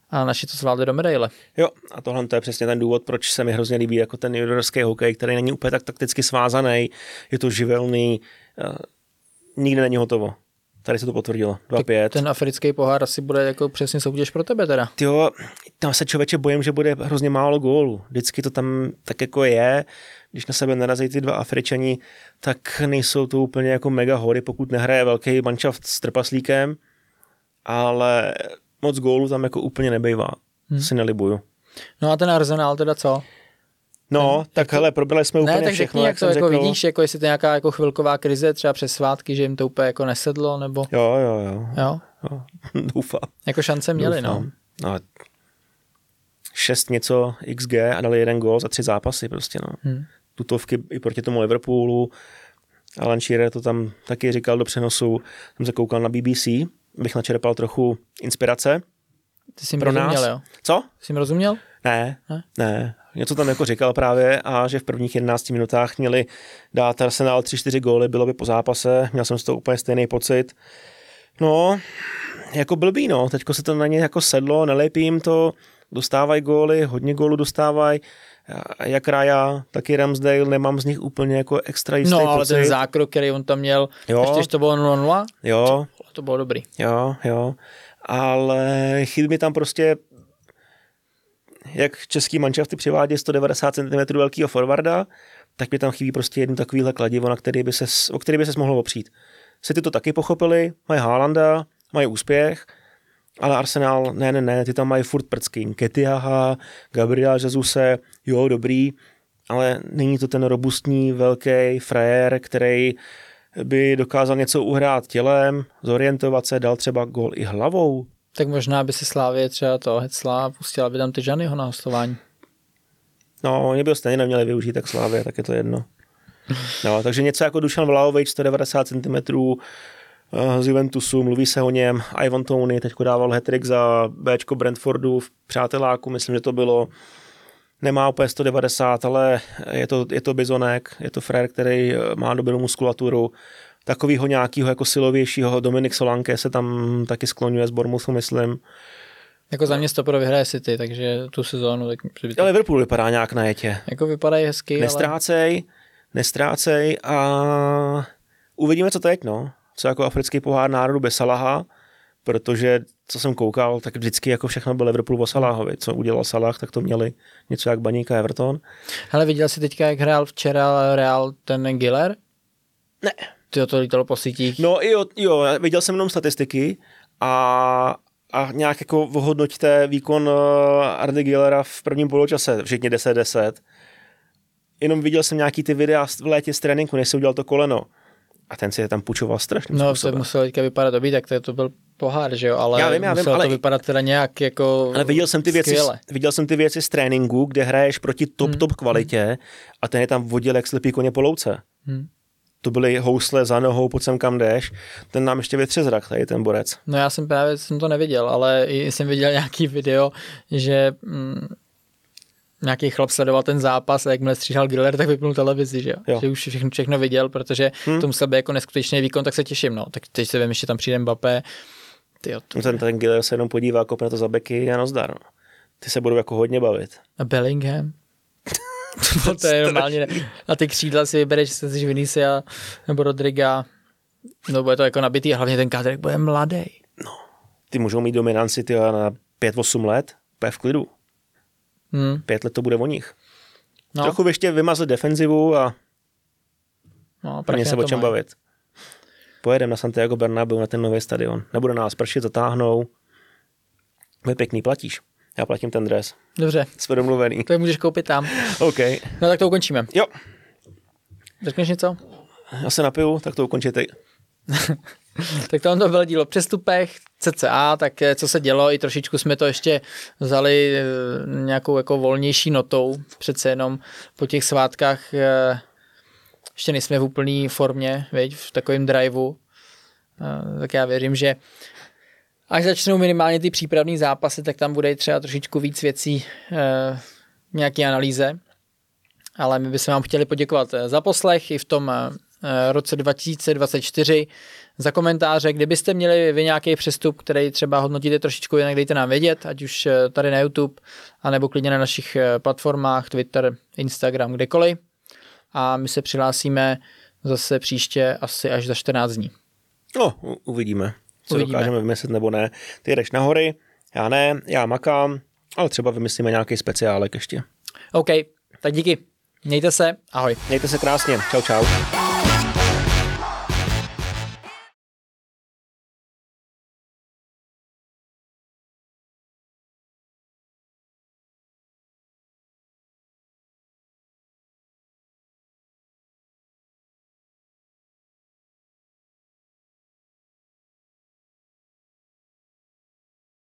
Speaker 2: a naši to zvládli do medaile.
Speaker 1: Jo, a tohle to je přesně ten důvod, proč se mi hrozně líbí jako ten juniorský hokej, který není úplně tak takticky svázaný, je to živelný, nikdy není hotovo. Tady se to potvrdilo. 2-5.
Speaker 2: Ten africký pohár asi bude jako přesně soutěž pro tebe teda.
Speaker 1: Jo, tam se člověče bojím, že bude hrozně málo gólů. Vždycky to tam tak jako je. Když na sebe narazí ty dva Afričani, tak nejsou to úplně jako mega hory, pokud nehraje velký manšaft s trpaslíkem, ale moc gólů tam jako úplně nebejvá. Hmm. Si nelibuju.
Speaker 2: No a ten Arsenal teda co?
Speaker 1: No, tak hele, probili jsme úplně
Speaker 2: ne, tak
Speaker 1: všechno,
Speaker 2: jak to jako řekl. vidíš, jako jestli to je nějaká jako chvilková krize, třeba přes svátky, že jim to úplně jako nesedlo, nebo...
Speaker 1: Jo, jo, jo.
Speaker 2: Jo?
Speaker 1: jo. Doufám.
Speaker 2: Jako šance měli, no.
Speaker 1: Doufám. no. no. Šest něco XG a dali jeden gól za tři zápasy prostě, no. Hmm. Tutovky i proti tomu Liverpoolu. Alan Shearer to tam taky říkal do přenosu. Jsem se koukal na BBC, bych načerpal trochu inspirace.
Speaker 2: Ty jsi pro rozuměl, nás. jo?
Speaker 1: Co?
Speaker 2: Jsi mi rozuměl?
Speaker 1: Ne, ne, ne. Něco tam jako říkal právě a že v prvních 11 minutách měli dát Arsenal 3-4 góly, bylo by po zápase, měl jsem z toho úplně stejný pocit. No, jako blbý, no, teďko se to na ně jako sedlo, nelepím to, dostávají góly, hodně gólů dostávají, jak Raja, tak i Ramsdale, nemám z nich úplně jako extra jistý
Speaker 2: No, ale pocit. ten zákrok, který on tam měl, jo. ještě to bylo 0-0,
Speaker 1: jo.
Speaker 2: To, to bylo dobrý.
Speaker 1: Jo, jo, ale chybí mi tam prostě jak český manšafty přivádí 190 cm velkého forwarda, tak mi tam chybí prostě jedno takovýhle kladivo, na který by ses, o který by se mohlo opřít. City to taky pochopili, mají Haalanda, mají úspěch, ale Arsenal, ne, ne, ne, ty tam mají furt prcky. Ketiaha, Gabriel Jesuse, jo, dobrý, ale není to ten robustní, velký frajer, který by dokázal něco uhrát tělem, zorientovat se, dal třeba gol i hlavou.
Speaker 2: Tak možná by si Slávě třeba to hecla a pustila by tam ty Žanyho na hostování.
Speaker 1: No, oni by ho stejně neměli využít, tak Slávě, tak je to jedno. No, takže něco jako Dušan Vlahovič, 190 cm, z Juventusu, mluví se o něm, Ivan Tony teď dával hetrik za Bčko Brentfordu v přáteláku, myslím, že to bylo, nemá úplně 190, ale je to, je to bizonek, je to frér, který má dobrou muskulaturu, takovýho nějakého jako silovějšího, Dominik Solanke se tam taky skloňuje z Bormusu, myslím.
Speaker 2: Jako za mě pro vyhraje City, takže tu sezónu. Tak
Speaker 1: ale Liverpool vypadá nějak na jetě.
Speaker 2: Jako vypadají hezky,
Speaker 1: Nestrácej, ale... nestrácej a uvidíme, co teď, no. Co jako africký pohár národu bez Salaha, protože co jsem koukal, tak vždycky jako všechno bylo Liverpool o Salahovi. Co udělal Salah, tak to měli něco jak Baníka Everton.
Speaker 2: Hele, viděl jsi teďka, jak hrál včera Real ten Giller?
Speaker 1: Ne.
Speaker 2: Ty to lítalo po sítích.
Speaker 1: No jo, jo, viděl jsem jenom statistiky a, a nějak jako ohodnoťte výkon uh, Ardy Gillera v prvním poločase, všichni 10-10. Jenom viděl jsem nějaký ty videa v létě z tréninku, než si udělal to koleno. A ten si je tam půjčoval strašně.
Speaker 2: No, to muselo teďka vypadat dobrý, tak to, to byl pohár, že jo, ale já vím, já vím, ale... to vypadat teda nějak jako
Speaker 1: Ale viděl jsem ty věci, viděl jsem ty věci z tréninku, kde hraješ proti top, hmm. top kvalitě hmm. a ten je tam vodil jak slepý koně po louce. Hmm to byly housle za nohou, pojď sem kam jdeš, ten nám ještě vytře zrak, tady ten borec.
Speaker 2: No já jsem právě jsem to neviděl, ale jsem viděl nějaký video, že mm, nějaký chlap sledoval ten zápas a jakmile stříhal Griller, tak vypnul televizi, že, jo? že už všechno, všechno viděl, protože hmm. to musel být jako neskutečný výkon, tak se těším, no. Tak teď se vím, ještě tam přijde Mbappé.
Speaker 1: Tyjo, to... ten, ten Griller se jenom podívá, kopne to za beky a nozdar. No. Ty se budou jako hodně bavit.
Speaker 2: A Bellingham? To je normálně, na ty křídla si vybereš, se si Vinicius nebo Rodriga, no bude to jako nabitý a hlavně ten kádrek bude mladý.
Speaker 1: No, ty můžou mít dominanci ty na 5-8 let, úplně v klidu. Hmm. Pět let to bude o nich. No. Trochu ještě vymazlit defenzivu a no, mě se o čem bavit. Pojedeme na Santiago Bernabeu na ten nový stadion. Nebude nás pršit, zatáhnou. Bude pěkný, platíš. Já platím ten dres.
Speaker 2: Dobře.
Speaker 1: Jsme domluvený.
Speaker 2: To je můžeš koupit tam.
Speaker 1: OK.
Speaker 2: No tak to ukončíme.
Speaker 1: Jo.
Speaker 2: Řekneš něco?
Speaker 1: Já se napiju, tak to ukončíte.
Speaker 2: tak to on to bylo dílo přestupech, CCA, tak eh, co se dělo, i trošičku jsme to ještě vzali eh, nějakou jako volnější notou, přece jenom po těch svátkách eh, ještě nejsme v úplné formě, veď, v takovém driveu, tak já věřím, že až začnou minimálně ty přípravné zápasy, tak tam bude třeba trošičku víc věcí e, nějaké analýze. Ale my bychom vám chtěli poděkovat za poslech i v tom roce 2024 za komentáře. Kdybyste měli vy nějaký přestup, který třeba hodnotíte trošičku jinak, dejte nám vědět, ať už eh, tady na YouTube, anebo klidně na našich eh, platformách, Twitter, Instagram, kdekoliv. A my se přihlásíme zase příště asi až za 14 dní.
Speaker 1: No, uvidíme, co uvidíme. dokážeme vymyslet nebo ne. Ty jdeš na hory, já ne, já makám, ale třeba vymyslíme nějaký speciálek ještě.
Speaker 2: OK, tak díky. Mějte se, ahoj.
Speaker 1: Mějte se krásně, čau čau.